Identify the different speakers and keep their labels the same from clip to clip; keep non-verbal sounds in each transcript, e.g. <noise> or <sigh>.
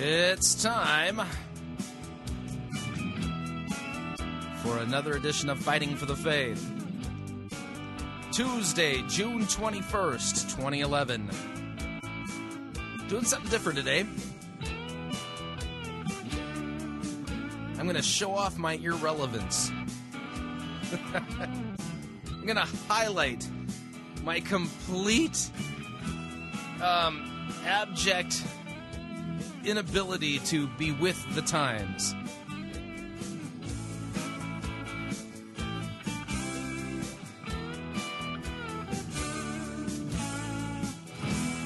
Speaker 1: It's time for another edition of Fighting for the Faith. Tuesday, June 21st, 2011. Doing something different today. I'm going to show off my irrelevance. <laughs> I'm going to highlight my complete um, abject inability to be with the times.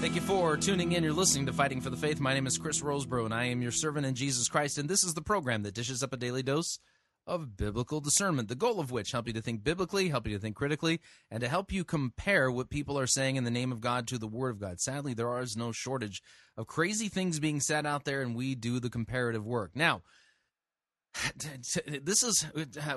Speaker 1: Thank you for tuning in. You're listening to Fighting for the Faith. My name is Chris Rosebrough, and I am your servant in Jesus Christ. And this is the program that dishes up a daily dose of biblical discernment, the goal of which help you to think biblically, help you to think critically, and to help you compare what people are saying in the name of God to the Word of God. Sadly, there is no shortage of crazy things being said out there, and we do the comparative work. Now, <sighs> this is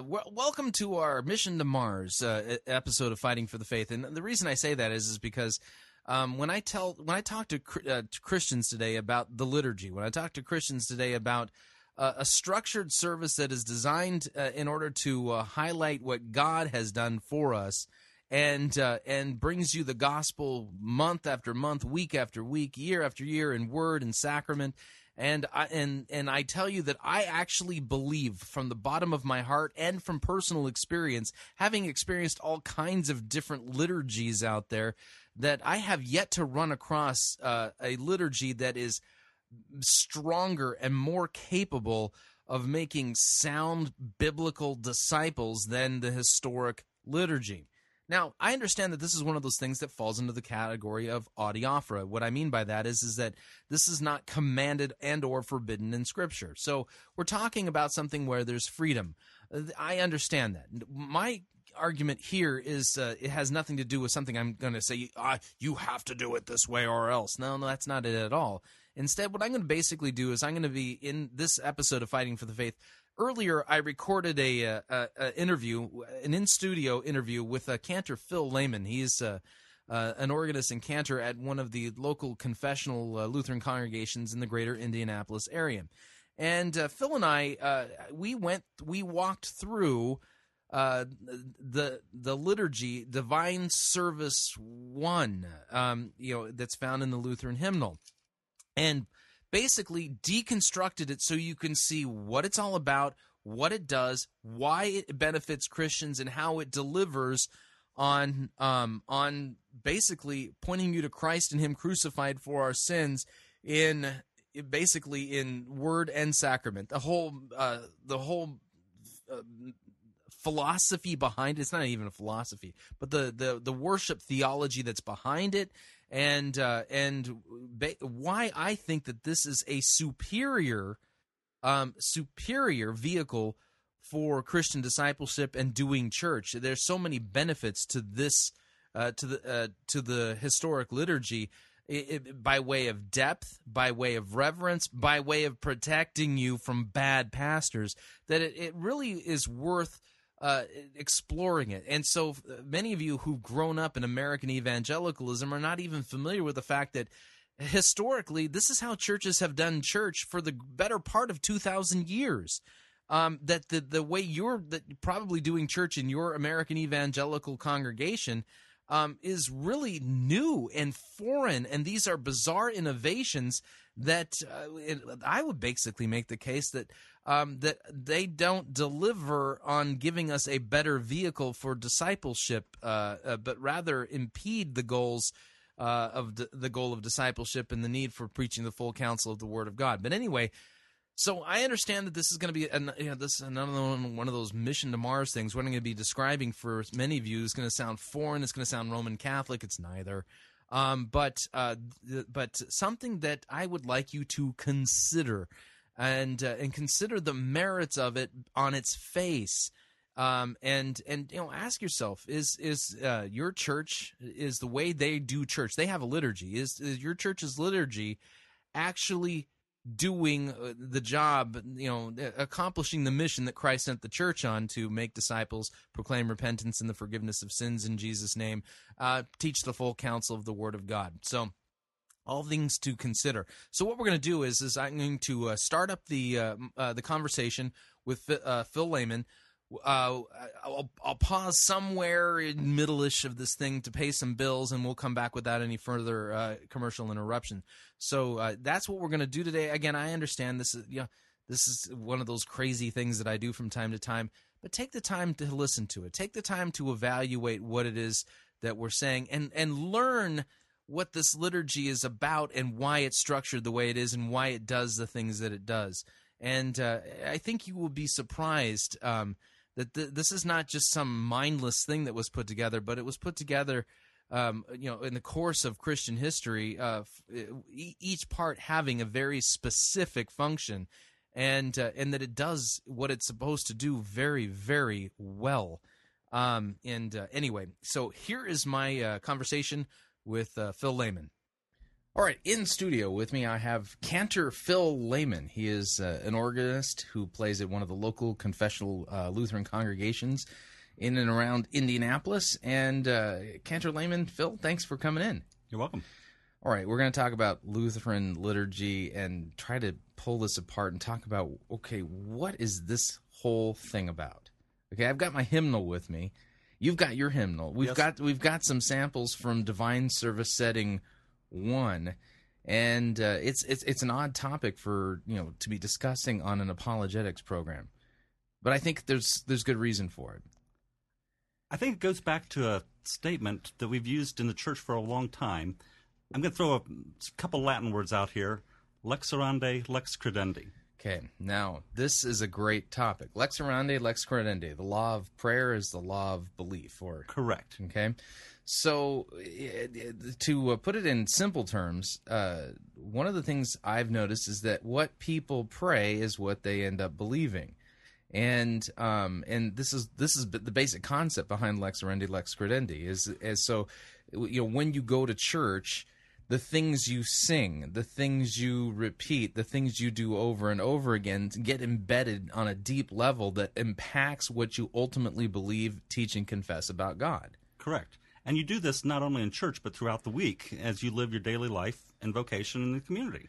Speaker 1: welcome to our mission to Mars uh, episode of Fighting for the Faith, and the reason I say that is is because um, when I tell when I talk to, uh, to Christians today about the liturgy, when I talk to Christians today about uh, a structured service that is designed uh, in order to uh, highlight what God has done for us, and uh, and brings you the gospel month after month, week after week, year after year, in word and sacrament. And I and and I tell you that I actually believe from the bottom of my heart and from personal experience, having experienced all kinds of different liturgies out there, that I have yet to run across uh, a liturgy that is stronger and more capable of making sound biblical disciples than the historic liturgy. Now, I understand that this is one of those things that falls into the category of adiaphora. What I mean by that is, is that this is not commanded and or forbidden in Scripture. So we're talking about something where there's freedom. I understand that. My argument here is uh, it has nothing to do with something I'm going to say, ah, you have to do it this way or else. No, no, that's not it at all. Instead, what I'm going to basically do is I'm going to be in this episode of Fighting for the Faith. Earlier, I recorded a, uh, a, a interview, an in studio interview with a Cantor Phil Lehman. He's uh, uh, an organist and cantor at one of the local confessional uh, Lutheran congregations in the greater Indianapolis area. And uh, Phil and I, we went, we walked through the the liturgy, Divine Service One, um, you know, that's found in the Lutheran hymnal, and basically deconstructed it so you can see what it's all about, what it does, why it benefits Christians, and how it delivers on um, on basically pointing you to Christ and Him crucified for our sins in basically in word and sacrament. The whole uh, the whole uh, philosophy behind it. It's not even a philosophy, but the the the worship theology that's behind it, and uh, and ba- why I think that this is a superior um, superior vehicle for Christian discipleship and doing church. There's so many benefits to this uh, to the uh, to the historic liturgy. It, it, by way of depth, by way of reverence, by way of protecting you from bad pastors, that it, it really is worth uh, exploring it. And so many of you who've grown up in American evangelicalism are not even familiar with the fact that historically this is how churches have done church for the better part of 2,000 years. Um, that the the way you're that probably doing church in your American evangelical congregation um, is really new and foreign, and these are bizarre innovations that uh, it, I would basically make the case that um, that they don't deliver on giving us a better vehicle for discipleship, uh, uh, but rather impede the goals. Uh, of the goal of discipleship and the need for preaching the full counsel of the Word of God. But anyway, so I understand that this is going to be an, you know, this another one, one of those mission to Mars things. What I'm going to be describing for many of you is going to sound foreign. It's going to sound Roman Catholic. It's neither. Um, but uh, but something that I would like you to consider and uh, and consider the merits of it on its face. Um, and and you know, ask yourself: Is is uh, your church is the way they do church? They have a liturgy. Is, is your church's liturgy actually doing uh, the job, you know, accomplishing the mission that Christ sent the church on to make disciples, proclaim repentance and the forgiveness of sins in Jesus' name, uh, teach the full counsel of the Word of God. So, all things to consider. So, what we're going to do is, is I'm going to uh, start up the uh, uh, the conversation with uh, Phil Lehman. Uh, I'll, I'll pause somewhere in middle-ish of this thing to pay some bills, and we'll come back without any further uh, commercial interruption. So uh, that's what we're going to do today. Again, I understand this is you know, this is one of those crazy things that I do from time to time, but take the time to listen to it. Take the time to evaluate what it is that we're saying, and and learn what this liturgy is about and why it's structured the way it is and why it does the things that it does. And uh, I think you will be surprised. Um, that th- this is not just some mindless thing that was put together, but it was put together, um, you know, in the course of Christian history, uh, each part having a very specific function, and uh, and that it does what it's supposed to do very very well. Um, and uh, anyway, so here is my uh, conversation with uh, Phil Lehman. All right, in studio with me, I have Cantor Phil Lehman. He is uh, an organist who plays at one of the local confessional uh, Lutheran congregations in and around Indianapolis. And uh, Cantor Lehman, Phil, thanks for coming in.
Speaker 2: You're welcome.
Speaker 1: All right, we're going to talk about Lutheran liturgy and try to pull this apart and talk about okay, what is this whole thing about? Okay, I've got my hymnal with me. You've got your hymnal. We've
Speaker 2: Yes.
Speaker 1: got we've got some samples from Divine Service Setting One, and uh, it's it's it's an odd topic for you know to be discussing on an apologetics program, but I think there's there's good reason for it.
Speaker 2: I think it goes back to a statement that we've used in the church for a long time. I'm going to throw a couple Latin words out here lex orandi, lex credendi.
Speaker 1: Okay, now this is a great topic. Lex orandi, lex credendi. The law of prayer is the law of belief, or
Speaker 2: Correct.
Speaker 1: Okay. So, to uh, put it in simple terms, uh, one of the things I've noticed is that what people pray is what they end up believing, and um, and this is this is the basic concept behind lex orandi, lex credendi. Is is so, you know, when you go to church, the things you sing, the things you repeat, the things you do over and over again get embedded on a deep level that impacts what you ultimately believe, teach, and confess about God.
Speaker 2: Correct. And you do this not only in church, but throughout the week as you live your daily life and vocation in the community.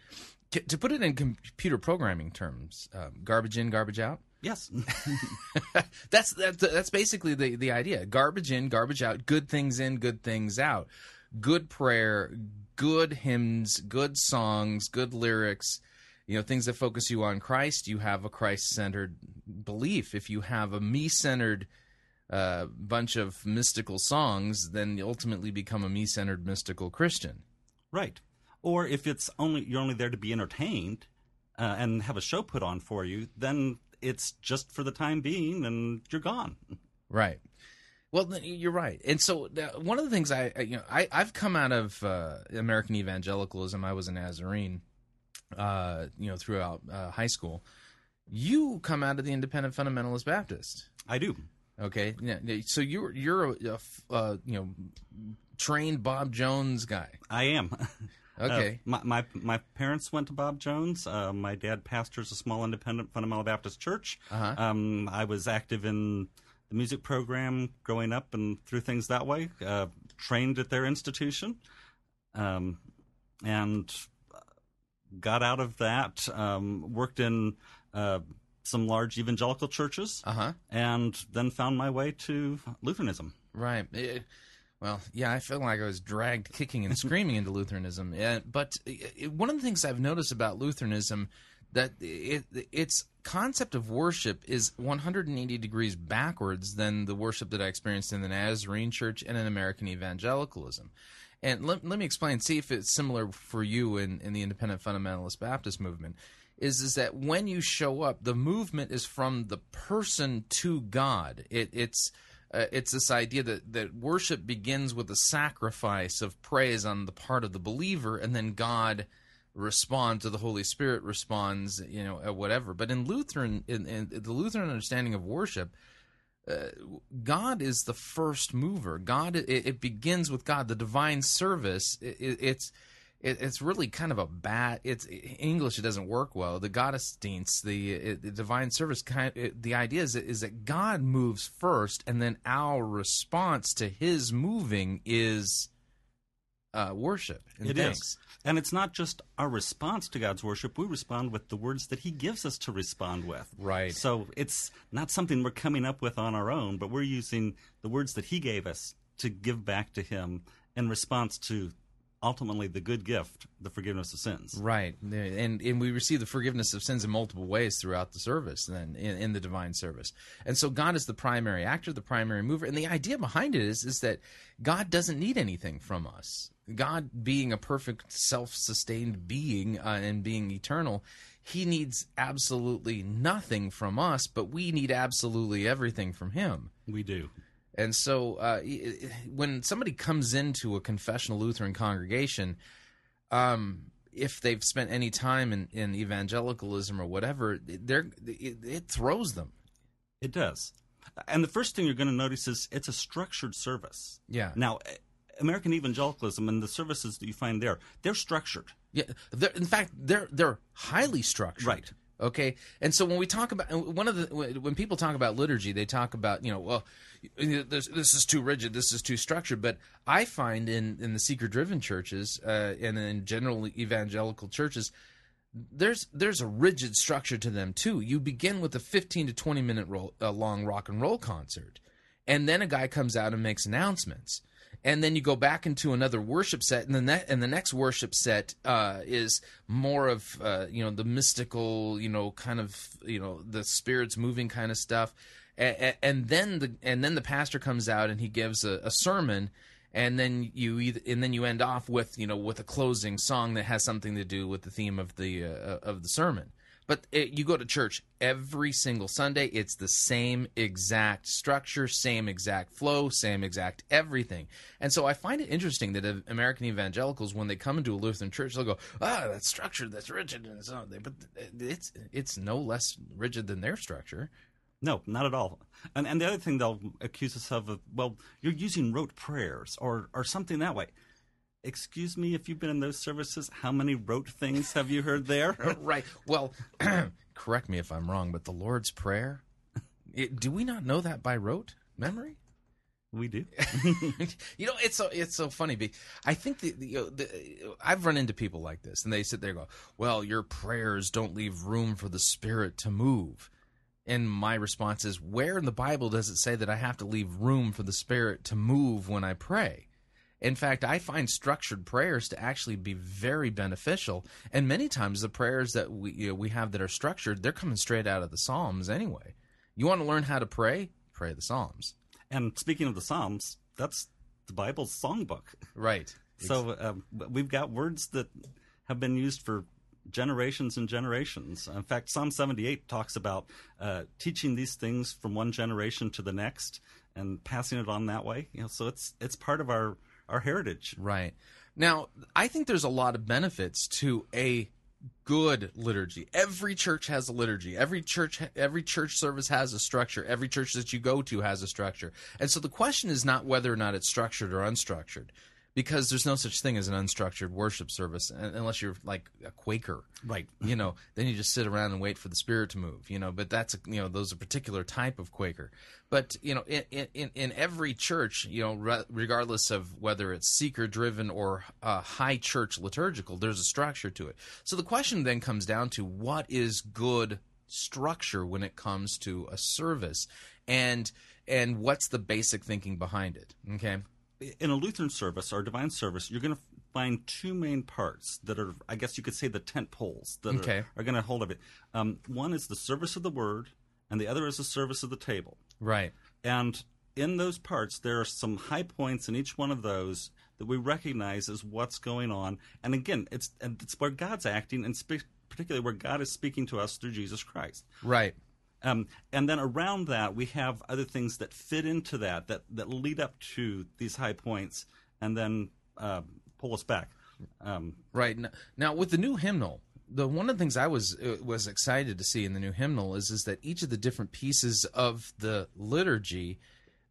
Speaker 1: To put it in computer programming terms, um, garbage in, garbage out.
Speaker 2: Yes. <laughs> <laughs>
Speaker 1: that's that's that's basically the the idea. Garbage in, garbage out. Good things in, good things out. Good prayer, good hymns, good songs, good lyrics. You know, things that focus you on Christ. You have a Christ-centered belief. If you have a me-centered uh, bunch of mystical songs, then you ultimately become a me-centered mystical Christian.
Speaker 2: right. Or if it's only you're only there to be entertained uh, and have a show put on for you, then it's just for the time being and you're gone.
Speaker 1: Right. Well, you're right. And so one of the things I, I- you know, I, I've come out of uh, American evangelicalism. I was a Nazarene, uh, you know, throughout uh, high school. You come out of the Independent Fundamentalist Baptist.
Speaker 2: I do.
Speaker 1: Okay. So you're you're a, uh, you know trained Bob Jones guy.
Speaker 2: I am. <laughs>
Speaker 1: Okay.
Speaker 2: Uh, my, my my parents went to Bob Jones. Uh, my dad pastors a small independent fundamental Baptist church.
Speaker 1: Uh-huh.
Speaker 2: Um, I was active in the music program growing up and through things that way. Uh, trained at their institution, um, and got out of that. Um, worked in uh, some large evangelical churches,
Speaker 1: Uh huh.
Speaker 2: and then found my way to Lutheranism.
Speaker 1: Right. Eh, well, yeah, I feel like I was dragged kicking and <laughs> screaming into Lutheranism. Eh, but eh, one of the things I've noticed about Lutheranism that it, its concept of worship is 180 degrees backwards than the worship that I experienced in the Nazarene Church and in American evangelicalism. And let, let me explain, see if it's similar for you in, in the independent fundamentalist Baptist movement. Is is that when you show up, the movement is from the person to God. It, it's uh, it's this idea that, that worship begins with a sacrifice of praise on the part of the believer, and then God responds to the Holy Spirit responds, you know, whatever. But in Lutheran, in, in the Lutheran understanding of worship, uh, God is the first mover. God, it, it begins with God. The divine service, it, it's it, it's really kind of a bad. It's English. It doesn't work well. The Gottesdienst, the, it, the divine service. Kind. It, the idea is that, is that God moves first, and then our response to His moving is uh, worship. And
Speaker 2: It is. And it's not just our response to God's worship. We respond with the words that He gives us to respond with.
Speaker 1: Right.
Speaker 2: So it's not something we're coming up with on our own, but we're using the words that He gave us to give back to Him in response to ultimately the good gift, the forgiveness of sins.
Speaker 1: Right, and and we receive the forgiveness of sins in multiple ways throughout the service, then in, in the divine service. And so God is the primary actor, the primary mover, and the idea behind it is is that God doesn't need anything from us. God, being a perfect, self-sustained being uh, and being eternal, He needs absolutely nothing from us, but we need absolutely everything from Him.
Speaker 2: We do.
Speaker 1: And so, uh, when somebody comes into a confessional Lutheran congregation, um, if they've spent any time in, in evangelicalism or whatever, they're, it, it throws them.
Speaker 2: It does. And the first thing you're going to notice is it's a structured service.
Speaker 1: Yeah.
Speaker 2: Now, eh, American evangelicalism and the services that you find there, they're structured.
Speaker 1: Yeah, they're, in fact, they're they're highly structured.
Speaker 2: Right.
Speaker 1: Okay, and so when we talk about one of the when people talk about liturgy, they talk about you know well this this is too rigid, this is too structured. But I find in in the seeker driven churches uh, and in general evangelical churches, there's there's a rigid structure to them too. You begin with a 15 to 20 minute roll, long rock and roll concert, and then a guy comes out and makes announcements, and then you go back into another worship set, and then that and the next worship set uh, is more of uh, you know the mystical, you know, kind of you know the spirits moving kind of stuff, and, and then the and then the pastor comes out and he gives a, a sermon and then you either and then you end off with you know with a closing song that has something to do with the theme of the uh, of the sermon but it, you go to church every single sunday it's the same exact structure same exact flow same exact everything and so i find it interesting that american evangelicals when they come into a lutheran church they'll go ah that's structured that's rigid and so on but it's it's no less rigid than their structure
Speaker 2: No, not at all. And and the other thing they'll accuse us of, of well, you're using rote prayers or or something that way. Excuse me, if you've been in those services, how many rote things have you heard there? <laughs>
Speaker 1: right. Well, <clears throat> correct me if I'm wrong, but the Lord's Prayer, it, do we not know that by rote memory?
Speaker 2: we do. <laughs>
Speaker 1: you know, it's so it's so funny. I think the, the, the I've run into people like this, and they sit there and go, "Well, your prayers don't leave room for the Spirit to move." And my response is, where in the Bible does it say that I have to leave room for the Spirit to move when I pray? In fact, I find structured prayers to actually be very beneficial. And many times, the prayers that we you know, we have that are structured, they're coming straight out of the Psalms anyway. You want to learn how to pray? Pray the Psalms.
Speaker 2: and speaking of the Psalms, that's the Bible's songbook.
Speaker 1: Right.
Speaker 2: So um, we've got words that have been used for generations and generations. In fact, Psalm 78 talks about uh, teaching these things from one generation to the next and passing it on that way. You know, so it's it's part of our our heritage.
Speaker 1: Right. Now, I think there's a lot of benefits to a good liturgy. Every church has a liturgy. Every church every church service has a structure. Every church that you go to has a structure. And so the question is not whether or not it's structured or unstructured, because there's no such thing as an unstructured worship service unless you're like a Quaker.
Speaker 2: Right.
Speaker 1: You know, then you just sit around and wait for the spirit to move. You know, but that's a, you know those a particular type of Quaker. But you know, in in, in every church, you know, re- regardless of whether it's seeker driven or uh, high church liturgical, there's a structure to it. So the question then comes down to what is good structure when it comes to a service, and and what's the basic thinking behind it? Okay.
Speaker 2: In a Lutheran service or divine service, you're going to find two main parts that are, I guess you could say, the tent poles that
Speaker 1: Okay.
Speaker 2: are, are going to hold of it. Um, one is the service of the word, and the other is the service of the table.
Speaker 1: Right.
Speaker 2: And in those parts, there are some high points in each one of those that we recognize as what's going on. And again, it's and it's where God's acting, and spe- particularly where God is speaking to us through Jesus Christ.
Speaker 1: Right.
Speaker 2: Um, and then around that, we have other things that fit into that, that, that lead up to these high points and then uh, pull us back. Um,
Speaker 1: Right N- now, with the new hymnal, the one of the things I was uh, was excited to see in the new hymnal is is that each of the different pieces of the liturgy,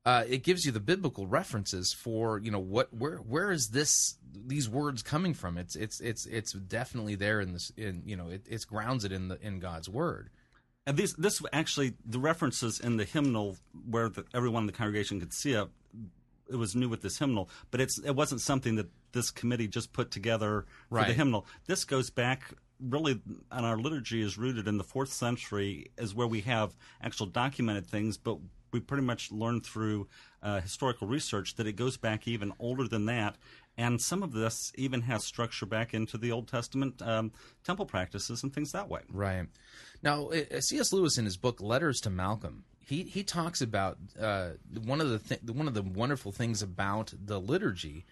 Speaker 1: uh, it gives you the biblical references for you know what where where is this these words coming from? It's it's it's it's definitely there in this in you know it it's grounded in the in God's word.
Speaker 2: And these, this actually, the references in the hymnal where the, everyone in the congregation could see it, it was new with this hymnal, but it's it wasn't something that this committee just put together for
Speaker 1: Right.
Speaker 2: the hymnal. This goes back really, and our liturgy is rooted in the fourth century, is where we have actual documented things, but we pretty much learned through uh, historical research that it goes back even older than that. And some of this even has structure back into the Old Testament um, temple practices and things that way.
Speaker 1: Right. Now, uh, C.S. Lewis in his book Letters to Malcolm, he he talks about uh, one of the th- one of the wonderful things about the liturgy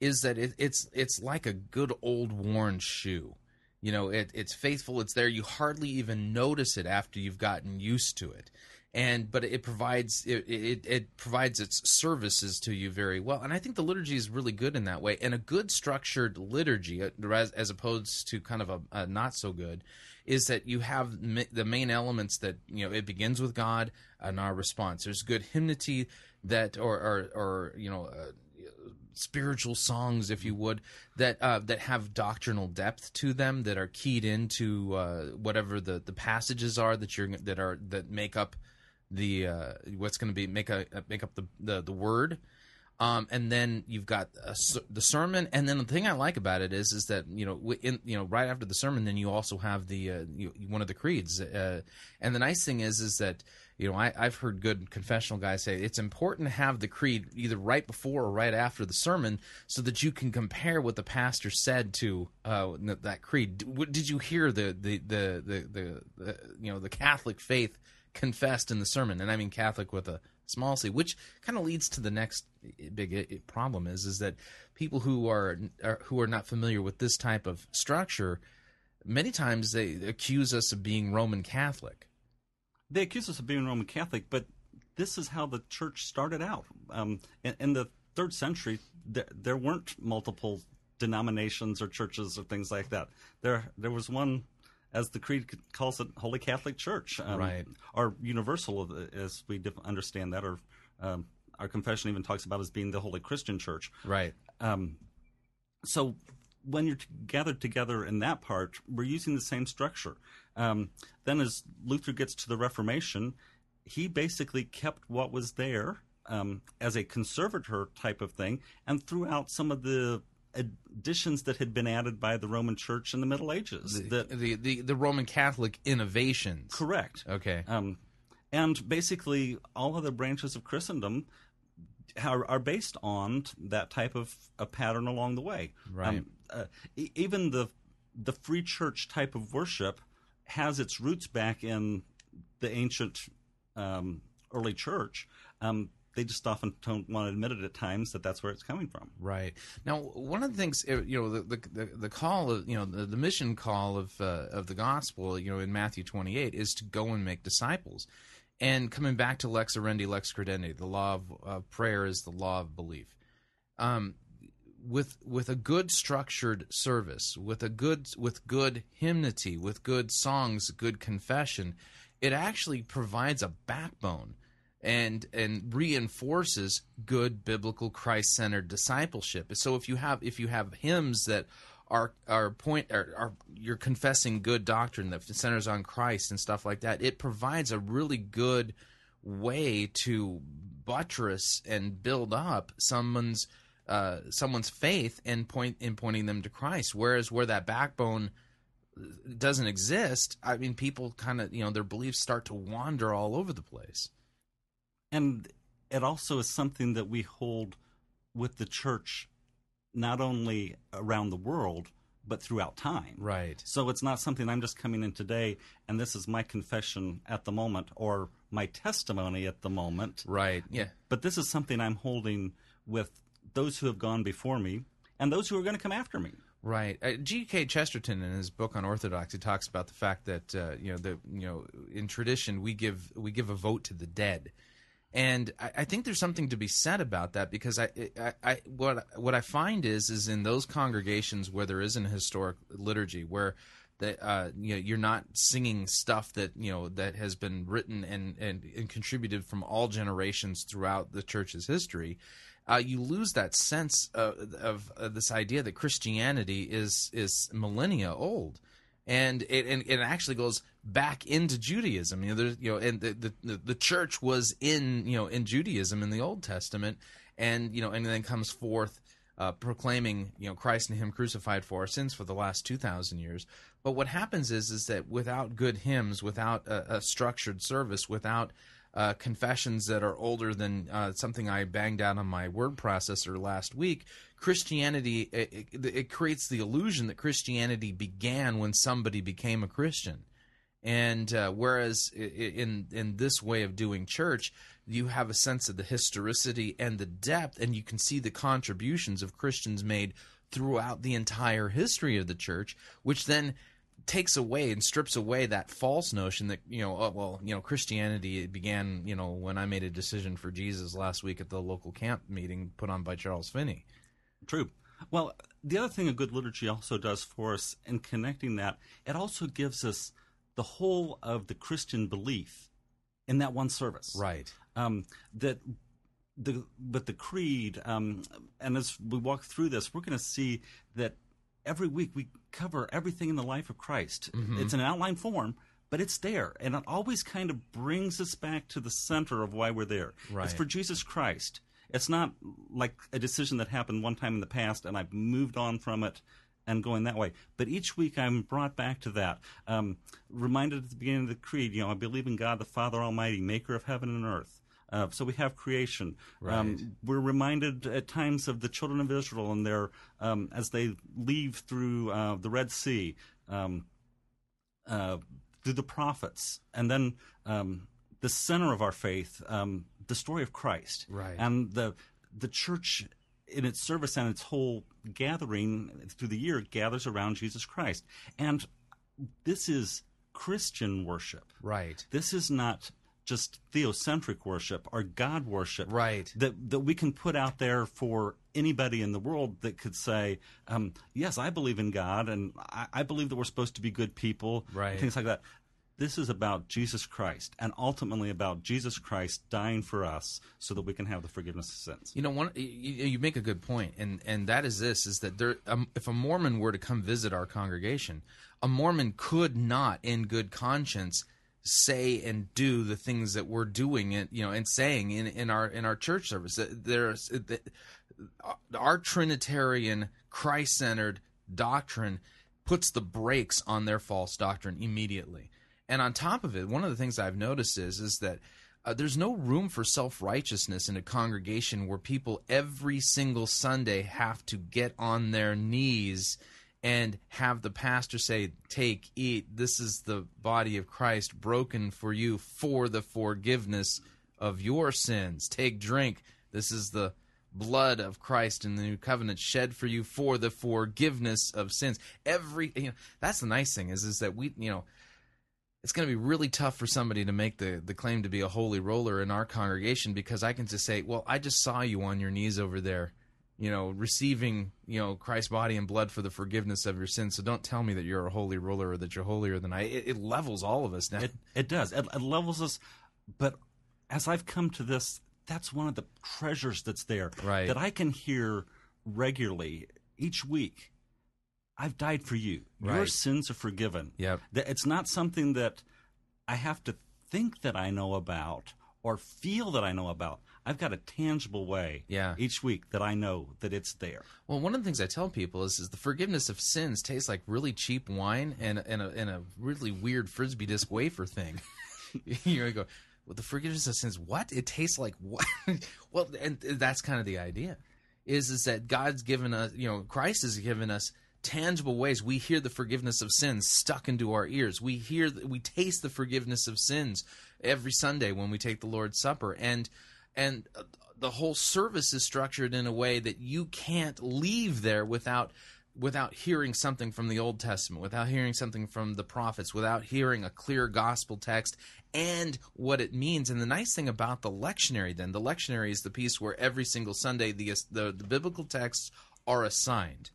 Speaker 1: is that it, it's it's like a good old worn shoe. You know, it, it's faithful. It's there. You hardly even notice it after you've gotten used to it, and but it provides it, it it provides its services to you very well. And I think the liturgy is really good in that way. And a good structured liturgy, uh, as, as opposed to kind of a, a not so good, is that you have the main elements that you know it begins with God and our response. There's good hymnody that, or or, or you know. Uh, spiritual songs, if you would, that uh, that have doctrinal depth to them, that are keyed into uh, whatever the, the passages are that you're that are that make up the uh, what's going to be make a make up the the, the word. Um, and then you've got a, the sermon, and then the thing I like about it is, is that you know, in, you know, right after the sermon, then you also have the uh, you, one of the creeds, uh, and the nice thing is, is that you know, I, I've heard good confessional guys say it's important to have the creed either right before or right after the sermon, so that you can compare what the pastor said to uh, that creed. Did you hear the the, the the the the you know the Catholic faith confessed in the sermon, and I mean Catholic with a small c, which kind of leads to the next big i- problem is is that people who are, are who are not familiar with this type of structure, many times they accuse us of being Roman Catholic.
Speaker 2: they accuse us of being Roman Catholic, but this is how the church started out. Um, in, in the third century, there, there weren't multiple denominations or churches or things like that. There, there was one, as the creed calls it, Holy Catholic Church, um,
Speaker 1: Right.
Speaker 2: Or universal, as we understand that, or um, our confession even talks about as being the Holy Christian Church.
Speaker 1: Right.
Speaker 2: Um, so when you're t- gathered together in that part, we're using the same structure. Um, then, as Luther gets to the Reformation, he basically kept what was there um, as a conservator type of thing, and threw out some of the additions that had been added by the Roman Church in the Middle Ages.
Speaker 1: The,
Speaker 2: that
Speaker 1: the, the the Roman Catholic innovations.
Speaker 2: correct.
Speaker 1: Okay.
Speaker 2: Um, and basically, all other branches of Christendom are, are based on that type of a pattern along the way.
Speaker 1: Right.
Speaker 2: Um, uh, e- even the the free church type of worship has its roots back in the ancient um, early church. Um, they just often don't want to admit it at times that that's where it's coming from.
Speaker 1: Right now, one of the things uh, you know, the the, the, call of you know the, the mission call of uh, of the gospel, you know, in Matthew twenty eight is to go and make disciples, and coming back to lex oriendi, lex credendi, the law of uh, prayer is the law of belief. Um, with with a good structured service, with a good with good hymnody, with good songs, good confession, it actually provides a backbone and and reinforces good biblical Christ-centered discipleship. So if you have if you have hymns that are are point are, are you're confessing good doctrine that centers on Christ and stuff like that, it provides a really good way to buttress and build up someone's uh, someone's faith and point in pointing them to Christ. Whereas where that backbone doesn't exist, I mean, people kind of you know their beliefs start to wander all over the place.
Speaker 2: And it also is something that we hold with the church, not only around the world but throughout time.
Speaker 1: Right.
Speaker 2: So it's not something I'm just coming in today and this is my confession at the moment or my testimony at the moment.
Speaker 1: Right. Yeah.
Speaker 2: But this is something I'm holding with those who have gone before me and those who are going to come after me.
Speaker 1: Right. Uh, G.K. Chesterton, in his book on Orthodoxy, talks about the fact that uh, you know the you know in tradition we give we give a vote to the dead, and I, I think there's something to be said about that because I, I, I what what I find is is in those congregations where there isn't a historic liturgy where that uh, you know you're not singing stuff that you know that has been written and, and, and contributed from all generations throughout the church's history uh, you lose that sense of, of, of, this idea that Christianity is is millennia old, and it and it actually goes back into Judaism. You know, you know, and the, the the church was in you know in Judaism in the Old Testament, and you know, and then comes forth. Uh, proclaiming, you know, Christ and Him crucified for our sins for the last two thousand years. But what happens is, is that without good hymns, without a, a structured service, without uh, confessions that are older than uh, something I banged out on my word processor last week, Christianity it, it, it, creates the illusion that Christianity began when somebody became a Christian, and uh, whereas in in this way of doing church, you have a sense of the historicity and the depth, and you can see the contributions of Christians made throughout the entire history of the church, which then takes away and strips away that false notion that you know oh, well you know Christianity began you know when I made a decision for Jesus last week at the local camp meeting put on by Charles Finney.
Speaker 2: True. Well, the other thing a good liturgy also does for us in connecting that, it also gives us the whole of the Christian belief in that one service.
Speaker 1: Right.
Speaker 2: Um, that the but the creed, um, and as we walk through this, we're going to see that every week we cover everything in the life of Christ. Mm-hmm. It's an outline form, but it's there. And it always kind of brings us back to the center of why we're there.
Speaker 1: Right.
Speaker 2: It's for Jesus Christ. It's not like a decision that happened one time in the past and I've moved on from it and going that way. But each week I'm brought back to that. Um, reminded at the beginning of the creed, you know, I believe in God the Father Almighty, maker of heaven and earth. Uh, so we have creation.
Speaker 1: Right. Um,
Speaker 2: we're reminded at times of the children of Israel and their um, as they leave through uh, the Red Sea, um, uh, through the prophets, and then um, the center of our faith, um, the story of Christ,
Speaker 1: right.
Speaker 2: and the the church in its service and its whole gathering through the year gathers around Jesus Christ, and this is Christian worship.
Speaker 1: Right.
Speaker 2: This is not just theocentric worship or God worship,
Speaker 1: right?
Speaker 2: That that we can put out there for anybody in the world that could say, um, "Yes, I believe in God, and I, I, believe that we're supposed to be good people,"
Speaker 1: right?
Speaker 2: Things like that. This is about Jesus Christ, and ultimately about Jesus Christ dying for us, so that we can have the forgiveness of sins.
Speaker 1: You know, one you, make a good point, and and that is this: is that there, um, if a Mormon were to come visit our congregation, a Mormon could not, in good conscience say and do the things that we're doing and you know and saying in, in our in our church service there's our trinitarian christ-centered doctrine puts the brakes on their false doctrine immediately and on top of it one of the things i've noticed is is that uh, there's no room for self-righteousness in a congregation where people every single sunday have to get on their knees and have the pastor say, Take, eat, this is the body of Christ broken for you for the forgiveness of your sins. Take, drink, this is the blood of Christ in the new covenant shed for you for the forgiveness of sins. Every you know, that's the nice thing is is that we you know it's going to be really tough for somebody to make the, the claim to be a holy roller in our congregation because I can just say, well, I just saw you on your knees over there you know, receiving, you know, Christ's body and blood for the forgiveness of your sins. So don't tell me that you're a holy roller or that you're holier than I. It, it levels all of us now.
Speaker 2: It, it does. It, it, levels us, but as I've come to this, that's one of the treasures that's there
Speaker 1: Right.
Speaker 2: that I can hear regularly each week. I've died for you. Your sins are forgiven.
Speaker 1: Yep.
Speaker 2: It's not something that I have to think that I know about or feel that I know about. I've got a tangible way
Speaker 1: Yeah.
Speaker 2: each week that I know that it's there.
Speaker 1: Well, one of the things I tell people is, is the forgiveness of sins tastes like really cheap wine and and a, and a really weird frisbee disc wafer thing. <laughs> You're go, well, the forgiveness of sins. What? It tastes like what? <laughs> well, and that's kind of the idea. Is is that God's given us, you know, Christ has given us tangible ways. We hear the forgiveness of sins stuck into our ears. We hear, we taste the forgiveness of sins every Sunday when we take the Lord's Supper, and and uh, the whole service is structured in a way that you can't leave there without without hearing something from the Old Testament, without hearing something from the prophets, without hearing a clear gospel text and what it means. And the nice thing about the lectionary, then, the lectionary is the piece where every single Sunday the the, the biblical texts are assigned.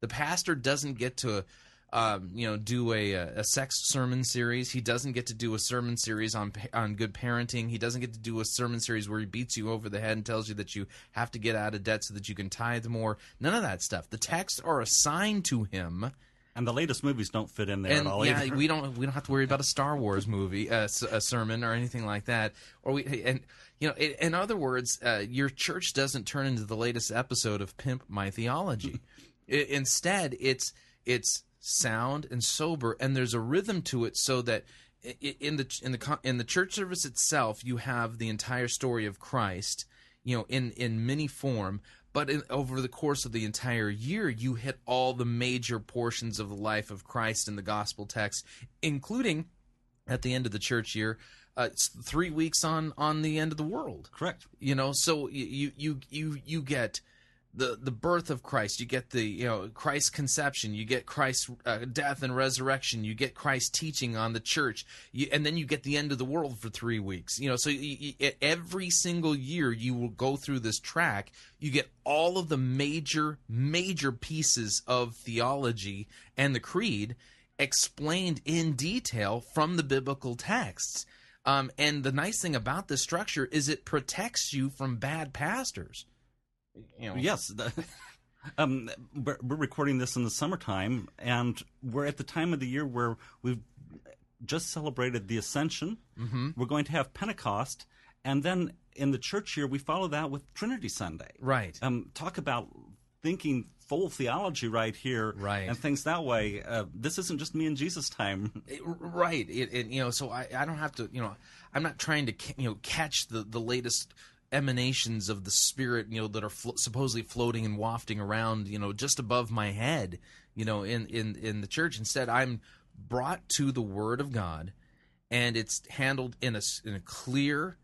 Speaker 1: The pastor doesn't get to um, you know, do a, a sex sermon series. He doesn't get to do a sermon series on on good parenting. He doesn't get to do a sermon series where he beats you over the head and tells you that you have to get out of debt so that you can tithe more. None of that stuff. The texts are assigned to him,
Speaker 2: And the latest movies don't fit in there
Speaker 1: and
Speaker 2: at all
Speaker 1: yeah,
Speaker 2: either.
Speaker 1: we don't we don't have to worry about a Star Wars movie, uh, a sermon, or anything like that. Or we and you know, in, in other words, uh, your church doesn't turn into the latest episode of Pimp My Theology. <laughs> I, instead, it's it's sound and sober, and there's a rhythm to it, so that in the in the in the church service itself, you have the entire story of Christ, you know, in in many form. But in, over the course of the entire year, you hit all the major portions of the life of Christ in the gospel text, including at the end of the church year, uh, three weeks on on the end of the world
Speaker 2: Correct.
Speaker 1: you know so you you you you get the the birth of Christ. You get the you know Christ's conception. You get Christ's uh, death and resurrection. You get Christ's teaching on the church. You, and then you get the end of the world for 3 weeks. You know so you, you, every single year you will go through this track you get all of the major major pieces of theology and the creed explained in detail from the biblical texts. Um, and the nice thing about this structure is it protects you from bad pastors. You know,
Speaker 2: Yes. the- <laughs> um, we're, we're recording this in the summertime, and we're at the time of the year where we've just celebrated the Ascension. Mm-hmm. We're going to have Pentecost, and then in the church year, we follow that with Trinity Sunday.
Speaker 1: Right.
Speaker 2: Um, talk about thinking full theology right here,
Speaker 1: Right.
Speaker 2: And things that way. Uh, this isn't just me and Jesus time.
Speaker 1: It- right. It, it, you know, so I, I don't have to. You know, I'm not trying to you know catch the the latest emanations of the spirit you know that are flo- supposedly floating and wafting around you know just above my head you know in in in the church instead i'm brought to the word of god and it's handled in a in a clear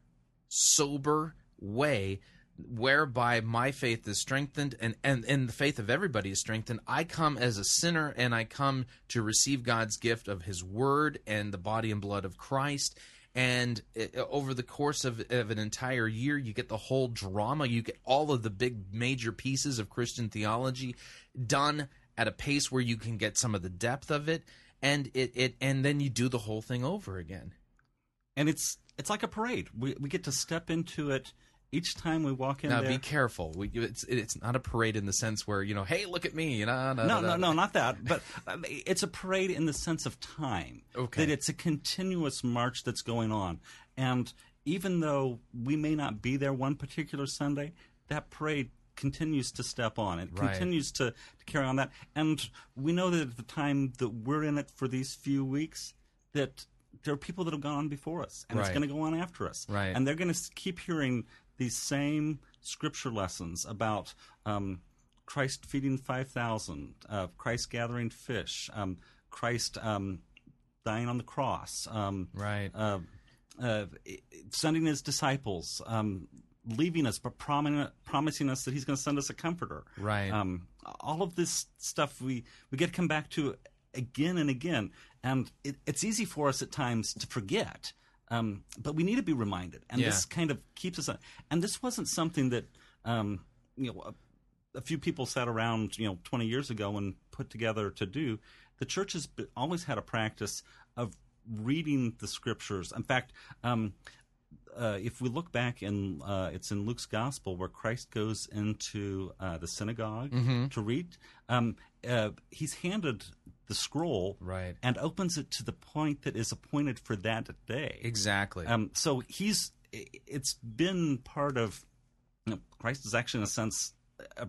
Speaker 1: sober way whereby my faith is strengthened and, and, and the faith of everybody is strengthened. I come as a sinner and I come to receive God's gift of his word and the body and blood of Christ. And uh, over the course of, of an entire year, you get the whole drama. You get all of the big major pieces of Christian theology done at a pace where you can get some of the depth of it. And it, it and then you do the whole thing over again.
Speaker 2: and it's it's like a parade. We we get to step into it each time we walk in
Speaker 1: Now
Speaker 2: there.
Speaker 1: be careful. We, it's it's not a parade in the sense where you know, hey, look at me. You know,
Speaker 2: no, no, no, not that. But it's a parade in the sense of time.
Speaker 1: Okay.
Speaker 2: That it's a continuous march that's going on. And even though we may not be there one particular Sunday, that parade continues to step on. It
Speaker 1: Right.
Speaker 2: continues to, to carry on that. And we know that at the time that we're in it for these few weeks, that there are people that have gone on before us, and it's going to go on after us.
Speaker 1: Right.
Speaker 2: And they're going to keep hearing these same scripture lessons about um, Christ feeding 5,000, uh, Christ gathering fish, um, Christ um, dying on the cross, um,
Speaker 1: Right.
Speaker 2: uh, uh, sending his disciples, um, leaving us, but promising, promising us that he's going to send us a comforter.
Speaker 1: Right.
Speaker 2: Um, all of this stuff we, we get to come back to again and again. And it, it's easy for us at times to forget. Um, but we need to be reminded. And
Speaker 1: Yeah.
Speaker 2: this kind of keeps us. And this wasn't something that, um, you know, a, a few people sat around, you know, 20 years ago and put together to do. The church has always had a practice of reading the scriptures. In fact, um, uh, if we look back in uh, it's in Luke's gospel where Christ goes into uh, the synagogue
Speaker 1: Mm-hmm.
Speaker 2: to read. Um, uh, he's handed the scroll
Speaker 1: Right.
Speaker 2: and opens it to the point that is appointed for that day.
Speaker 1: Exactly.
Speaker 2: Um, so he's it's been part of you know, Christ is actually in a sense uh,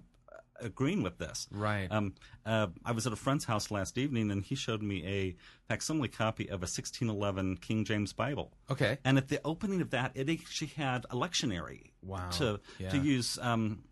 Speaker 2: agreeing with this.
Speaker 1: Right.
Speaker 2: Um, uh, I was at a friend's house last evening, and he showed me a facsimile copy of a 1611 King James Bible.
Speaker 1: okay.
Speaker 2: And at the opening of that, it actually had a lectionary
Speaker 1: Wow.
Speaker 2: to
Speaker 1: Yeah.
Speaker 2: to use um,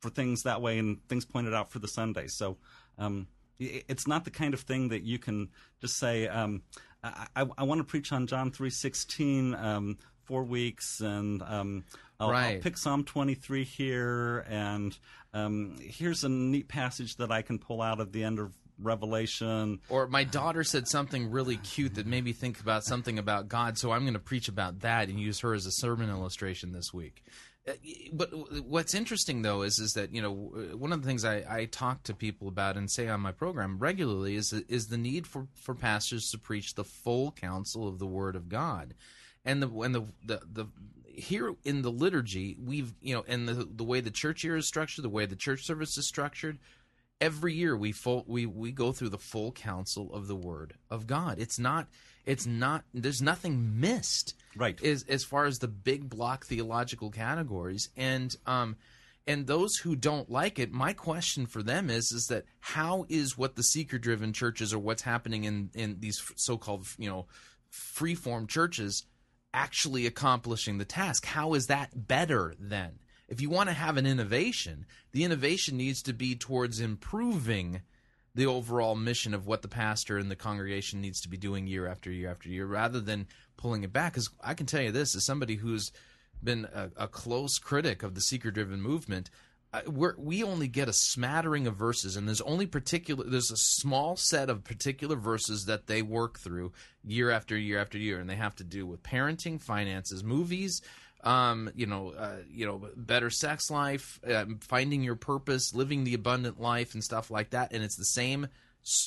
Speaker 2: for things that way and things pointed out for the Sunday. So um, it's not the kind of thing that you can just say, um, I, I, I want to preach on John three sixteen. Um, Four weeks, and um, I'll, I'll pick Psalm 23 here, and um, here's a neat passage that I can pull out of the end of Revelation.
Speaker 1: Or my daughter said something really cute that made me think about something about God, so I'm going to preach about that and use her as a sermon illustration this week. Uh, But what's interesting though is is that you know one of the things I, I talk to people about and say on my program regularly is is the need for, for pastors to preach the full counsel of the Word of God, and the and the the, the here in the liturgy we've you know and the the way the church year is structured, the way the church service is structured, every year we full, we we go through the full counsel of the word of God. It's not it's not there's nothing missed.
Speaker 2: Right.
Speaker 1: As as far as the big block theological categories and um and those who don't like it, my question for them is is that how is what the seeker driven churches or what's happening in in these so-called, you know, free-form churches actually accomplishing the task? How is that better then? If you want to have an innovation, the innovation needs to be towards improving the overall mission of what the pastor and the congregation needs to be doing year after year after year rather than pulling it back. Because I can tell you this as somebody who's been a, a close critic of the seeker driven movement. We're, we only get a smattering of verses, and there's only particular. There's a small set of particular verses that they work through year after year after year, and they have to do with parenting, finances, movies, um, you know, uh, you know, better sex life, um, finding your purpose, living the abundant life, and stuff like that. And it's the same.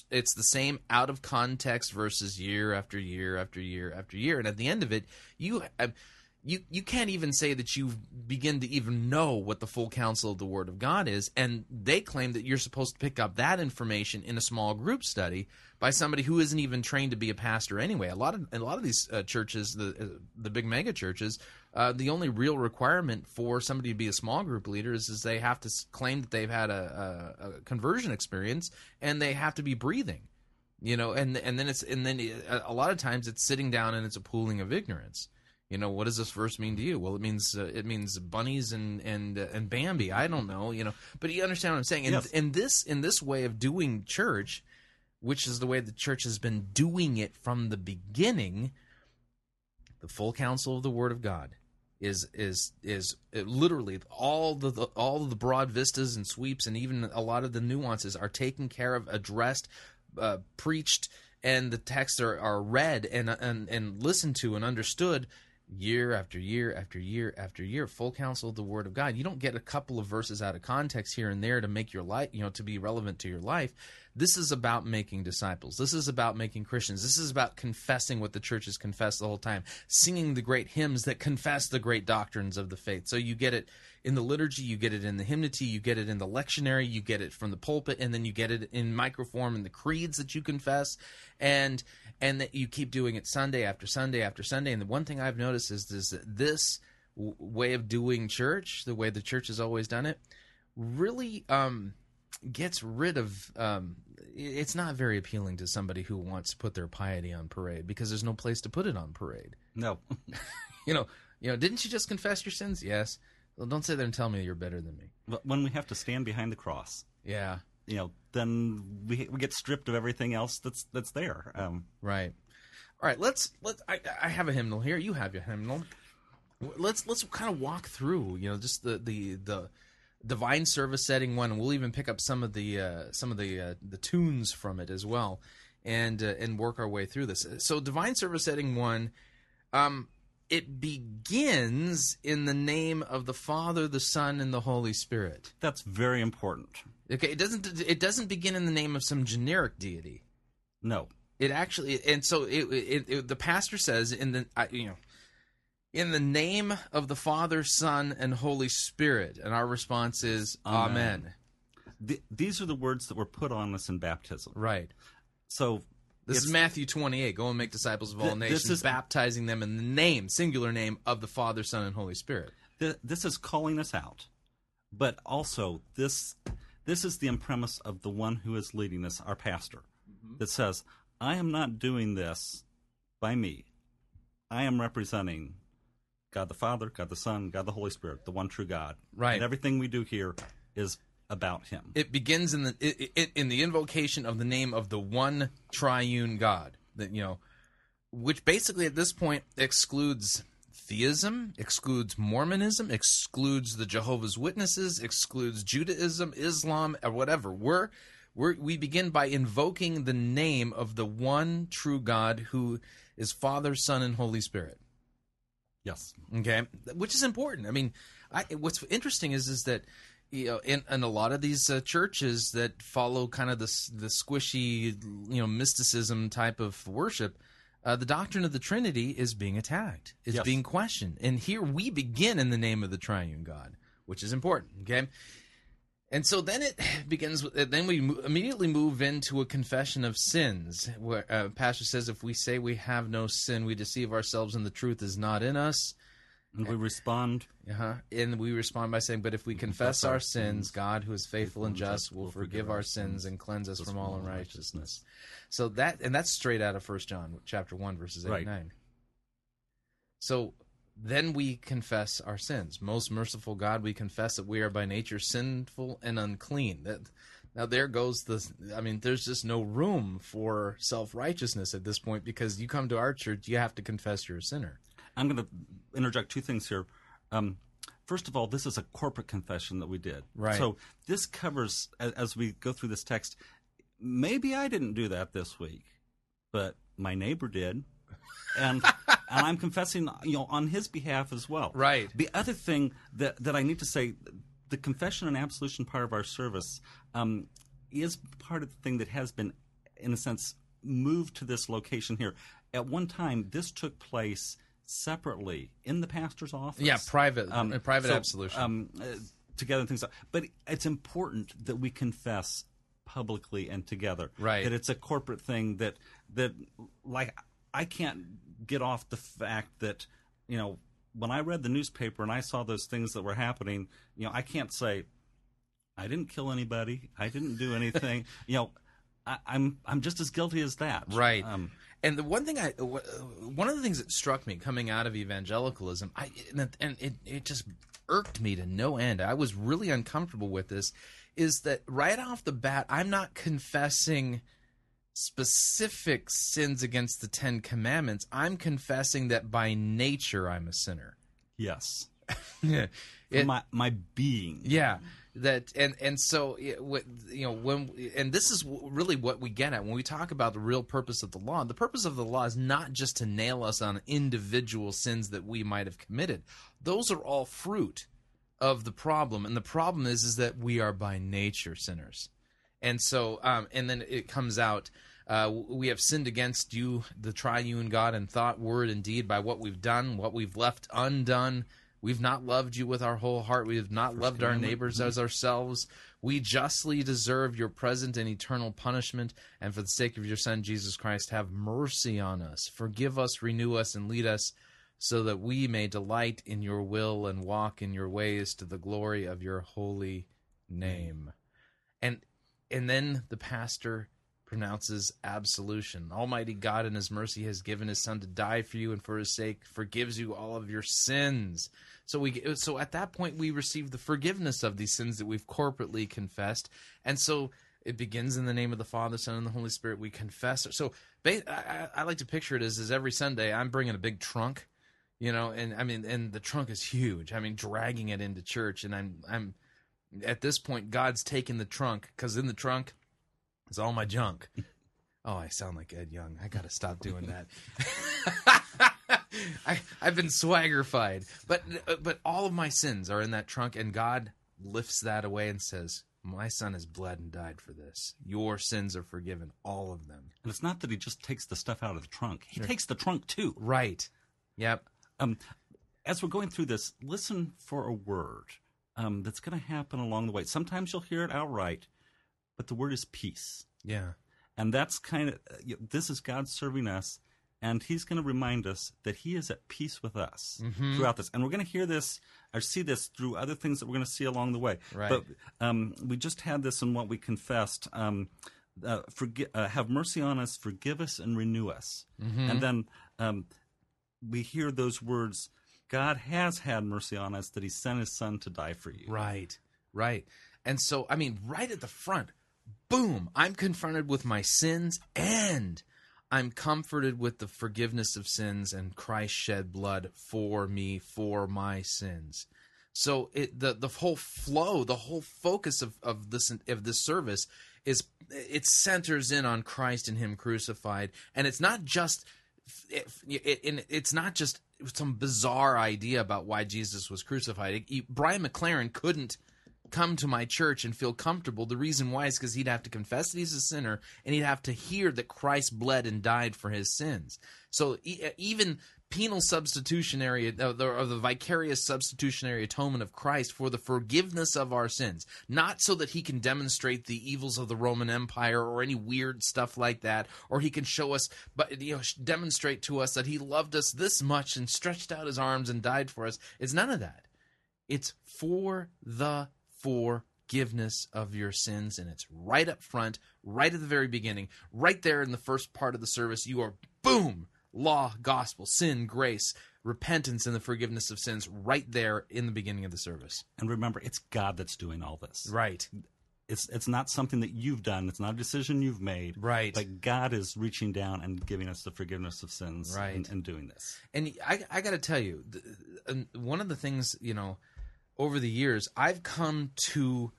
Speaker 1: It's the same out of context versus year after year after year after year. And at the end of it, you. Uh, you you can't even say that you begin to even know what the full counsel of the Word of God is, and they claim that you're supposed to pick up that information in a small group study by somebody who isn't even trained to be a pastor anyway. A lot of a lot of these uh, churches, the uh, the big mega churches, uh, the only real requirement for somebody to be a small group leader is, is they have to claim that they've had a, a, a conversion experience and they have to be breathing you know and and then it's and then uh, a, lot of times it's sitting down and it's a pooling of ignorance. You know what does this verse mean to you? Well it means uh, it means bunnies and and uh, and bambi. I don't know you know but you understand what i'm saying. And
Speaker 2: Yes.
Speaker 1: in this in this way of doing church which is the way the church has been doing it from the beginning the full counsel of the word of god is is is uh, literally all the, the all the broad vistas and sweeps and even a lot of the nuances are taken care of addressed uh, preached and the texts are, are read and, and and listened to and understood year after year after year after year full counsel of the word of god. You don't get a couple of verses out of context here and there to make your life you know to be relevant to your life. This is about making disciples. This is about making christians. This is about confessing what the church has confessed the whole time. Singing the great hymns that confess the great doctrines of the faith. So you get it in the liturgy you get it in the hymnody you get it in the lectionary you get it from the pulpit and then you get it in microform in the creeds that you confess and and that you keep doing it sunday after sunday after sunday. And the one thing i've noticed is, is that this w- way of doing church the way the church has always done it really um gets rid of um it's not very appealing to somebody who wants to put their piety on parade because there's no place to put it on parade.
Speaker 2: No. <laughs>
Speaker 1: you know you know didn't you just confess your sins? Yes well don't sit there and tell me you're better than me
Speaker 2: But when we have to stand behind the cross,
Speaker 1: yeah
Speaker 2: you know, then we we get stripped of everything else that's that's there. Um,
Speaker 1: Right. All right. Let's let I, I have a hymnal here. You have your hymnal. Let's let's kind of walk through. You know, just the the the divine service setting one, and we'll even pick up some of the uh, some of the uh, the tunes from it as well, and uh, and work our way through this. So, divine service setting one. Um, it begins in the name of the Father, the Son, and the Holy Spirit.
Speaker 2: that's very important.
Speaker 1: Okay, it doesn't it doesn't begin in the name of some generic deity.
Speaker 2: No.
Speaker 1: It actually, and so it, it, it the pastor says in the, I, you know, In the name of the Father, Son, and Holy Spirit. And our response is Amen.
Speaker 2: Amen. Th- these are the words that were put on us in baptism.
Speaker 1: Right.
Speaker 2: So
Speaker 1: This
Speaker 2: it's-
Speaker 1: is Matthew 28. Go and make disciples of all
Speaker 2: Th- this
Speaker 1: nations,
Speaker 2: is-
Speaker 1: baptizing them in the name, singular name, of the Father, Son, and Holy Spirit.
Speaker 2: th- this is calling us out, but also this this is the premise of the one who is leading us, our pastor,
Speaker 1: Mm-hmm.
Speaker 2: that says, "I am not doing this by me. I am representing God the Father, God the Son, God the Holy Spirit, the one true God.
Speaker 1: Right.
Speaker 2: And everything we do here is about Him.
Speaker 1: It begins in the it, it, in the invocation of the name of the one triune God. That you know, which basically at this point excludes theism, excludes Mormonism, excludes the Jehovah's Witnesses, excludes Judaism, Islam, or whatever. We're we're, we begin by invoking the name of the one true God who is Father, Son, and Holy Spirit.
Speaker 2: yes.
Speaker 1: Okay, which is important. I mean, I, what's interesting is is that you know, in, in a lot of these uh, churches that follow kind of the the squishy, you know, mysticism type of worship, uh, the doctrine of the Trinity is being attacked, is
Speaker 2: Yes.
Speaker 1: being questioned, and here we begin in the name of the Triune God, which is important. Okay. And so then it <sighs> begins. With, then we immediately move into a confession of sins, where uh, Pastor says, "If we say we have no sin, we deceive ourselves, and the truth is not in us."
Speaker 2: And we respond,
Speaker 1: Uh-huh. And we respond by saying, But if we confess our sins, God, who is faithful and just, will forgive our sins and cleanse us from all unrighteousness. So that, and that's straight out of First John chapter 1, verses 8
Speaker 2: Right.
Speaker 1: and 9. So then we confess our sins. Most merciful God, we confess that we are by nature sinful and unclean. That now there goes the I mean there's just no room for self-righteousness at this point because you come to our church you have to confess you're a sinner.
Speaker 2: I'm going to interject two things here. Um, first of all, this is a corporate confession that we did.
Speaker 1: Right.
Speaker 2: So this covers, as we go through this text, maybe I didn't do that this week, but my neighbor did. And <laughs> and I'm confessing, you know, on his behalf as well.
Speaker 1: Right.
Speaker 2: The other thing that that I need to say, the confession and absolution part of our service um, is part of the thing that has been, in a sense, moved to this location here. At one time, this took place separately in the pastor's office.
Speaker 1: Yeah, private uh, private
Speaker 2: so,
Speaker 1: absolution.
Speaker 2: Um, uh, together and things like But it's important that we confess publicly and together.
Speaker 1: Right.
Speaker 2: That it's a corporate thing that that like I can't get off the fact that you know when I read the newspaper and I saw those things that were happening, you know, I can't say I didn't kill anybody, I didn't do anything. <laughs> you know, I, I'm I'm just as guilty as that.
Speaker 1: Right.
Speaker 2: Um,
Speaker 1: and the one thing I, uh, one of the things that struck me coming out of evangelicalism, I and it- it, it just irked me to no end. I was really uncomfortable with this. Is that right off the bat? I'm not confessing specific sins against the Ten Commandments. I'm confessing that by nature I'm a sinner.
Speaker 2: yes. <laughs>
Speaker 1: It-
Speaker 2: my my being.
Speaker 1: yeah, that and and so it, you know when and this is really what we get at when we talk about the real purpose of the law. The purpose of the law is not just to nail us on individual sins that we might have committed. Those are all fruit of the problem, and the problem is is that we are by nature sinners, and so um, and then it comes out. Uh, we have sinned against you, the triune God, in thought, word, and deed, by what we've done, what we've left undone. We've not loved you with our whole heart. We have not loved our neighbors as ourselves. We justly deserve your present and eternal punishment. And for the sake of your Son, Jesus Christ, have mercy on us. Forgive us, renew us, and lead us so that we may delight in your will and walk in your ways to the glory of your holy name. And and then the pastor pronounces absolution. Almighty God in his mercy has given his son to die for you and for his sake forgives you all of your sins. So we so at that point we receive the forgiveness of these sins that we've corporately confessed. And so it begins in the name of the Father, Son, and the Holy Spirit. We confess. So I, I like to picture it as, as every Sunday I'm bringing a big trunk, you know, and I mean, and the trunk is huge. I mean, dragging it into church, and I'm I'm at this point God's taking the trunk because in the trunk is all my junk. <laughs> Oh, I sound like Ed Young. I got to stop doing that. <laughs> I I've been swaggerfied, but but all of my sins are in that trunk, and God lifts that away and says, "My son has bled and died for this. Your sins are forgiven, all of them."
Speaker 2: And it's not that he just takes the stuff out of the trunk; he takes the trunk too.
Speaker 1: Right. Yep.
Speaker 2: Um, as we're going through this, listen for a word um, that's going to happen along the way. Sometimes you'll hear it outright, but the word is peace.
Speaker 1: Yeah.
Speaker 2: And that's kind of, this is God serving us, and He's going to remind us that He is at peace with us
Speaker 1: Mm-hmm.
Speaker 2: throughout this. And we're going to hear this or see this through other things that we're going to see along the way.
Speaker 1: Right.
Speaker 2: But um, we just had this in what we confessed. Um, uh, forgi- uh, have mercy on us, forgive us, and renew us.
Speaker 1: Mm-hmm.
Speaker 2: And then um, we hear those words God has had mercy on us that He sent His Son to die for you.
Speaker 1: Right, right. And so, I mean, right at the front, boom, I'm confronted with my sins and I'm comforted with the forgiveness of sins and Christ shed blood for me for my sins. So it the the whole flow, the whole focus of, of this of this service is it centers in on Christ and Him crucified, and it's not just it, it, it's not just some bizarre idea about why Jesus was crucified. It- Brian McLaren couldn't come to my church and feel comfortable. The reason why is because he'd have to confess that he's a sinner and he'd have to hear that Christ bled and died for his sins. So e- even penal substitutionary uh, the- or the vicarious substitutionary atonement of Christ for the forgiveness of our sins, not so that he can demonstrate the evils of the Roman Empire or any weird stuff like that, or he can show us, but you know, demonstrate to us that he loved us this much and stretched out his arms and died for us. It's none of that. It's for the forgiveness of your sins, and it's right up front, right at the very beginning, right there in the first part of the service. You are boom, law, gospel, sin, grace, repentance, and the forgiveness of sins, right there in the beginning of the service.
Speaker 2: And remember, it's God that's doing all this.
Speaker 1: Right,
Speaker 2: It's it's not something that you've done. It's not a decision you've made.
Speaker 1: Right.
Speaker 2: But God is reaching down and giving us the forgiveness of sins.
Speaker 1: Right.
Speaker 2: And, and doing this.
Speaker 1: and I, I got to tell you, one of the things you know, over the years, I've come to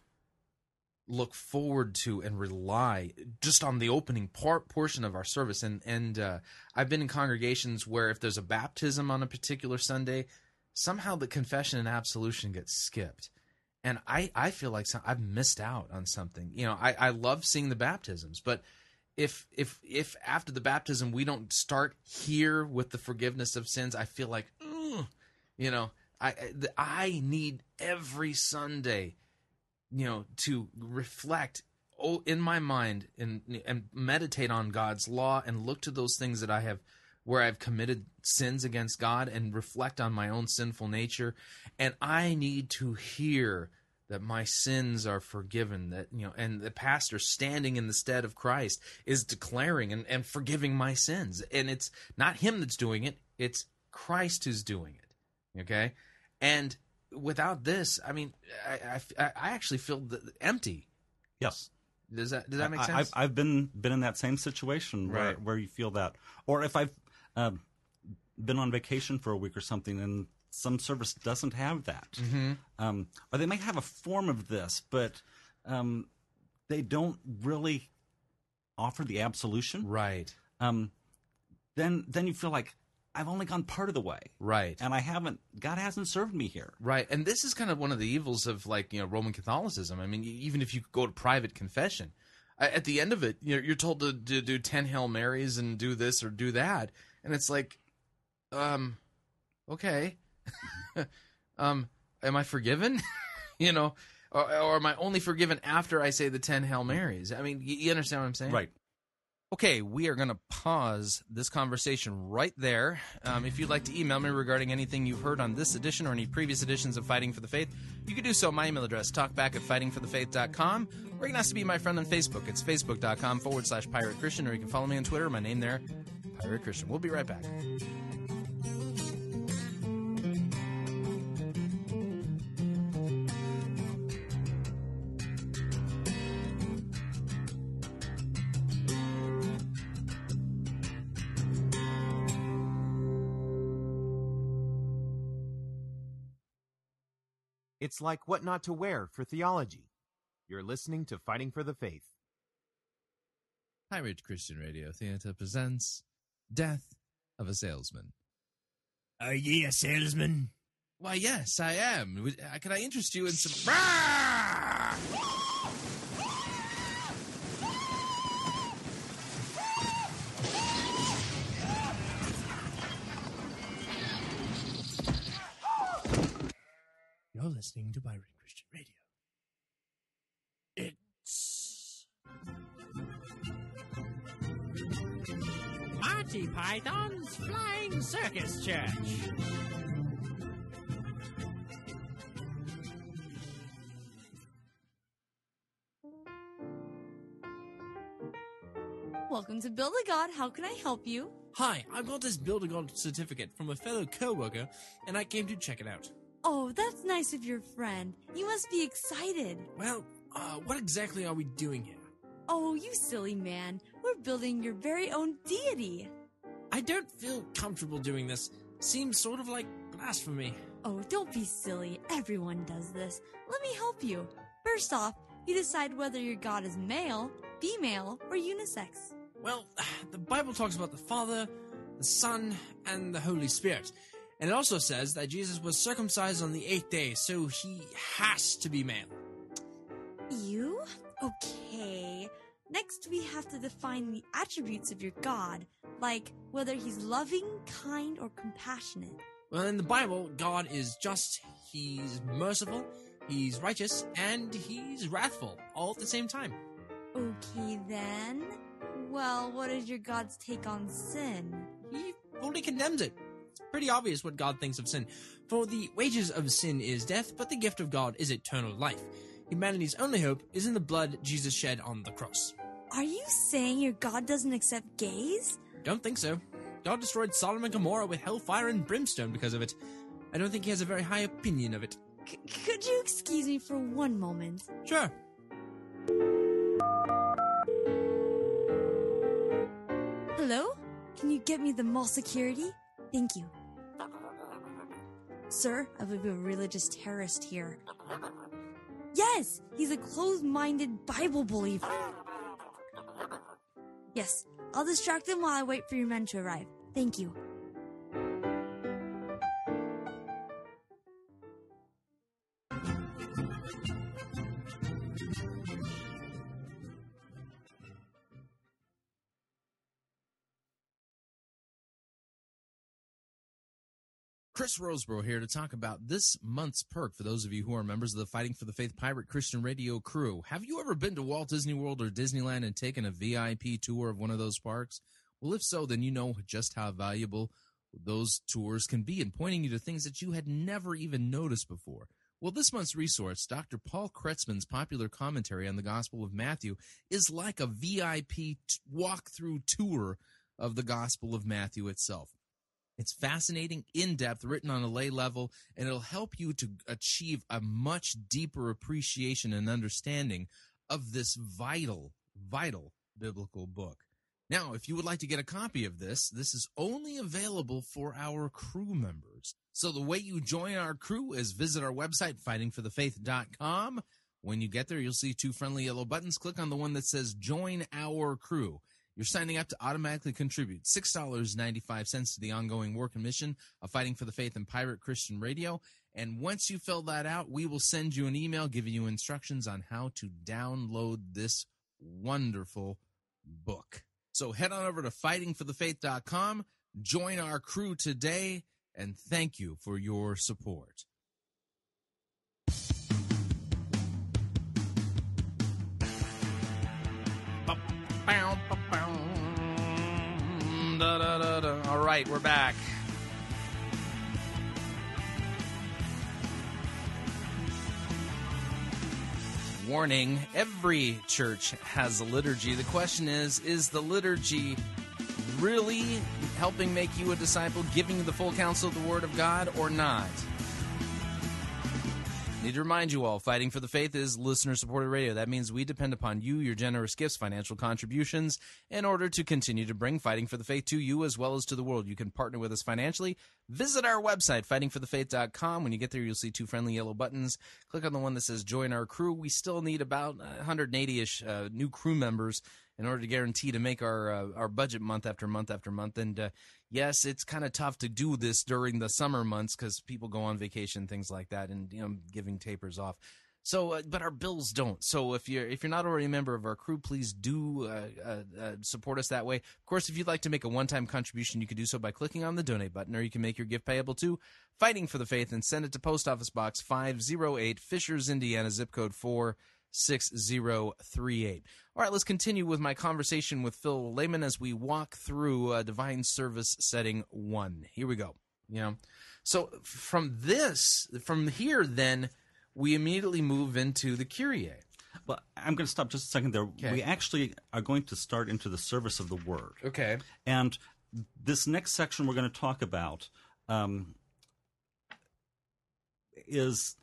Speaker 1: look forward to and rely just on the opening part portion of our service, and and uh, I've been in congregations where if there's a baptism on a particular Sunday, somehow the confession and absolution gets skipped. And I, I feel like some, I've missed out on something. You know, I, I love seeing the baptisms, but if if if after the baptism we don't start here with the forgiveness of sins, I feel like, you know, I I- need every Sunday, you know, to reflect in my mind and and meditate on God's law and look to those things that I have where I've committed sins against God and reflect on my own sinful nature. And I need to hear that my sins are forgiven that you know and the pastor standing in the stead of Christ is declaring and, and forgiving my sins. And it's not him that's doing it it's Christ who's doing it okay and without this I mean I I, I actually feel th- empty
Speaker 2: Yes.
Speaker 1: does that does that make
Speaker 2: I-
Speaker 1: sense
Speaker 2: I've, I've been been in that same situation where,
Speaker 1: Right.
Speaker 2: where you feel that, or if I've um, been on vacation for a week or something, and some service doesn't have that,
Speaker 1: Mm-hmm.
Speaker 2: um, or they might have a form of this, but um, they don't really offer the absolution.
Speaker 1: right
Speaker 2: Um, then then you feel like I've only gone part of the way,
Speaker 1: right
Speaker 2: and I haven't. God hasn't served me here.
Speaker 1: Right, and this is kind of one of the evils of like you know Roman Catholicism. I mean, even if you go to private confession, at the end of it, you're, you're told to, to do ten Hail Marys and do this or do that, and it's like, um, okay, <laughs> um, am I forgiven? <laughs> you know, or, or am I only forgiven after I say the ten Hail Marys? I mean, you, you understand what I'm saying?
Speaker 2: Right.
Speaker 1: Okay, we are going to pause this conversation right there. Um, if you'd like to email me regarding anything you've heard on this edition or any previous editions of Fighting for the Faith, you can do so. At my email address, talkback at fightingforthefaith.com, or you can also be my friend on Facebook. It's facebook.com forward slash pirate Christian, or you can follow me on Twitter. My name there, Pirate Christian. We'll be right back.
Speaker 3: It's like what not to wear for theology. You're listening to Fighting for the Faith.
Speaker 1: Pirate Christian Radio Theater presents Death of a Salesman.
Speaker 4: Are ye a salesman?
Speaker 1: Why, yes, I am. Uh, Can I interest you in some.
Speaker 5: Listening to Pirate Christian Radio. It's Monty Python's Flying Circus Church.
Speaker 6: Welcome to Build a God. How can I help you?
Speaker 5: Hi, I got this Build a God certificate from a fellow coworker, and I came to check it out.
Speaker 6: Oh, that's nice of your friend. You must be excited.
Speaker 5: Well, uh, what exactly are we doing here?
Speaker 6: Oh, you silly man. We're building your very own deity.
Speaker 5: I don't feel comfortable doing this. Seems sort of like blasphemy.
Speaker 6: Oh, don't be silly. Everyone does this. Let me help you. First off, you decide whether your God is male, female, or unisex.
Speaker 5: Well, <sighs> the Bible talks about the Father, the Son, and the Holy Spirit. And it also says that Jesus was circumcised on the eighth day, so he has to be male.
Speaker 6: You? Okay. Next, we have to define the attributes of your God, like whether he's loving, kind, or compassionate.
Speaker 5: Well, in the Bible, God is just, he's merciful, he's righteous, and he's wrathful, all at the same time.
Speaker 6: Okay, then. Well, what is your God's take on sin?
Speaker 5: He fully condemns it. It's pretty obvious what God thinks of sin. For the wages of sin is death, but the gift of God is eternal life. Humanity's only hope is in the blood Jesus shed on the cross.
Speaker 6: Are you saying your God doesn't accept gays?
Speaker 5: Don't think so. God destroyed Sodom and Gomorrah with hellfire and brimstone because of it. I don't think he has a very high opinion of it.
Speaker 6: C- could you excuse me for one moment?
Speaker 5: Sure.
Speaker 6: Hello? Can you get me the mall security? Thank you. Sir, I believe a religious terrorist here. Yes, he's a closed-minded Bible believer. Yes, I'll distract him while I wait for your men to arrive. Thank you.
Speaker 1: Chris Rosebrough here to talk about this month's perk for those of you who are members of the Fighting for the Faith Pirate Christian Radio crew. Have you ever been to Walt Disney World or Disneyland and taken a VIP tour of one of those parks? Well, if so, then you know just how valuable those tours can be in pointing you to things that you had never even noticed before. Well, this month's resource, Dr. Paul Kretzmann's popular commentary on the Gospel of Matthew, is like a VIP t- walk-through tour of the Gospel of Matthew itself. It's fascinating, in depth, written on a lay level, and it'll help you to achieve a much deeper appreciation and understanding of this vital, vital biblical book. Now, if you would like to get a copy of this, this is only available for our crew members. So the way you join our crew is visit our website, fightingforthefaith.com. When you get there, you'll see two friendly yellow buttons. Click on the one that says join our crew. You're signing up to automatically contribute $6.95 to the ongoing work and mission of Fighting for the Faith and Pirate Christian Radio. And once you fill that out, we will send you an email giving you instructions on how to download this wonderful book. So head on over to fightingforthefaith.com, join our crew today, and thank you for your support. Right, we're back. Warning every church has a liturgy. The question is is the liturgy really helping make you a disciple, giving you the full counsel of the Word of God, or not? Need to remind you all, Fighting for the Faith is listener supported radio. That means we depend upon you, your generous gifts, financial contributions, in order to continue to bring Fighting for the Faith to you as well as to the world. You can partner with us financially. Visit our website, fightingforthefaith.com. When you get there, you'll see two friendly yellow buttons. Click on the one that says Join Our Crew. We still need about 180 ish uh, new crew members in order to guarantee to make our uh, our budget month after month after month. And uh, yes, it's kind of tough to do this during the summer months because people go on vacation, things like that, and you know giving tapers off. So, uh, but our bills don't. So, if you're if you're not already a member of our crew, please do uh, uh, uh, support us that way. Of course, if you'd like to make a one time contribution, you can do so by clicking on the donate button, or you can make your gift payable to Fighting for the Faith and send it to Post Office Box five zero eight, Fishers, Indiana, zip code four six zero three eight. All right, let's continue with my conversation with Phil Lehman as we walk through uh, Divine Service Setting One. Here we go. You know, so from this, from here, then we immediately move into the Kyrie.
Speaker 2: Well, I'm going to stop just a second there.
Speaker 1: Okay.
Speaker 2: We actually are going to start into the service of the word.
Speaker 1: Okay.
Speaker 2: And this next section we're going to talk about um, is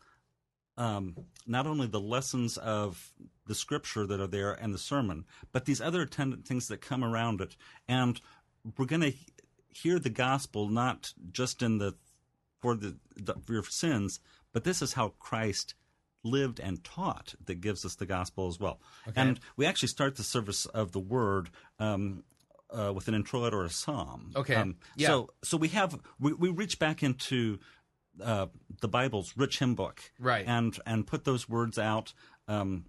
Speaker 2: um, not only the lessons of the scripture that are there and the sermon, but these other attendant things that come around it. And we're going to hear the gospel not just in the for the, the for your sins, but this is how Christ lived and taught that gives us the gospel as well. And we actually start the service of the word um, uh, with an introit or a psalm.
Speaker 1: Okay.
Speaker 2: Um,
Speaker 1: Yeah.
Speaker 2: So so we have we, we reach back into uh, the Bible's rich hymn book,
Speaker 1: Right.
Speaker 2: and and put those words out. Um,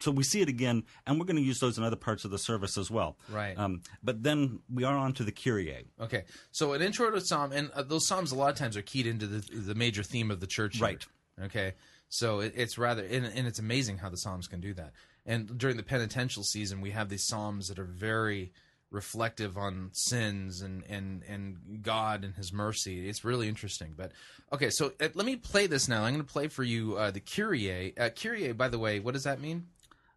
Speaker 2: so we see it again, and we're going to use those in other parts of the service as well.
Speaker 1: Right.
Speaker 2: Um, but then we are on to the Kyrie.
Speaker 1: Okay. So an intro to psalm, and uh, those psalms a lot of times are keyed into the the major theme of the church. year.
Speaker 2: Right.
Speaker 1: Okay. So it, it's rather, and, and it's amazing how the psalms can do that. And during the penitential season, we have these psalms that are very reflective on sins and and and God and His mercy. It's really interesting. But okay, so uh, let me play this now. I'm going to play for you uh, the Kyrie. Uh, Kyrie, by the way, what does that mean?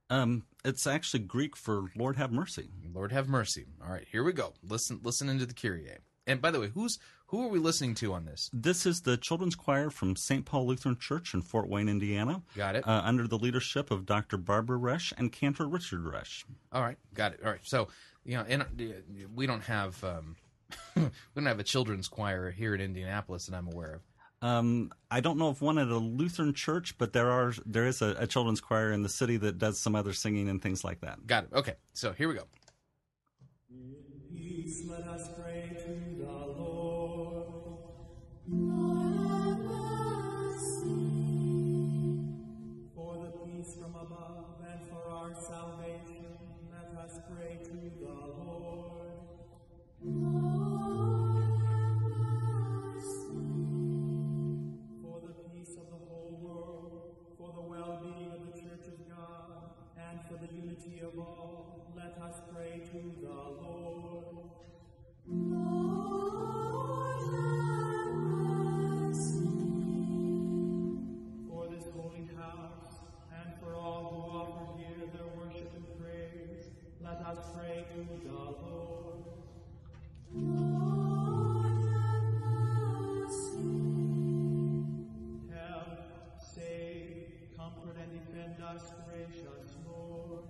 Speaker 2: Um, it's actually Greek for Lord have mercy.
Speaker 1: Lord have mercy. All right, here we go. Listen, listen into the Kyrie. And by the way, who's who are we listening to on this?
Speaker 2: This is the children's choir from St. Paul Lutheran Church in Fort Wayne, Indiana.
Speaker 1: Got it.
Speaker 2: Uh, under the leadership of Dr. Barbara Resch and Cantor Richard Resch.
Speaker 1: All right, got it. All right, so you know, and uh, we don't have um, <laughs> we don't have a children's choir here in Indianapolis that I'm aware of.
Speaker 2: Um, I don't know of one at a Lutheran church, but there are there is a, a children's choir in the city that does some other singing and things like that.
Speaker 1: Got it. Okay, so here we go.
Speaker 4: Peace, let us pray to the us, gracious Lord.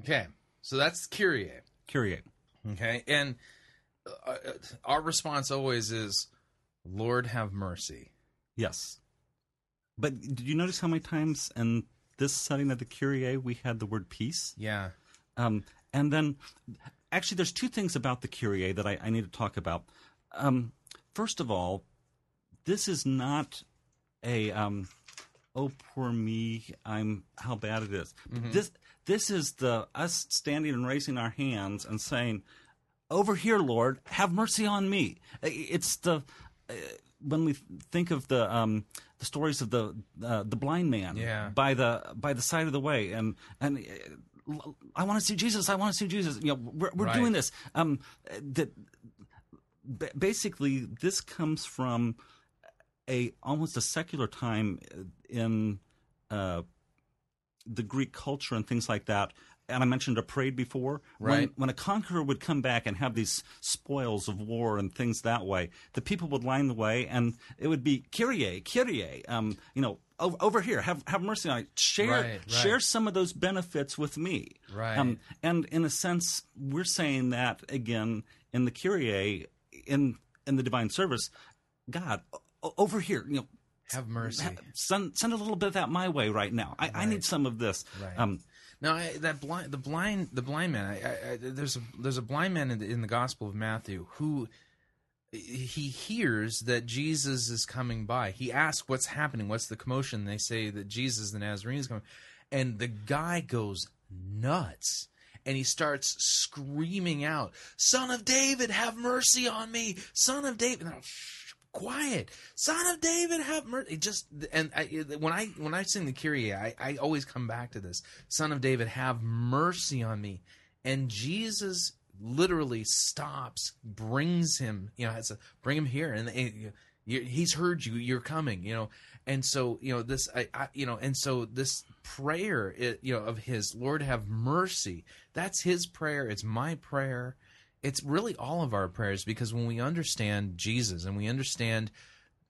Speaker 1: Okay, so that's Kyrie.
Speaker 2: Kyrie.
Speaker 1: Okay, and uh, uh, our response always is, "Lord have mercy."
Speaker 2: Yes. But did you notice how many times in this setting of the Kyrie we had the word peace?
Speaker 1: Yeah.
Speaker 2: Um, and then, actually, there's two things about the Kyrie that I, I need to talk about. Um, first of all, this is not a um, oh poor me, I'm how bad it is. This this is the us standing and raising our hands and saying, "Over here, Lord, have mercy on me." It's the uh, when we think of the um, the stories of the uh, the blind man
Speaker 1: Yeah.
Speaker 2: by the by the side of the way and and uh, I want to see Jesus. I want to see Jesus. You know, we're, we're
Speaker 1: Right.
Speaker 2: doing this. Um, that basically this comes from a almost a secular time in uh, the Greek culture and things like that. And I mentioned a parade before. When,
Speaker 1: Right.
Speaker 2: when a conqueror would come back and have these spoils of war and things that way, the people would line the way, and it would be Kyrie, Kyrie. Um, you know, over, here, have have mercy on me Share
Speaker 1: Right, right.
Speaker 2: share some of those benefits with me.
Speaker 1: Right.
Speaker 2: Um, and in a sense, we're saying that again in the Kyrie, in in the divine service. God, over here, you know,
Speaker 1: Have mercy.
Speaker 2: ha- send send a little bit of that my way right now. I, I need some of this.
Speaker 1: Right.
Speaker 2: Um,
Speaker 1: Now I, that blind, the blind, the blind man. I, I, I, there's a there's a blind man in the, in the Gospel of Matthew who he hears that Jesus is coming by. He asks, "What's happening? What's the commotion?" They say that Jesus the Nazarene is coming, and the guy goes nuts. And he starts screaming out, "Son of David, have mercy on me! Son of David!" I'm, "Shh, quiet, Son of David, have mercy. Just and I, when I when I sing the Kyrie, I, I always come back to this: Son of David, have mercy on me. And Jesus literally stops, brings him, you know, has a, bring him here, and, and he's heard you, you're coming, you know, and so you know this, I, I you know, and so this prayer, it, you know, of his Lord have mercy. That's his prayer. It's my prayer it's really all of our prayers because when we understand Jesus and we understand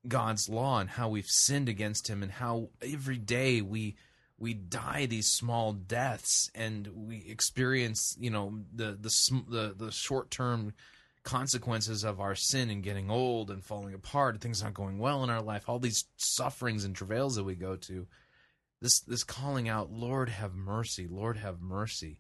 Speaker 1: God's law and how we've sinned against him and how every day we we die these small deaths and we experience you know the the the, the short term consequences of our sin and getting old and falling apart and things not going well in our life all these sufferings and travails that we go to. This this calling out lord have mercy lord have mercy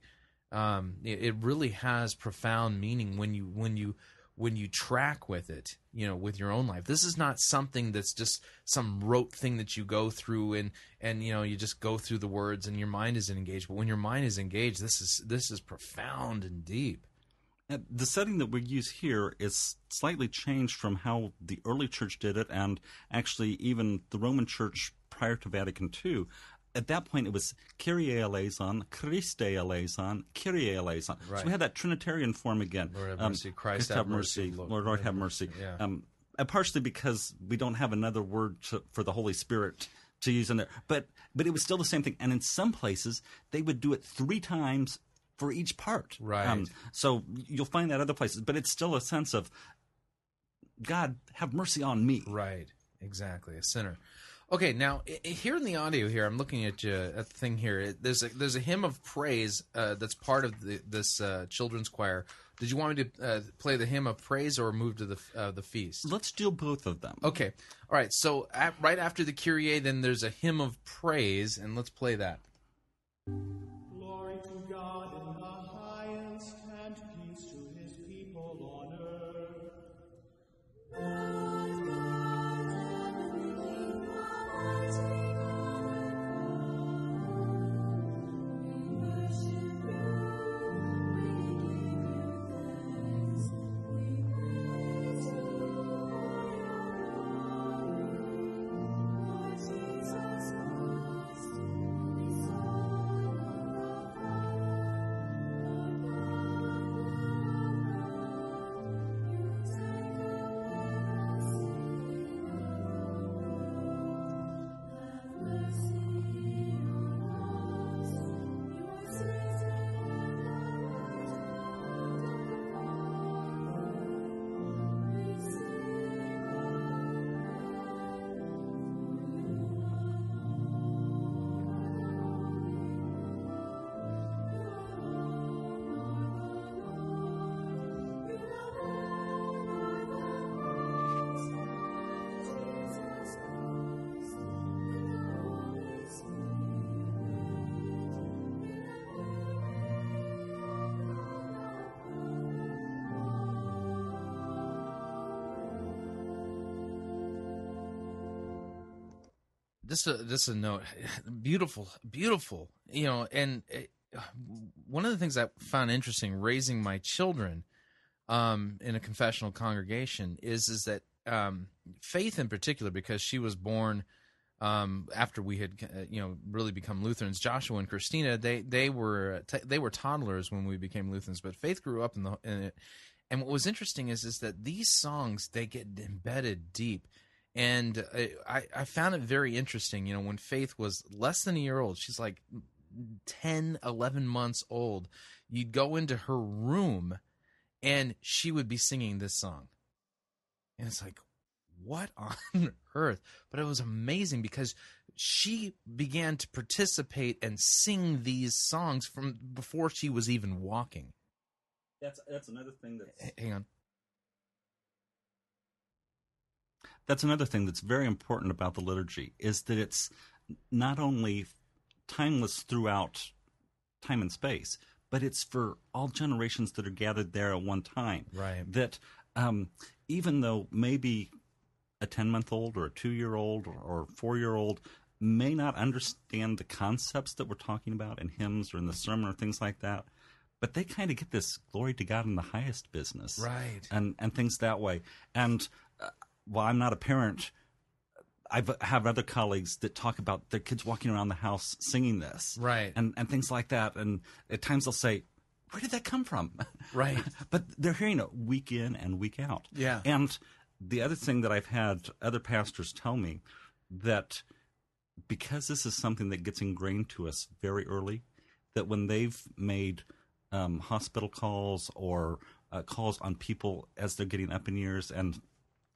Speaker 1: um, it, it really has profound meaning when you when you when you track with it you know with your own life. This is not something that's just some rote thing that you go through and and you know you just go through the words and your mind isn't engaged. But when your mind is engaged this is this is profound and deep.
Speaker 2: And the setting that we use here is slightly changed from how the early church did it, and actually even the Roman Church prior to Vatican II. At that point, it was Kyrie eleison, Christe eleison, Kyrie eleison. So we had that Trinitarian form again.
Speaker 1: Lord have
Speaker 2: Um,
Speaker 1: mercy, Christ have mercy, Lord-
Speaker 2: Lord, Lord have mercy.
Speaker 1: Yeah.
Speaker 2: Um, and partially because we don't have another word to, for the Holy Spirit to use in there, but but it was still the same thing. And in some places, they would do it three times for each part. Um,
Speaker 1: Right.
Speaker 2: so you'll find that other places, but it's still a sense of God have mercy on me.
Speaker 1: Right, exactly, a sinner. Okay, now here in the audio here, I'm looking at you at the thing here. There's a there's a hymn of praise uh, that's part of the, this uh, children's choir. Did you want me to uh, play the hymn of praise or move to the uh, the feast?
Speaker 2: Let's do both of them.
Speaker 1: Okay, all right. So at, right after the Kyrie, then there's a hymn of praise, and let's play that. Just a just a note <sighs> beautiful beautiful you know and uh, one of the things i found interesting raising my children um in a confessional congregation is is that um faith in particular because she was born um after we had uh, you know really become lutherans joshua and christina they they were t- they were toddlers when we became lutherans but faith grew up in the in it. And what was interesting is is that these songs they get embedded deep and I, I found it very interesting you know when faith was less than a year old she's like 10 11 months old you'd go into her room and she would be singing this song. And it's like what <laughs> on earth? But it was amazing because she began to participate and sing these songs from before she was even walking.
Speaker 2: That's that's another thing that's
Speaker 1: H- hang on
Speaker 2: that's another thing that's very important about the liturgy is that it's not only timeless throughout time and space, but it's for all generations that are gathered there at one time.
Speaker 1: Right.
Speaker 2: That um, even though maybe a 10 month old or a two year old or four year old may not understand the concepts that we're talking about in hymns or in the sermon or things like that, but they kind of get this glory to God in the highest business.
Speaker 1: Right.
Speaker 2: And, and things that way. And while I'm not a parent, I have other colleagues that talk about their kids walking around the house singing this,
Speaker 1: Right.
Speaker 2: and and things like that. And at times they'll say, "Where did that come from?" <laughs>
Speaker 1: Right.
Speaker 2: but they're hearing it week in and week out.
Speaker 1: Yeah.
Speaker 2: And the other thing that I've had other pastors tell me that because this is something that gets ingrained to us very early, that when they've made um, hospital calls or uh, calls on people as they're getting up in years and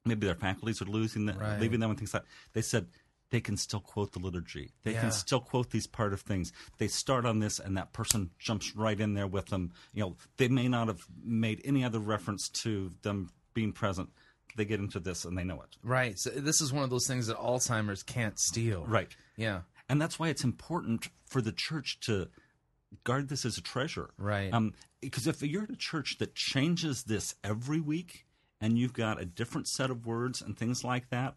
Speaker 2: maybe their faculties are losing them,
Speaker 1: Right.
Speaker 2: leaving them and things like that. they said they can still quote the liturgy. They
Speaker 1: Yeah.
Speaker 2: can still quote these part of things. They start on this and that person jumps right in there with them. You know, they may not have made any other reference to them being present. They get into this and they know it.
Speaker 1: Right. So this is one of those things that Alzheimer's can't steal.
Speaker 2: Right.
Speaker 1: Yeah.
Speaker 2: And that's why it's important for the church to guard this as a treasure.
Speaker 1: Right.
Speaker 2: Um, because if you're at a church that changes this every week and you've got a different set of words and things like that,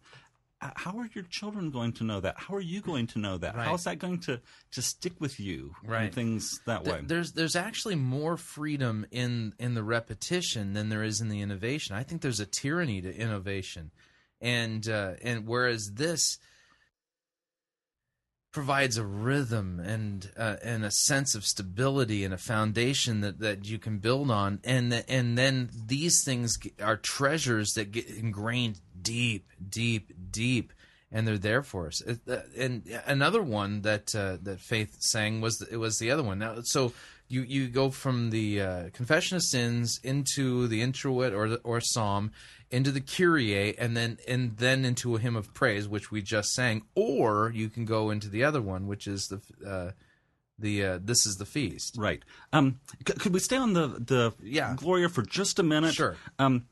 Speaker 2: how are your children going to know that? How are you going to know that?
Speaker 1: Right.
Speaker 2: How is that going to, to stick with you? and
Speaker 1: Right.
Speaker 2: things that way.
Speaker 1: There's there's actually more freedom in in the repetition than there is in the innovation. I think there's a tyranny to innovation, and uh, and whereas this provides a rhythm and uh, and a sense of stability and a foundation that, that you can build on, and th- and then these things are treasures that get ingrained deep, deep, deep and they're there for us. Uh, And another one that uh, that Faith sang was it was the other one. Now, so you you go from the uh, confession of sins into the introit or the, or psalm into the Kyrie, and then and then into a hymn of praise, which we just sang, or you can go into the other one, which is the uh, the uh, this is the feast.
Speaker 2: Right. Um, c- could we stay on the the
Speaker 1: Yeah.
Speaker 2: Gloria for just a minute?
Speaker 1: Sure.
Speaker 2: Um,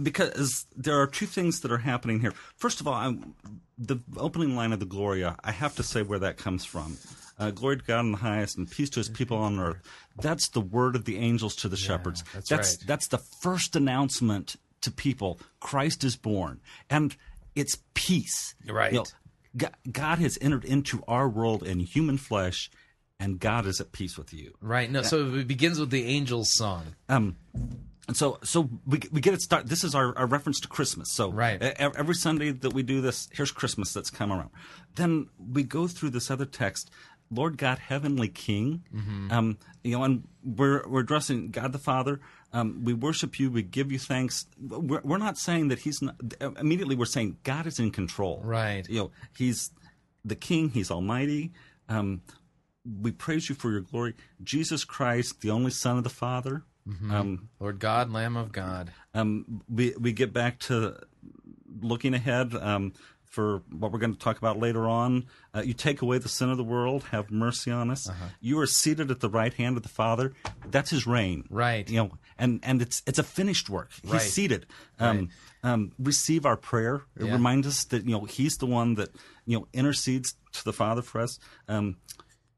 Speaker 2: because there are two things that are happening here. First of all, I'm, the opening line of the Gloria, I have to say where that comes from. Uh, Glory to God in the highest, and peace to His people on earth. That's the word of the angels to the shepherds.
Speaker 1: that's
Speaker 2: that's
Speaker 1: right.
Speaker 2: that's the first announcement to people. Christ is born, and it's peace.
Speaker 1: Right.
Speaker 2: You know, God, has entered into our world in human flesh, and God is at peace with you.
Speaker 1: Right. No. So it begins with the angels' song.
Speaker 2: Um, and so, so we we get it start. This is our, our reference to Christmas. So,
Speaker 1: Right.
Speaker 2: every Sunday that we do this, here's Christmas that's come around. Then we go through this other text, Lord God, Heavenly King.
Speaker 1: Mm-hmm.
Speaker 2: Um, you know, and we're we're addressing God the Father. Um, we worship you. We give you thanks. We're, we're not saying that He's not. Immediately, we're saying God is in control.
Speaker 1: Right.
Speaker 2: You know, He's the King. He's Almighty. Um, we praise you for your glory, Jesus Christ, the only Son of the Father.
Speaker 1: Mm-hmm.
Speaker 2: Um,
Speaker 1: Lord God, Lamb of God.
Speaker 2: um, we we get back to looking ahead um, for what we're going to talk about later on. Uh, you take away the sin of the world, have mercy on us.
Speaker 1: Uh-huh.
Speaker 2: You are seated at the right hand of the Father. That's His reign,
Speaker 1: Right.
Speaker 2: You know, and and it's it's a finished work. He's
Speaker 1: Right.
Speaker 2: seated. Um, um, receive our prayer. It
Speaker 1: Yeah.
Speaker 2: reminds us that you know He's the one that you know intercedes to the Father for us. Um,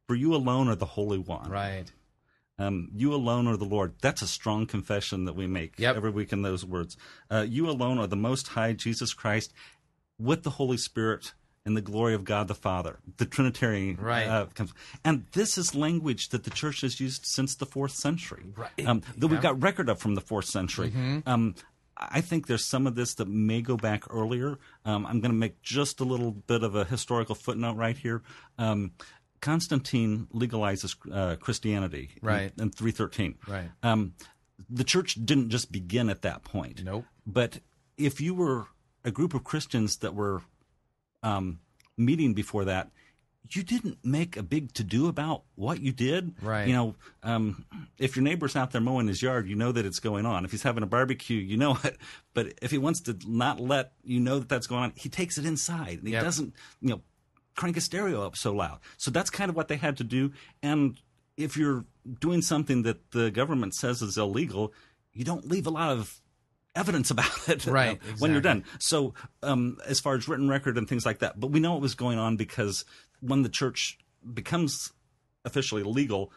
Speaker 2: for you alone are the Holy One.
Speaker 1: Right.
Speaker 2: Um, you alone are the Lord. That's a strong confession that we make
Speaker 1: Yep.
Speaker 2: every week in those words. Uh, you alone are the Most High, Jesus Christ, with the Holy Spirit in the glory of God the Father. The Trinitarian
Speaker 1: Right.
Speaker 2: uh, comes, and this is language that the church has used since the fourth century.
Speaker 1: Right.
Speaker 2: Um, that we've got record of from the fourth century. Um, I think there's some of this that may go back earlier. Um, I'm going to make just a little bit of a historical footnote right here. Um, Constantine legalizes uh, Christianity in-
Speaker 1: Right.
Speaker 2: in, 313.
Speaker 1: Right.
Speaker 2: Um, the church didn't just begin at that point.
Speaker 1: Nope.
Speaker 2: But if you were a group of Christians that were um, meeting before that, you didn't make a big to do about what you did.
Speaker 1: Right.
Speaker 2: You know, um, if your neighbor's out there mowing his yard, you know that it's going on. If he's having a barbecue, you know it. <laughs> But if he wants to not let you know that that's going on, he takes it inside. And he
Speaker 1: Yep.
Speaker 2: doesn't, you know, crank a stereo up so loud. So that's kind of what they had to do. And if you're doing something that the government says is illegal, you don't leave a lot of evidence about <laughs> it
Speaker 1: Right,
Speaker 2: uh, when you're done. So, um, as far as written record and things like that, but we know what was going on because when the church becomes officially legal,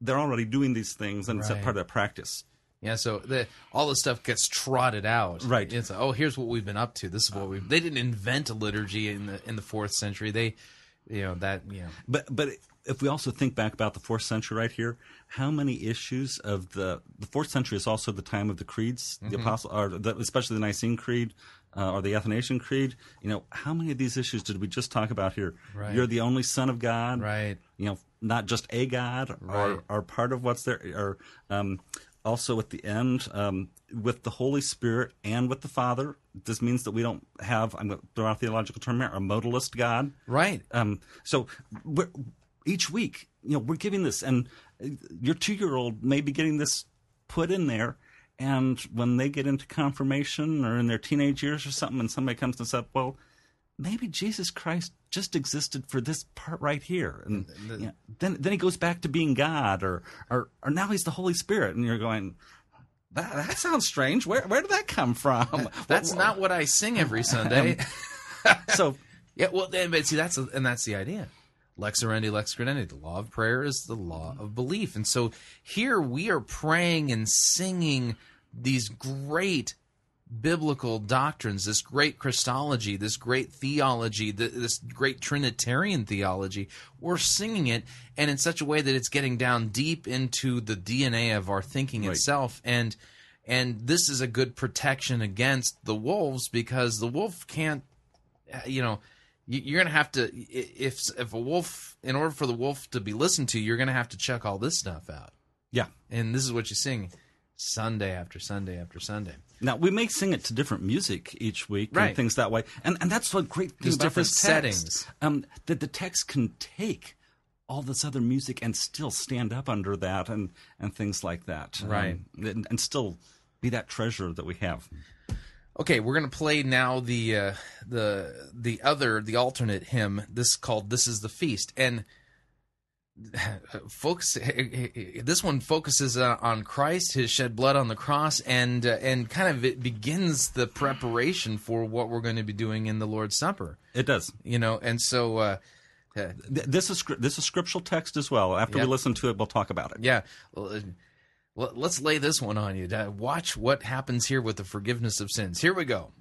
Speaker 2: they're already doing these things, and it's a part of their practice.
Speaker 1: Yeah, so the, all the stuff gets trotted out.
Speaker 2: Right.
Speaker 1: It's oh, here's what we've been up to. This is what we. They didn't invent a liturgy in the in the fourth century. They, you know, that you know.
Speaker 2: But but if we also think back about the fourth century right here, how many issues of the the fourth century is also the time of the creeds,
Speaker 1: Mm-hmm.
Speaker 2: the apostle, or the, especially the Nicene Creed uh, or the Athanasian Creed. You know, how many of these issues did we just talk about here?
Speaker 1: Right.
Speaker 2: You're the only Son of God,
Speaker 1: Right.
Speaker 2: You know, not just a God,
Speaker 1: Right.
Speaker 2: or or part of what's there, or um, also at the end um, with the Holy Spirit and with the Father. This means that we don't have I'm going to throw out a theological term here, a modalist God.
Speaker 1: Right.
Speaker 2: Um, so each week, you know, we're giving this, and uh, your two-year-old may be getting this put in there, and when they get into confirmation or in their teenage years or something, and somebody comes and says, "Well, maybe Jesus Christ just existed for this part right here," and you know, then then he goes back to being God, or or or now he's the Holy Spirit, and you're going. That, that sounds strange. Where where did that come from? <laughs>
Speaker 1: That's
Speaker 2: Well,
Speaker 1: not what I sing every <laughs> Sunday.
Speaker 2: so. <laughs>
Speaker 1: yeah. Well, then, but see, that's and that's the idea. Lex orandi, lex credendi. The law of prayer is the law of belief, and so here we are praying and singing these great biblical doctrines, this great Christology, this great theology, this great Trinitarian theology. We're singing it, and in such a way that it's getting down deep into the DNA of our thinking
Speaker 2: Right.
Speaker 1: itself, and and this is a good protection against the wolves because the wolf can't, you know. You- You're gonna have to if if a wolf, in order for the wolf to be listened to, you're gonna have to check all this stuff out.
Speaker 2: Yeah.
Speaker 1: And this is what you sing Sunday after Sunday after Sunday.
Speaker 2: Now we may sing it to different music each week
Speaker 1: Right.
Speaker 2: and things that way, and and that's what great thing
Speaker 1: There's
Speaker 2: about
Speaker 1: different settings.
Speaker 2: Um, that the text can take all this other music and still stand up under that and and things like that, um,
Speaker 1: Right.
Speaker 2: and, and still be that treasure that we have.
Speaker 1: Okay, we're gonna play now the uh, the the other the alternate hymn. This called "This Is the Feast," and folks, this one focuses uh, on Christ, His shed blood on the cross, and uh, and kind of it begins the preparation for what we're going to be doing in the Lord's Supper.
Speaker 2: It does.
Speaker 1: You know, and so. Uh,
Speaker 2: This is this is scriptural text as well. After
Speaker 1: Yep.
Speaker 2: we listen to it, we'll talk about it.
Speaker 1: Yeah. Let's lay this one on you. Watch what happens here with the forgiveness of sins. Here we go.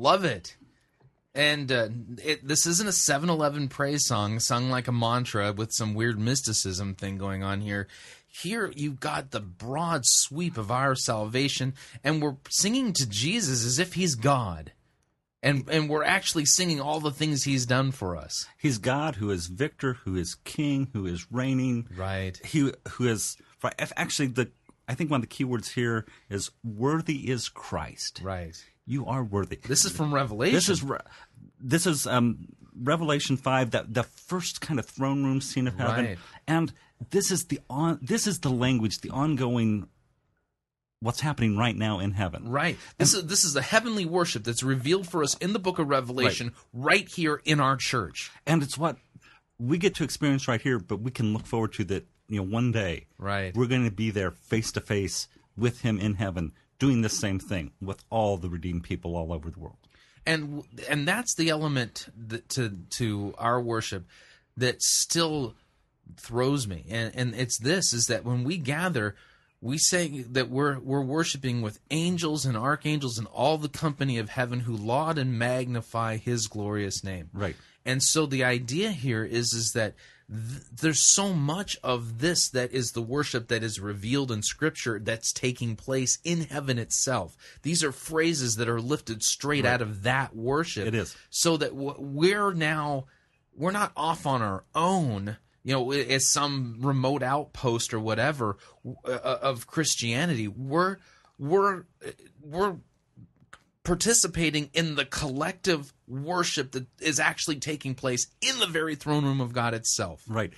Speaker 1: Love it. And uh, it, this isn't a 7 Eleven praise song sung like a mantra with some weird mysticism thing going on here. Here you've got the broad sweep of our salvation, and we're singing to Jesus as if he's God. And, and we're actually singing all the things he's done for us.
Speaker 2: He's God who is victor, who is king, who is reigning.
Speaker 1: Right.
Speaker 2: He who is Actually, the I think one of the key words here is worthy is Christ.
Speaker 1: Right.
Speaker 2: You are worthy.
Speaker 1: This is from Revelation.
Speaker 2: This is Re- this is um, Revelation five, that the first kind of throne room scene of heaven,
Speaker 1: Right.
Speaker 2: and this is the on this is the language, the ongoing what's happening right now in heaven.
Speaker 1: Right. This is this is the heavenly worship that's revealed for us in the book of Revelation right, here in our church.
Speaker 2: and it's what we get to experience right here, but we can look forward to that. You know, one day,
Speaker 1: Right.
Speaker 2: We're going to be there face to face with Him in heaven, doing the same thing with all the redeemed people all over the world.
Speaker 1: and and that's the element that to to our worship that still throws me and and it's this is that when we gather we say that we're we're worshiping with angels and archangels and all the company of heaven who laud and magnify his glorious name
Speaker 2: Right.
Speaker 1: and so the idea here is is that th- there's so much of this that is the worship that is revealed in scripture that's taking place in heaven itself. These are phrases that are lifted straight out of that worship.
Speaker 2: It is.
Speaker 1: So that w- we're now we're not off on our own, you know, as some remote outpost or whatever uh, of Christianity. We're we're we're participating in the collective worship that is actually taking place in the very throne room of God itself.
Speaker 2: Right.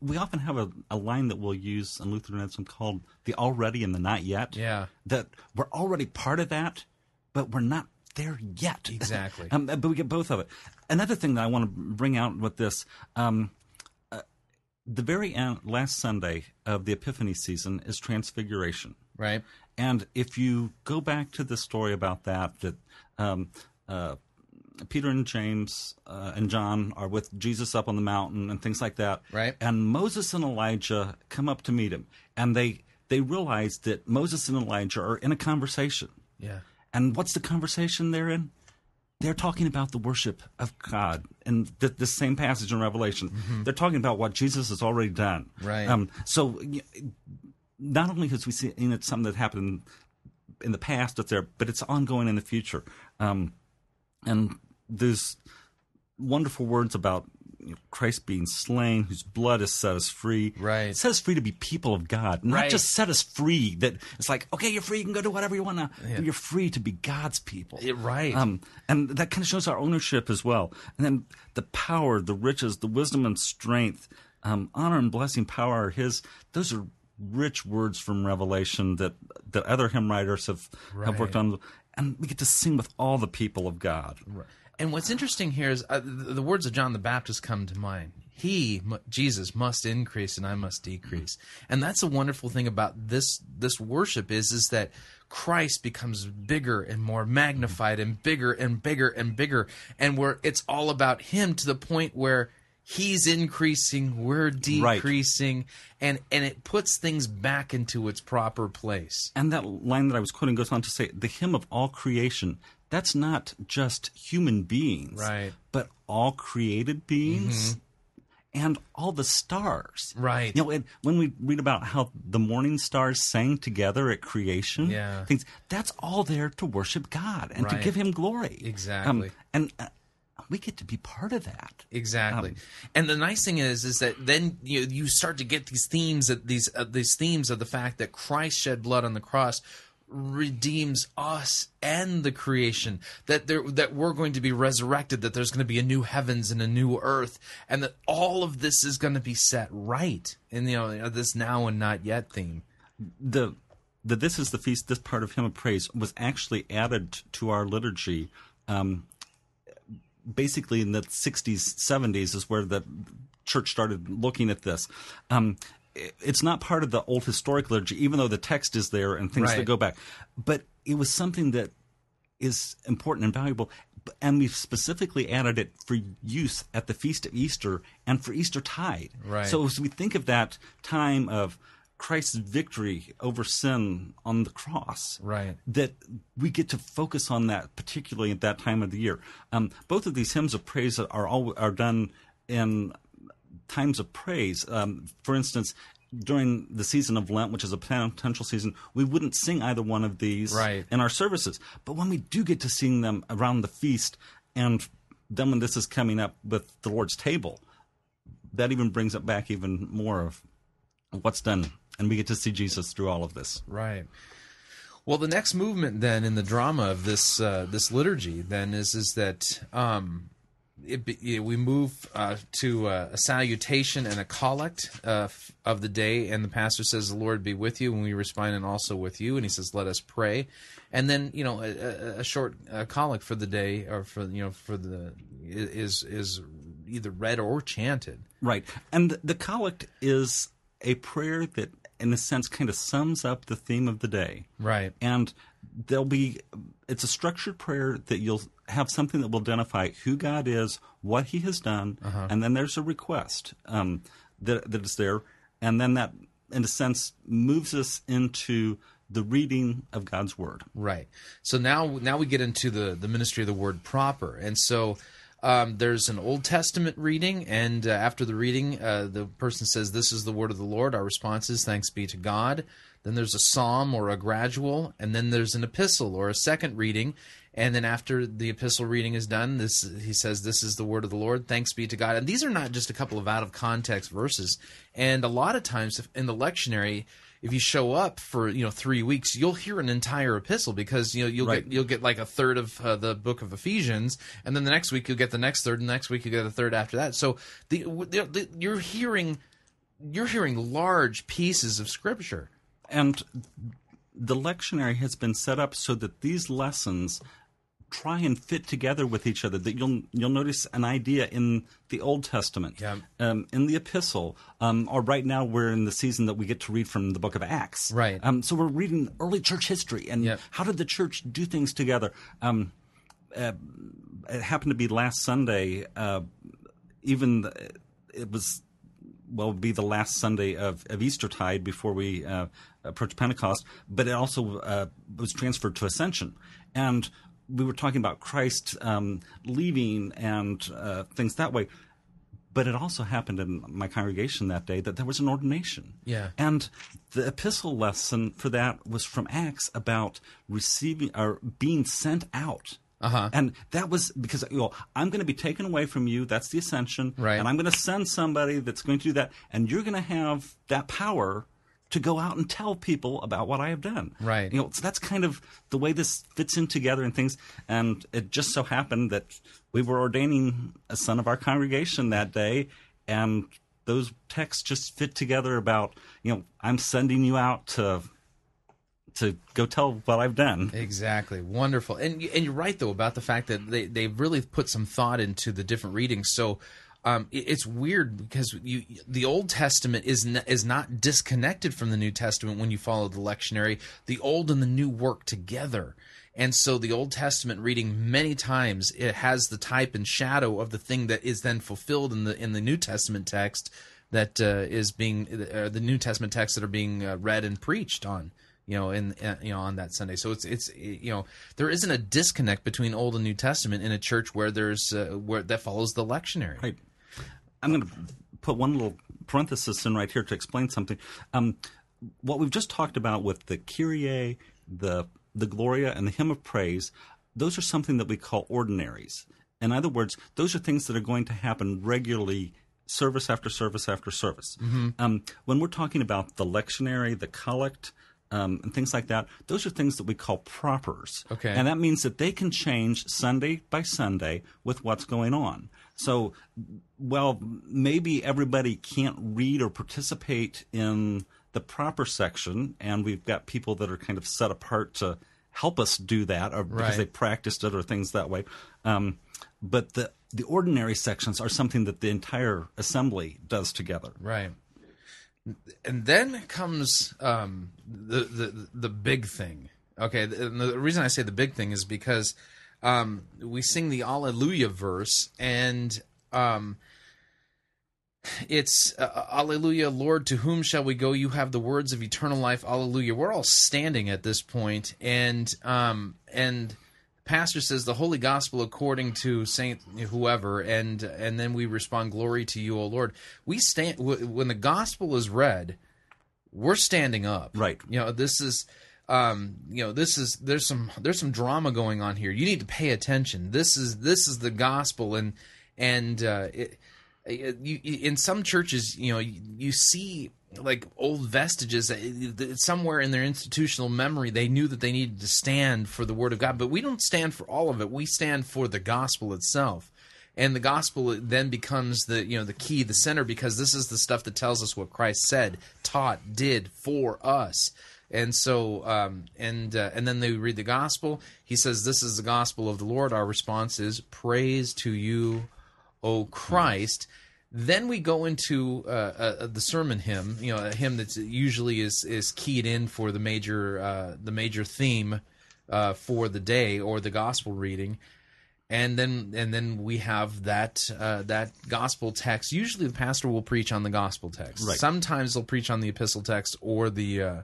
Speaker 2: We often have a, a line that we'll use in Lutheranism called the already and the not yet.
Speaker 1: Yeah.
Speaker 2: That we're already part of that, but we're not there yet.
Speaker 1: Exactly. <laughs>
Speaker 2: um, but we get both of it. Another thing that I want to bring out with this um, uh, the very end, last Sunday of the Epiphany season is Transfiguration.
Speaker 1: Right?
Speaker 2: And if you go back to the story about that, that um, uh, Peter and James uh, and John are with Jesus up on the mountain and things like that,
Speaker 1: Right.
Speaker 2: And Moses and Elijah come up to meet him, and they they realize that Moses and Elijah are in a conversation.
Speaker 1: Yeah.
Speaker 2: And what's the conversation they're in? They're talking about the worship of God and th- this same passage in Revelation. They're talking about what Jesus has already done.
Speaker 1: Right.
Speaker 2: Um, so not only has we seen it something that happened in the past that's there, but it's ongoing in the future. Um, and there's wonderful words about you know, Christ being slain, whose blood has set us free.
Speaker 1: Right.
Speaker 2: Set us free to be people of God, not
Speaker 1: Right.
Speaker 2: just set us free. That it's like, okay, you're free, you can go do whatever you want to. You're free to be God's people.
Speaker 1: Yeah, right.
Speaker 2: Um, and that kind of shows our ownership as well. And then the power, the riches, the wisdom and strength, um, honor and blessing, power are His. Those are rich words from Revelation that that other hymn writers have have worked on, and we get to sing with all the people of God.
Speaker 1: And what's interesting here is uh, the, the words of John the Baptist come to mind. He, mu- Jesus, must increase and I must decrease. And that's a wonderful thing about this this worship is is that Christ becomes bigger and more magnified and bigger and bigger and bigger, and where it's all about Him to the point where He's increasing, we're
Speaker 2: Right.
Speaker 1: decreasing, and and it puts things back into its proper place.
Speaker 2: And that line that I was quoting goes on to say, "The hymn of all creation." That's not just human beings,
Speaker 1: Right.
Speaker 2: But all created beings. And all the stars,
Speaker 1: Right.
Speaker 2: You know, and when we read about how the morning stars sang together at creation,
Speaker 1: Yeah.
Speaker 2: things that's all there to worship God and to give Him glory.
Speaker 1: Exactly.
Speaker 2: and uh, we get to be part of that.
Speaker 1: Exactly.
Speaker 2: Um,
Speaker 1: and the nice thing is, is that then you you start to get these themes that these uh, these themes of the fact that Christ shed blood on the cross redeems us and the creation that there that we're going to be resurrected that there's going to be a new heavens and a new earth and that all of this is going to be set right in you know this now and not yet theme
Speaker 2: the the this is the feast this part of hymn of praise was actually added to our liturgy um, basically in the 60s 70s is where the church started looking at this. Um, it's not part of the old historic liturgy even though the text is there and things that go back. But it was something that is important and valuable and we've specifically added it for use at the feast of easter and for easter tide.
Speaker 1: Right.
Speaker 2: so as we think of that time of Christ's victory over sin on the cross.
Speaker 1: Right.
Speaker 2: That we get to focus on that, particularly at that time of the year. Um, both of these hymns of praise are all are done in times of praise. Um, for instance, during the season of Lent, which is a penitential season, we wouldn't sing either one of these
Speaker 1: Right.
Speaker 2: in our services. But when we do get to sing them around the feast, and then when this is coming up with the Lord's table, that even brings it back even more of what's done, and we get to see Jesus through all of this.
Speaker 1: Right. Well, the next movement then in the drama of this uh, this liturgy then is is that um, it, yeah, we move uh, to uh, a salutation and a collect uh, f- of the day, and the pastor says, "The Lord be with you," and we respond, "And also with you." And he says, "Let us pray," and then you know a, a, a short uh, collect for the day or for you know for the is is either read or chanted.
Speaker 2: Right. And the collect is a prayer that, in a sense, kind of sums up the theme of the day.
Speaker 1: Right.
Speaker 2: And there'll be, it's a structured prayer that you'll have something that will identify who God is, what he has done, and then there's a request um, that, that is there. And then that, in a sense, moves us into the reading of God's word.
Speaker 1: Right. So now now we get into the the ministry of the word proper, and so. Um, there's an Old Testament reading, and uh, after the reading, uh, the person says, "This is the word of the Lord." Our response is, "Thanks be to God." Then there's a psalm or a gradual, and then there's an epistle or a second reading, and then after the epistle reading is done, this he says, "This is the word of the Lord." Thanks be to God. And these are not just a couple of out of context verses. And a lot of times in the lectionary, if you show up for you know three weeks, you'll hear an entire epistle because you know you'll
Speaker 2: Right.
Speaker 1: get you'll get like a third of uh, the book of Ephesians, and then the next week you'll get the next third, and the next week you get a third after that. So the, the, the you're hearing you're hearing large pieces of scripture.
Speaker 2: And the lectionary has been set up so that these lessons try and fit together with each other. That you'll you'll notice an idea in the Old Testament,
Speaker 1: Yeah.
Speaker 2: um, in the Epistle, um, or right now we're in the season that we get to read from the Book of Acts.
Speaker 1: Right.
Speaker 2: Um, so we're reading early church history and
Speaker 1: Yep.
Speaker 2: how did the church do things together. Um, uh, it happened to be last Sunday. Uh, even the, it was well be the last Sunday of, of Eastertide before we uh, approach Pentecost, but it also uh, was transferred to Ascension, and we were talking about Christ um, leaving and uh, things that way. But it also happened in my congregation that day that there was an ordination.
Speaker 1: Yeah.
Speaker 2: And the epistle lesson for that was from Acts about receiving or being sent out.
Speaker 1: Uh-huh.
Speaker 2: And that was because you know, I'm going to be taken away from you. That's the ascension.
Speaker 1: Right.
Speaker 2: And I'm going to send somebody that's going to do that. And you're going to have that power to go out and tell people about what I have done.
Speaker 1: Right.
Speaker 2: You know, so that's kind of the way this fits in together and things. And it just so happened that we were ordaining a son of our congregation that day, and those texts just fit together about, you know, I'm sending you out to to go tell what I've done.
Speaker 1: Exactly, wonderful, and and you're right though about the fact that they they've really put some thought into the different readings. So um, it- it's weird because you the Old Testament is n- is not disconnected from the New Testament when you follow the lectionary. The Old and the New work together. And so the Old Testament reading many times it has the type and shadow of the thing that is then fulfilled in the in the New Testament text that uh, is being uh, the New Testament texts that are being uh, read and preached on you know in uh, you know on that Sunday. So it's it's you know there isn't a disconnect between Old and New Testament in a church where there's uh, where that follows the lectionary.
Speaker 2: Right. I'm going to put one little parenthesis in right here to explain something. Um, what we've just talked about with the Kyrie, the the Gloria, and the Hymn of Praise, those are something that we call ordinaries. In other words, those are things that are going to happen regularly, service after service after service. Um, when we're talking about the lectionary, the collect, um, and things like that, those are things that we call propers.
Speaker 1: Okay.
Speaker 2: And that means that they can change Sunday by Sunday with what's going on. So, well, maybe everybody can't read or participate in the proper section, and we've got people that are kind of set apart to help us do that, or because
Speaker 1: Right.
Speaker 2: they practiced it or things that way. Um, but the the ordinary sections are something that the entire assembly does together.
Speaker 1: Right. And then comes um, the, the the big thing. Okay, and the reason I say the big thing is because um, we sing the Alleluia verse, and um, it's uh, Alleluia, Lord, to whom shall we go? You have the words of eternal life. Alleluia. We're all standing at this point, and um, and pastor says the holy gospel according to Saint whoever, and and then we respond, glory to you, O Lord. We stand w- when the gospel is read, we're standing up.
Speaker 2: Right.
Speaker 1: You know, this is. Um, you know, this is there's some there's some drama going on here. You need to pay attention. This is this is the gospel, and and uh, it, you, in some churches, you know, you, you see like old vestiges somewhere in their institutional memory they knew that they needed to stand for the word of God, but we don't stand for all of it. We stand for the gospel itself. And the gospel then becomes the you know the key, the center, because this is the stuff that tells us what Christ said, taught, did for us. And so, um, and uh, and then they read the gospel. He says, "This is the gospel of the Lord." Our response is, "Praise to you, O Christ." Then we go into uh, uh, the sermon hymn, you know, a hymn that usually is is keyed in for the major uh, the major theme uh, for the day or the gospel reading, and then and then we have that uh, that gospel text. Usually, the pastor will preach on the gospel text.
Speaker 2: Right.
Speaker 1: Sometimes they'll preach on the epistle text or the uh,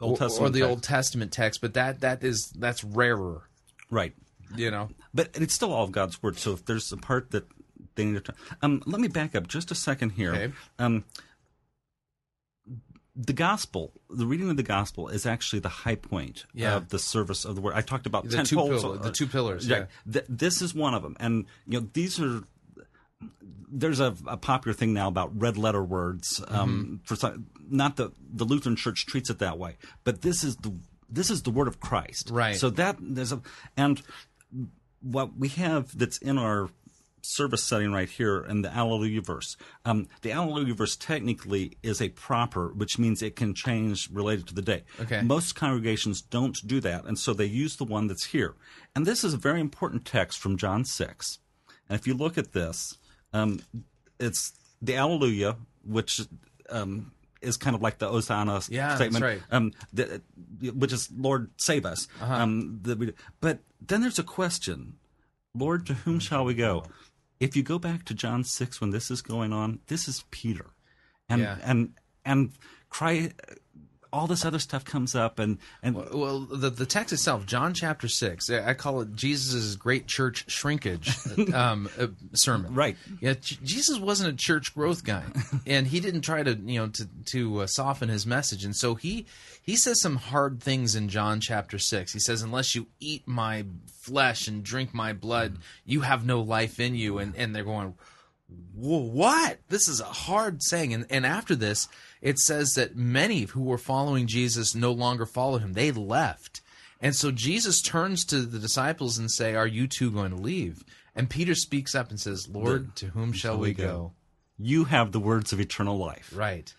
Speaker 2: Old
Speaker 1: or,
Speaker 2: Testament
Speaker 1: or the
Speaker 2: text.
Speaker 1: Old Testament text, but that that is that's rarer,
Speaker 2: Right.
Speaker 1: you know.
Speaker 2: But it's still all of God's word. So if there's a part that they need to, um, let me back up just a second here.
Speaker 1: Okay.
Speaker 2: Um, the gospel, the reading of the gospel, is actually the high point
Speaker 1: Yeah.
Speaker 2: of the service of the word. I talked about
Speaker 1: The
Speaker 2: ten
Speaker 1: two
Speaker 2: poles.
Speaker 1: pillar- the two pillars,
Speaker 2: Yeah,
Speaker 1: yeah.
Speaker 2: Th- this is one of them, and you know these are. There's a, a popular thing now about red letter words. Um,
Speaker 1: Mm-hmm.
Speaker 2: For some, not the the Lutheran Church treats it that way, but this is the this is the word of Christ.
Speaker 1: Right.
Speaker 2: So that there's a and what we have that's in our service setting right here in the Alleluia verse. Um, the Alleluia verse technically is a proper, which means it can change related to the day.
Speaker 1: Okay.
Speaker 2: Most congregations don't do that, and so they use the one that's here. And this is a very important text from John 6. And if you look at this, um, it's the Alleluia, which um, is kind of like the Hosanna
Speaker 1: Yeah, that's
Speaker 2: statement,
Speaker 1: right.
Speaker 2: um, the, which is Lord save us.
Speaker 1: Uh-huh.
Speaker 2: Um, that we, but then there's a question: Lord, to whom shall we go? If you go back to John six when this is going on, this is Peter, and
Speaker 1: Yeah.
Speaker 2: and and cry. All this other stuff comes up, and and
Speaker 1: Well, the the text itself, John chapter six, I call it Jesus' great church shrinkage <laughs> um, uh, sermon.
Speaker 2: Right.
Speaker 1: Yeah, Jesus wasn't a church growth guy, <laughs> and he didn't try to you know to to uh, soften his message, and so he he says some hard things in John chapter six. He says, "Unless you eat my flesh and drink my blood, you have no life in you," and and they're going. Whoa, what? This is a hard saying. And, and after this, it says that many who were following Jesus no longer followed him. They left. And so Jesus turns to the disciples and say, Are you two going to leave? And Peter speaks up and says, Lord, to whom shall we go?
Speaker 2: you have the words of eternal life.
Speaker 1: Right.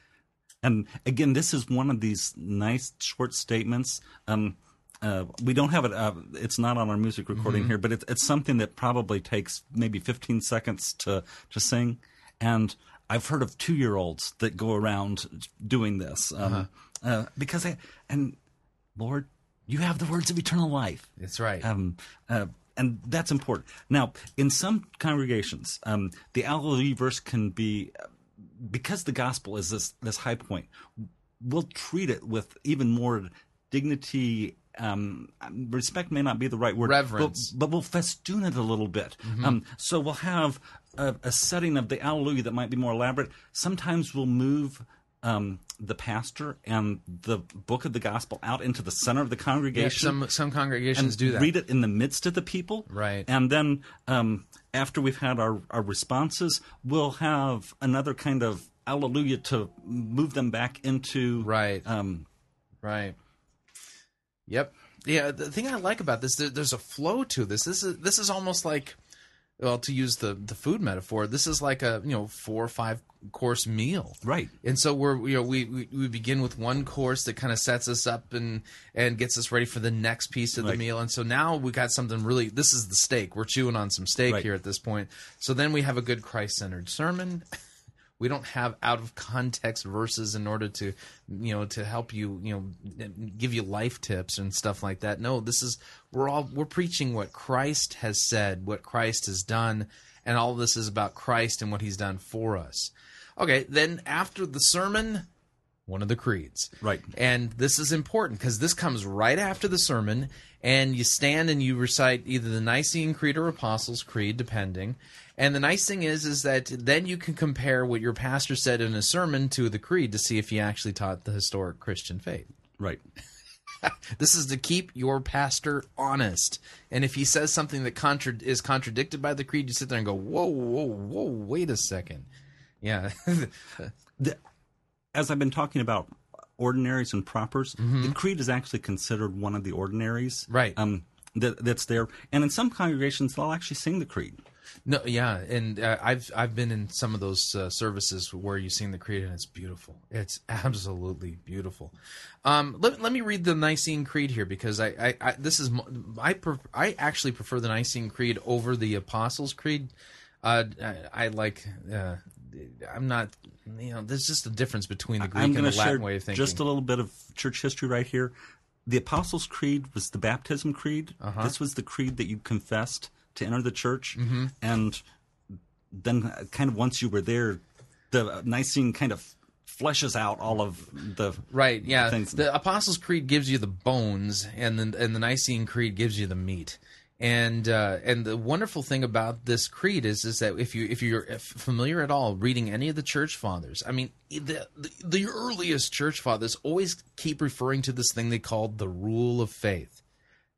Speaker 2: And again, this is one of these nice short statements. Um, uh, we don't have it. Uh, it's not on our music recording here, but it's it's something that probably takes maybe 15 seconds to to sing. And I've heard of two year olds that go around doing this um, uh, because they, and Lord, you have the words of eternal life.
Speaker 1: That's right.
Speaker 2: Um, uh, and that's important. Now, in some congregations, um, the Alleluia verse can be because the gospel is this this high point. We'll treat it with even more dignity. Um, respect may not be the right word. but-
Speaker 1: Reverence.
Speaker 2: but, we'll festoon it a little bit. Um, so we'll have a, a setting of the Alleluia that might be more elaborate. Sometimes we'll move. Um, the pastor and the book of the gospel out into the center of the
Speaker 1: Yeah,
Speaker 2: congregation
Speaker 1: some some congregations do that.
Speaker 2: read it in the midst of the people.
Speaker 1: Right.
Speaker 2: And then um, after we've had our, our responses, we'll have another kind of alleluia to move them back into.
Speaker 1: Right.
Speaker 2: Um,
Speaker 1: Right. Yep. Yeah. The thing I like about this, there, there's a flow to this. This is this is almost like, well, to use the the food metaphor, this is like a you know four or five course meal.
Speaker 2: right.
Speaker 1: And so we're you know we, we we begin with one course that kind of sets us up and and gets us ready for the next piece of the
Speaker 2: Right.
Speaker 1: meal. And so now we got something really. This is the steak. We're chewing on some steak
Speaker 2: Right.
Speaker 1: here at this point. So then we have a good Christ centered sermon. <laughs> We don't have out of context verses in order to, you know, to help you, you know, give you life tips and stuff like that. No, this is we're all we're preaching what Christ has said, what Christ has done, and all this is about Christ and what He's done for us. Okay, then after the sermon, one of the creeds.
Speaker 2: Right.
Speaker 1: And this is important because this comes right after the sermon, and you stand and you recite either the Nicene Creed or Apostles' Creed, depending. And the nice thing is, is that then you can compare what your pastor said in a sermon to the creed to see if he actually taught the historic Christian faith.
Speaker 2: Right. <laughs>
Speaker 1: This is to keep your pastor honest. And if he says something that contra- is contradicted by the creed, you sit there and go, "Whoa, whoa, whoa! Wait a second. Yeah, <laughs>
Speaker 2: The, as I've been talking about ordinaries and propers, the creed is actually considered one of the ordinaries.
Speaker 1: Right.
Speaker 2: Um, that, that's there. And in some congregations, they'll actually sing the creed.
Speaker 1: No, yeah, and uh, I've I've been in some of those uh, services where you sing the creed and it's beautiful. It's <laughs> absolutely beautiful. Um, let, let me read the Nicene Creed here because I, I, I this is I pref- I actually prefer the Nicene Creed over the Apostles' Creed. Uh, I, I like. Uh, I'm not. You know, there's just a difference between the Greek
Speaker 2: I'm
Speaker 1: and the Latin
Speaker 2: share
Speaker 1: way of thinking.
Speaker 2: just a little bit of church history right here. The Apostles' Creed was the baptism creed.
Speaker 1: Uh-huh.
Speaker 2: This was the creed that you confessed to enter the church.
Speaker 1: Mm-hmm.
Speaker 2: And then, kind of once you were there, the Nicene kind of fleshes out all of the
Speaker 1: Right. Yeah.
Speaker 2: things.
Speaker 1: The Apostles' Creed gives you the bones, and the and the Nicene Creed gives you the meat. And uh, and the wonderful thing about this creed is is that if you if you're familiar at all reading any of the church fathers, I mean the, the the earliest church fathers always keep referring to this thing they called the rule of faith.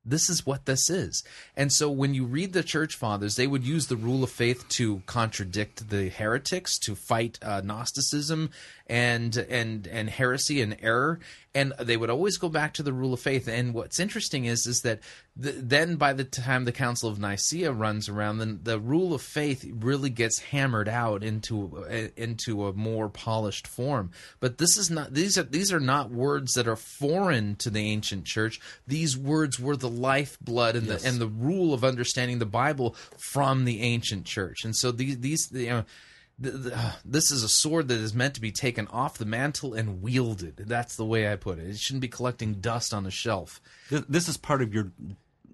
Speaker 1: This is what this is. And so when you read the church fathers, they would use the rule of faith to contradict the heretics, to fight uh, Gnosticism and and and heresy and error, and they would always go back to the rule of faith. And what's interesting is is that the, then by the time the Council of Nicaea runs around, then the rule of faith really gets hammered out into uh, into a more polished form. But this is not these are these are not words that are foreign to the ancient church. These words were the lifeblood and the and the rule of understanding the Bible from the ancient church. And so these these you know Uh, this is a sword that is meant to be taken off the mantle and wielded. That's the way I put it. It shouldn't be collecting dust on a shelf.
Speaker 2: This is part of your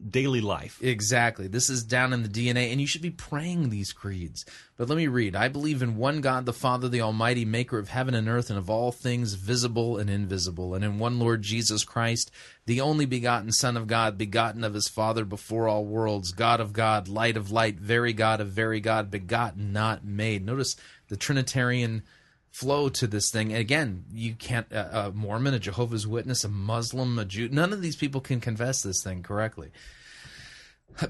Speaker 2: daily life.
Speaker 1: Exactly. This is down in the DNA, and you should be praying these creeds. But let me read. I believe in one God, the Father, the Almighty, maker of heaven and earth, and of all things visible and invisible, and in one Lord Jesus Christ, the only begotten Son of God, begotten of his Father before all worlds, God of God, light of light, very God of very God, begotten, not made. Notice the Trinitarian flow to this thing. And again, you can't, a, a Mormon, a Jehovah's Witness, a Muslim, a Jew, none of these people can confess this thing correctly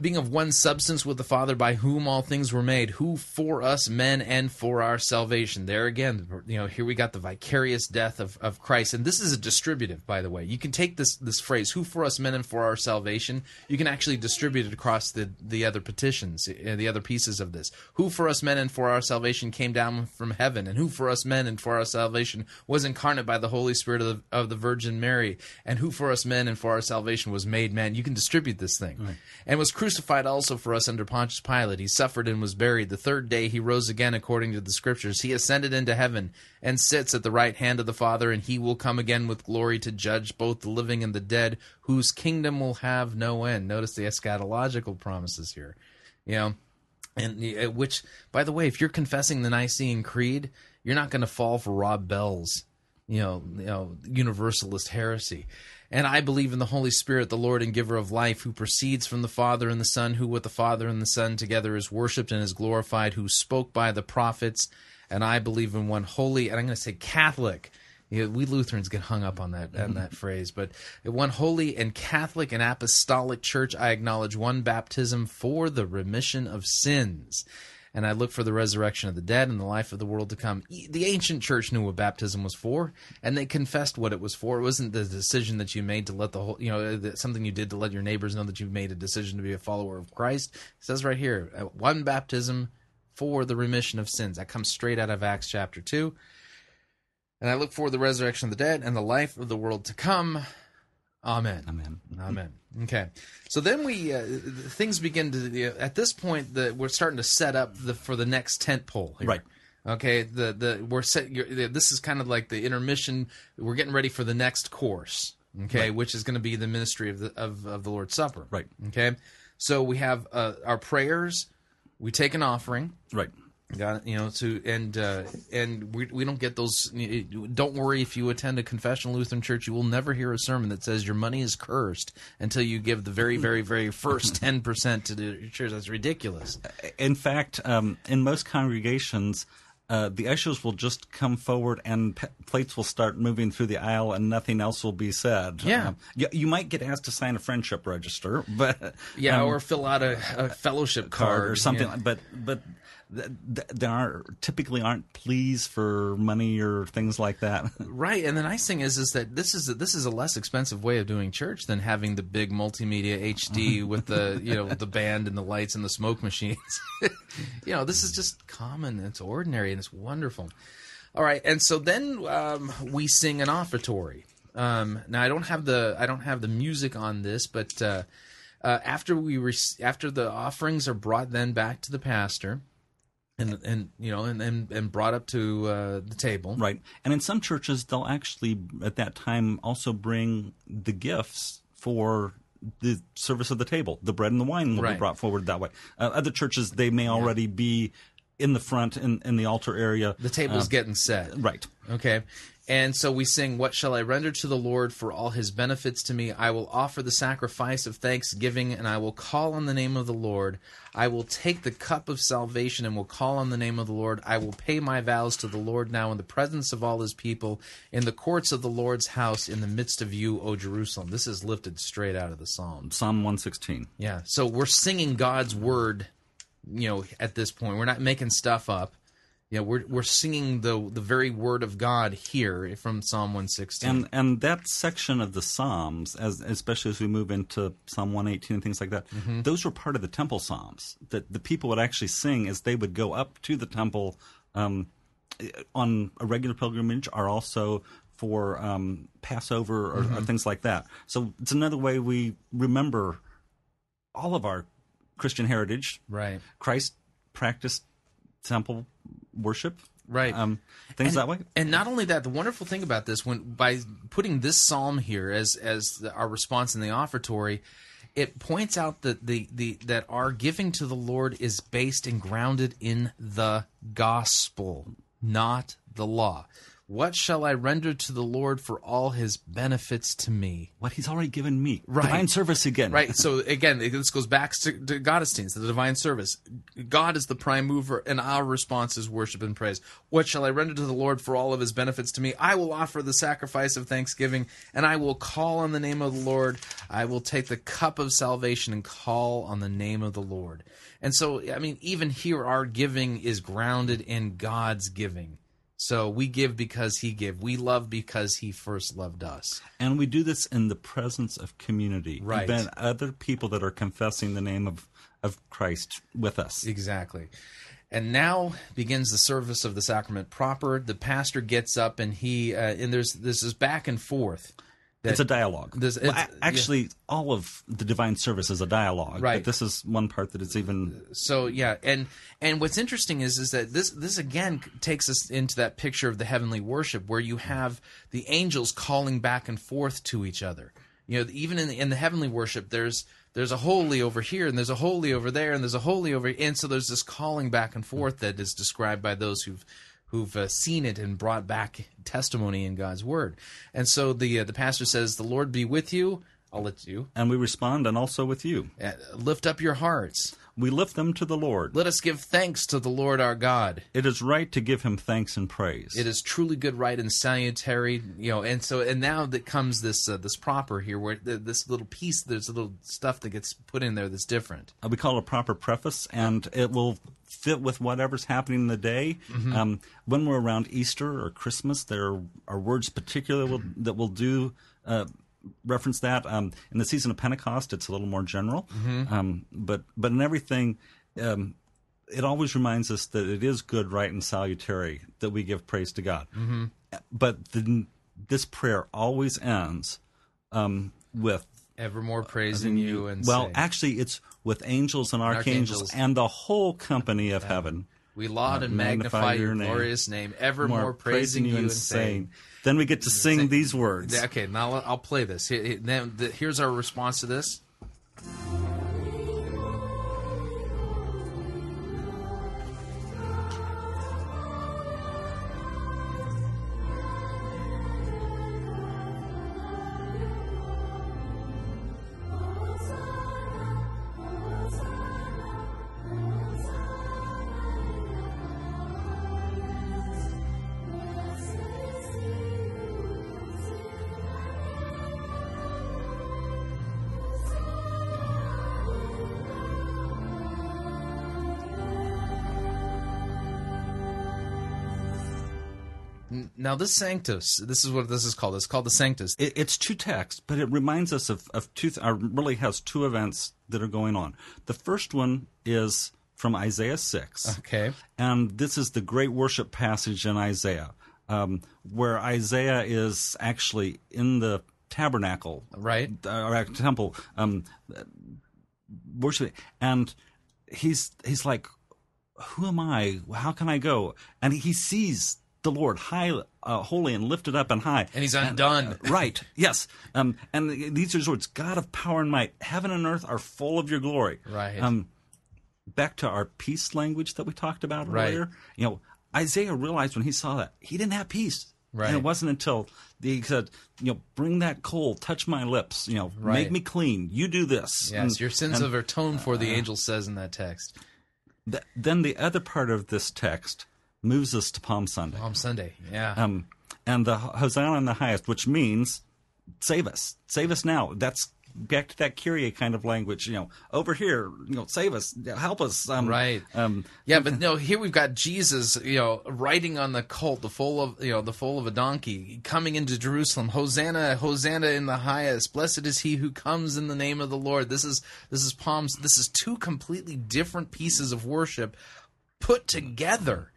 Speaker 1: being of one substance with the Father, by whom all things were made, who for us men and for our salvation. There again, you know, here we got the vicarious death of, of Christ. And this is a distributive, by the way. You can take this this phrase, who for us men and for our salvation, you can actually distribute it across the, the other petitions, uh, the other pieces of this. Who for us men and for our salvation came down from heaven, and who for us men and for our salvation was incarnate by the Holy Spirit of the, of the Virgin Mary, and who for us men and for our salvation was made man. You can distribute this thing. And was crucified also for us under Pontius Pilate. He suffered and was buried. The third day he rose again according to the Scriptures. He ascended into heaven and sits at the right hand of the Father, and he will come again with glory to judge both the living and the dead, whose kingdom will have no end. Notice the eschatological promises here. You know, and uh, which, by the way, if you're confessing the Nicene Creed, you're not going to fall for Rob Bell's, you know, you know, universalist heresy. And I believe in the Holy Spirit, the Lord and giver of life, who proceeds from the Father and the Son, who with the Father and the Son together is worshipped and is glorified, who spoke by the prophets. And I believe in one holy, and I'm going to say Catholic. You know, we Lutherans get hung up on that on that mm-hmm. phrase, but one holy and Catholic and apostolic church, I acknowledge one baptism for the remission of sins and I look for the resurrection of the dead and the life of the world to come. The ancient church knew what baptism was for, and they confessed what it was for. It wasn't the decision that you made to let the whole, you know, something you did to let your neighbors know that you made a decision to be a follower of Christ. It says right here, uh, one baptism for the remission of sins. That comes straight out of Acts chapter 2. And I look for the resurrection of the dead and the life of the world to come. Amen.
Speaker 2: Amen.
Speaker 1: Amen. Okay, so then we uh, things begin to at this point the we're starting to set up the for the next tent pole. Here.
Speaker 2: Right.
Speaker 1: Okay. The the we're set. You're, this is kind of like the intermission. We're getting ready for the next course. Okay, which is going to be the ministry of the of, of the Lord's Supper.
Speaker 2: Right.
Speaker 1: Okay. So we have uh, our prayers, we take an offering.
Speaker 2: Right.
Speaker 1: Got. You know, to and uh, and we we don't get those. Don't worry if you attend a confessional Lutheran church, you will never hear a sermon that says your money is cursed until you give the very, very, very first <laughs> ten percent to the church. That's ridiculous.
Speaker 2: In fact, um, in most congregations, uh, the ushers will just come forward and p- plates will start moving through the aisle and nothing else will be said.
Speaker 1: Yeah.
Speaker 2: Um, you, you might get asked to sign a friendship register, <laughs> but
Speaker 1: Yeah,
Speaker 2: um,
Speaker 1: or fill out a, a fellowship card,
Speaker 2: card or something.
Speaker 1: yeah.
Speaker 2: But but th- th- there are typically aren't pleas for money or things like that. <laughs>
Speaker 1: Right, and the nice thing is, is that this is a, this is a less expensive way of doing church than having the big multimedia HD <laughs> with the you know the band and the lights and the smoke machines. <laughs> you know, this is just common. It's ordinary and it's wonderful. All right, and so then um, we sing an offertory. Um, now I don't have the I don't have the music on this, but uh, uh, after we rec- after the offerings are brought then back to the pastor. And, and you know and, and, and brought up to uh, the table
Speaker 2: Right. And in some churches, they'll actually, at that time, also bring the gifts for the service of the table. The bread and the wine will
Speaker 1: Right.
Speaker 2: be brought forward that way. Uh, other churches, they may already be in the front in, in the altar area.
Speaker 1: the table's getting set
Speaker 2: Right.
Speaker 1: Okay. And so we sing, What shall I render to the Lord for all his benefits to me? I will offer the sacrifice of thanksgiving, and I will call on the name of the Lord. I will take the cup of salvation and will call on the name of the Lord. I will pay my vows to the Lord now in the presence of all his people, in the courts of the Lord's house, in the midst of you, O Jerusalem. This is lifted straight out of the Psalm.
Speaker 2: Psalm 116.
Speaker 1: Yeah. So we're singing God's word, you know, at this point. We're not making stuff up. Know, we're we're singing the the very word of God here from Psalm 116.
Speaker 2: And and that section of the Psalms, as especially as we move into Psalm 118 and things like that,
Speaker 1: Mm-hmm.
Speaker 2: those were part of the temple psalms that the people would actually sing as they would go up to the temple um, on a regular pilgrimage, are also for um, Passover or,
Speaker 1: Mm-hmm.
Speaker 2: or things like that. So it's another way we remember all of our Christian heritage.
Speaker 1: right.
Speaker 2: Christ practiced temple worship,
Speaker 1: Right.
Speaker 2: Um, things
Speaker 1: and,
Speaker 2: that way.
Speaker 1: And not only that, the wonderful thing about this, when by putting this psalm here as as the, our response in the offertory, it points out that the, the that our giving to the Lord is based and grounded in the gospel, not the law. What shall I render to the Lord for all his benefits to me?
Speaker 2: What he's already given me.
Speaker 1: Right.
Speaker 2: Divine service again.
Speaker 1: Right. So <laughs> again, this goes back to, to Gottesdienst, the divine service. God is the prime mover, and our response is worship and praise. What shall I render to the Lord for all of His benefits to me? I will offer the sacrifice of thanksgiving, and I will call on the name of the Lord. I will take the cup of salvation and call on the name of the Lord. And so, I mean, even here, our giving is grounded in God's giving. So we give because He gave. We love because He first loved us.
Speaker 2: And we do this in the presence of community.
Speaker 1: Right.
Speaker 2: Then other people that are confessing the name of, of Christ with us.
Speaker 1: Exactly. And now begins the service of the sacrament proper. The pastor gets up and he uh, and there's this is back and forth.
Speaker 2: It's a dialogue.
Speaker 1: This-
Speaker 2: Well,
Speaker 1: it's-
Speaker 2: a- actually, all of the divine service is a dialogue.
Speaker 1: Right.
Speaker 2: But this is one part that is even
Speaker 1: so yeah, and and what's interesting is is that this this again takes us into that picture of the heavenly worship where you have the angels calling back and forth to each other. You know, even in the, in the heavenly worship, there's there's a holy over here and there's a holy over there and there's a holy over here. and so there's this calling back and forth that is described by those who've who've uh, seen it and brought back testimony in God's word. And so the uh, the pastor says, "The Lord be with you." I'll let you
Speaker 2: and we respond and also with you.
Speaker 1: uh, lift up your hearts.
Speaker 2: We lift them to the Lord.
Speaker 1: Let us give thanks to the Lord our God.
Speaker 2: It is right to give him thanks and praise.
Speaker 1: It is truly good, right, and salutary. You know, and so and now that comes this uh, this proper here, where th- this little piece, there's a little stuff that gets put in there that's different.
Speaker 2: Uh, we call it a proper preface, and it will fit with whatever's happening in the day.
Speaker 1: Mm-hmm.
Speaker 2: Um, when we're around Easter or Christmas, there are words particularly will, that will do uh, reference that. Um, in the season of Pentecost, it's a little more general,
Speaker 1: Mm-hmm.
Speaker 2: um, but but in everything. Um, it always reminds us that it is good, right, and salutary that we give praise to God. Mm-hmm. But the, this prayer always ends um, with
Speaker 1: Evermore praising you and
Speaker 2: well, actually, it's with angels and archangels, and the whole company of heaven.
Speaker 1: we laud and magnify, your,
Speaker 2: name.
Speaker 1: glorious name, evermore praising you and saying.
Speaker 2: Then we get to sing these words.
Speaker 1: Okay, now I'll- play this. Here- here- Then here's our response to this. Now this Sanctus, this is what this is called. It's called the Sanctus.
Speaker 2: It, it's two texts, but it reminds us of, of two, th- or really has two events that are going on. The first one is from Isaiah 6.
Speaker 1: Okay.
Speaker 2: And this is the great worship passage in Isaiah, um, where Isaiah is actually in the tabernacle,
Speaker 1: Right.
Speaker 2: uh, or at temple, um, worshiping, and he's he's like, "Who am I? How can I go?" And he sees the Lord high, uh, holy, and lifted up and high,
Speaker 1: And he's undone.
Speaker 2: right? Yes. Um, and these are his words: "God of power and might, heaven and earth are full of your glory."
Speaker 1: Right.
Speaker 2: Um, back to our peace language that we talked about
Speaker 1: Right.
Speaker 2: earlier. You know, Isaiah realized when he saw that he didn't have peace.
Speaker 1: Right.
Speaker 2: And it wasn't until he said, you know, bring that coal, touch my lips, you know,
Speaker 1: Right.
Speaker 2: make me clean. You do this.
Speaker 1: Yes,
Speaker 2: And-
Speaker 1: your sins
Speaker 2: and
Speaker 1: are atoned for. The angel says in that text.
Speaker 2: th- then the other part of this text moves us to Palm Sunday.
Speaker 1: Palm Sunday. Yeah.
Speaker 2: Um, and the Hosanna in the highest, which means save us, save us now. That's back to that Kyrie kind of language. You know, over here, you know, save us, help us. Um,
Speaker 1: Right.
Speaker 2: Um,
Speaker 1: Yeah, but no. Here we've got Jesus, you know, riding on the colt, the foal of you know, the foal of a donkey, coming into Jerusalem. Hosanna, Hosanna in the highest. Blessed is he who comes in the name of the Lord. This is this is palms. This is two completely different pieces of worship put together,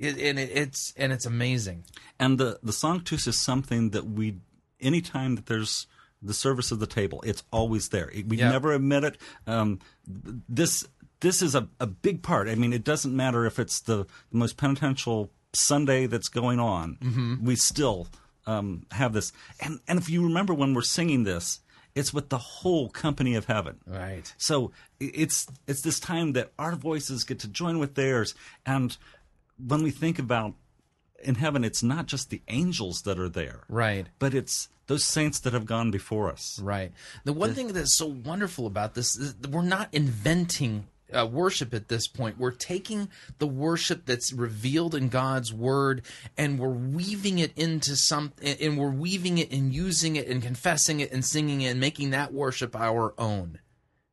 Speaker 1: it, and it, it's and it's amazing.
Speaker 2: And the the Sanctus is something that we, anytime that there's the service of the table, it's always there. We
Speaker 1: Yeah.
Speaker 2: never omit it. Um, this this is a, a big part. I mean, it doesn't matter if it's the, the most penitential Sunday that's going on.
Speaker 1: Mm-hmm.
Speaker 2: We still um, have this. And and if you remember when we're singing this, it's with the whole company of heaven.
Speaker 1: Right.
Speaker 2: So it's it's this time that our voices get to join with theirs, and when we think about in heaven, it's not just the angels that are there,
Speaker 1: Right.
Speaker 2: but it's those saints that have gone before us.
Speaker 1: Right. The one thing that's so wonderful about this is that we're not inventing uh, worship at this point. We're taking the worship that's revealed in God's word and we're weaving it into some, and we're weaving it and using it and confessing it and singing it and making that worship our own.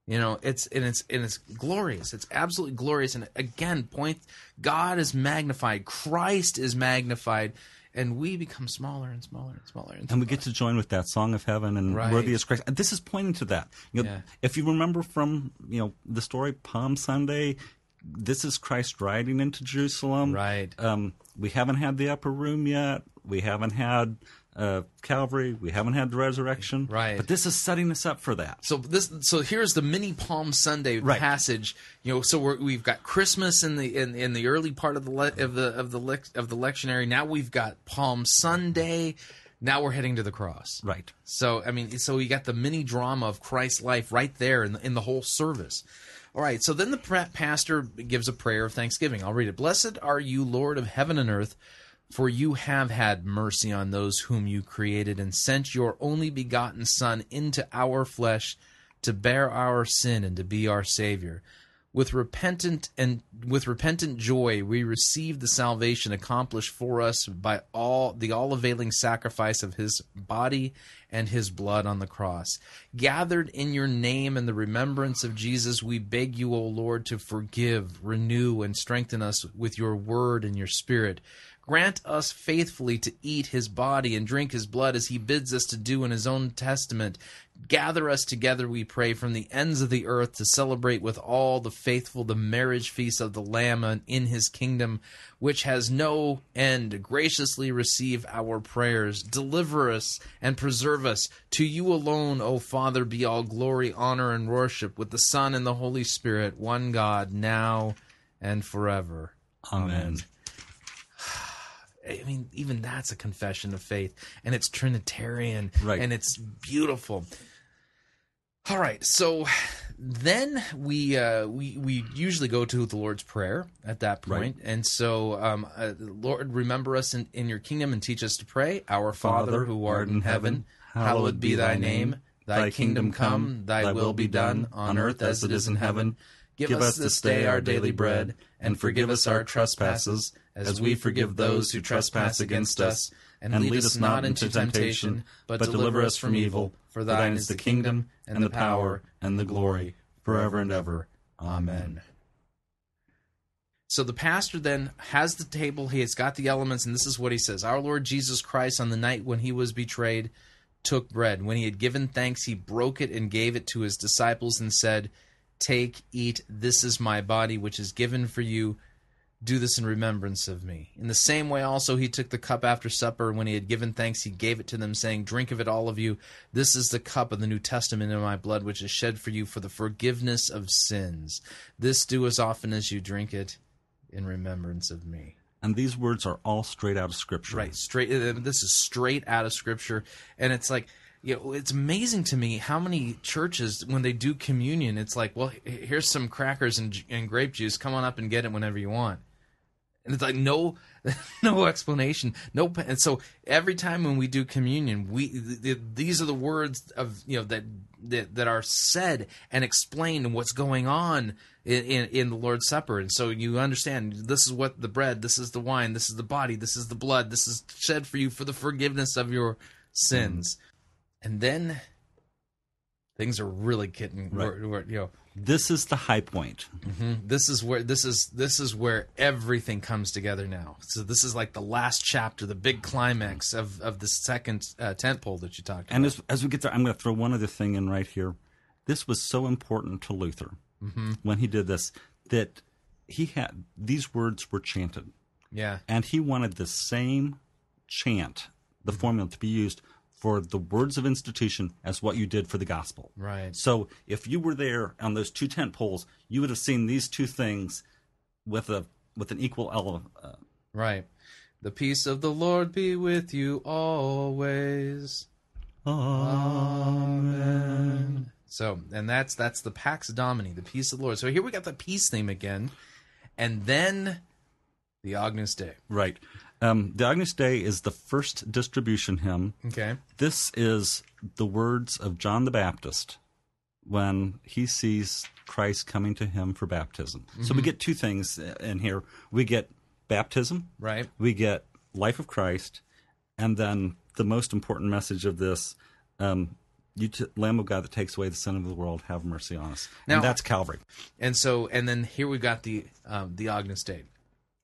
Speaker 1: You know, it's and it's and it's glorious. It's absolutely glorious. And again, point God is magnified, Christ is magnified, and we become smaller and smaller and smaller. And,
Speaker 2: And we get to join with that song of heaven and
Speaker 1: Right.
Speaker 2: worthy is Christ. And this is pointing to that. You know,
Speaker 1: Yeah.
Speaker 2: If you remember from you know the story Palm Sunday, this is Christ riding into Jerusalem.
Speaker 1: Right.
Speaker 2: Um, we haven't had the upper room yet. We haven't had uh, Calvary. We haven't had the resurrection.
Speaker 1: Right.
Speaker 2: But this is setting us up for that.
Speaker 1: So this, so here's the mini Palm Sunday
Speaker 2: Right.
Speaker 1: passage. You know, so we're, we've got Christmas in the in, in the early part of the le- of the of the of the lectionary. Now we've got Palm Sunday. Now we're heading to the cross.
Speaker 2: Right.
Speaker 1: So I mean, so we got the mini drama of Christ's life right there in the, in the whole service. All right. So then the pastor gives a prayer of thanksgiving. I'll read it. Blessed are you, Lord of heaven and earth, for you have had mercy on those whom you created and sent your only begotten Son into our flesh to bear our sin and to be our Savior. With repentant and with repentant joy, we receive the salvation accomplished for us by all the all-availing sacrifice of His body and His blood on the cross. Gathered in Your name and the remembrance of Jesus, we beg You, O Lord, to forgive, renew, and strengthen us with Your Word and Your Spirit. Grant us faithfully to eat his body and drink his blood as he bids us to do in his own testament. Gather us together, we pray, from the ends of the earth to celebrate with all the faithful the marriage feast of the Lamb in his kingdom, which has no end. Graciously receive our prayers. Deliver us and preserve us. To you alone, O Father, be all glory, honor, and worship with the Son and the Holy Spirit, one God, now and forever.
Speaker 2: Amen.
Speaker 1: I mean, even that's a confession of faith, and it's Trinitarian,
Speaker 2: Right.
Speaker 1: And it's beautiful. All right, so then we uh, we we usually go to the Lord's Prayer at that point, and so um, uh, Lord, remember us in, in Your kingdom and teach us to pray. Our Father, who art in heaven, hallowed be Thy name. Thy kingdom come. Thy will be done on earth as it is in heaven. Give us this day our daily bread, and forgive us our trespasses, as we forgive those who trespass against us. And lead us not into temptation, but deliver us from evil. For thine is the kingdom, and the power, and the glory, forever and ever. Amen. So the pastor then has the table, he has got the elements, and this is what he says Our Lord Jesus Christ, on the night when he was betrayed, took bread. When he had given thanks, he broke it and gave it to his disciples and said, Take, eat, this is my body, which is given for you. Do this in remembrance of me. In the same way, also, he took the cup after supper. When he had given thanks, he gave it to them, saying, Drink of it, all of you. This is the cup of the New Testament in my blood, which is shed for you for the forgiveness of sins. This do as often as you drink it in remembrance of me.
Speaker 2: And these words are all straight out of Scripture.
Speaker 1: Right, straight. This is straight out of Scripture, and it's like, you know, it's amazing to me how many churches, when they do communion, it's like, well, here's some crackers and, and grape juice. Come on up and get it whenever you want. And it's like no, <laughs> no explanation, no. And so every time when we do communion, we th- th- these are the words of you know that that, that are said and explain what's going on in, in in the Lord's Supper. And so you understand this is what the bread, this is the wine, this is the body, this is the blood, this is shed for you for the forgiveness of your sins. And then things are really getting
Speaker 2: Right.
Speaker 1: where- where, you know
Speaker 2: This is the high point. Mm-hmm.
Speaker 1: this is where this is this is where everything comes together now. So this is like the last chapter, the big climax of of the second uh, tent pole that you talked
Speaker 2: And
Speaker 1: about.
Speaker 2: as, as we get there, I'm going to throw one other thing in right here. This was so important to Luther mm-hmm. when he did this that he had these words were chanted,
Speaker 1: yeah,
Speaker 2: and he wanted the same chant, the mm-hmm. formula to be used for the words of institution as what you did for the gospel.
Speaker 1: right.
Speaker 2: So if you were there on those two tent poles, you would have seen these two things with a with an equal element. Uh,
Speaker 1: Right. The peace of the Lord be with you always. Amen. So, and that's that's the Pax Domini, the peace of the Lord. So here we got the peace theme again, and then the Agnus Dei.
Speaker 2: right. Um, the Agnus Dei is the first distribution hymn.
Speaker 1: Okay.
Speaker 2: This is the words of John the Baptist when he sees Christ coming to him for baptism. So we get two things in here. We get baptism,
Speaker 1: Right.
Speaker 2: we get life of Christ, and then the most important message of this um, you t- Lamb of God that takes away the sin of the world, have mercy on us.
Speaker 1: Now-
Speaker 2: and that's Calvary.
Speaker 1: And so, and then here we've got the um, the Agnus Dei.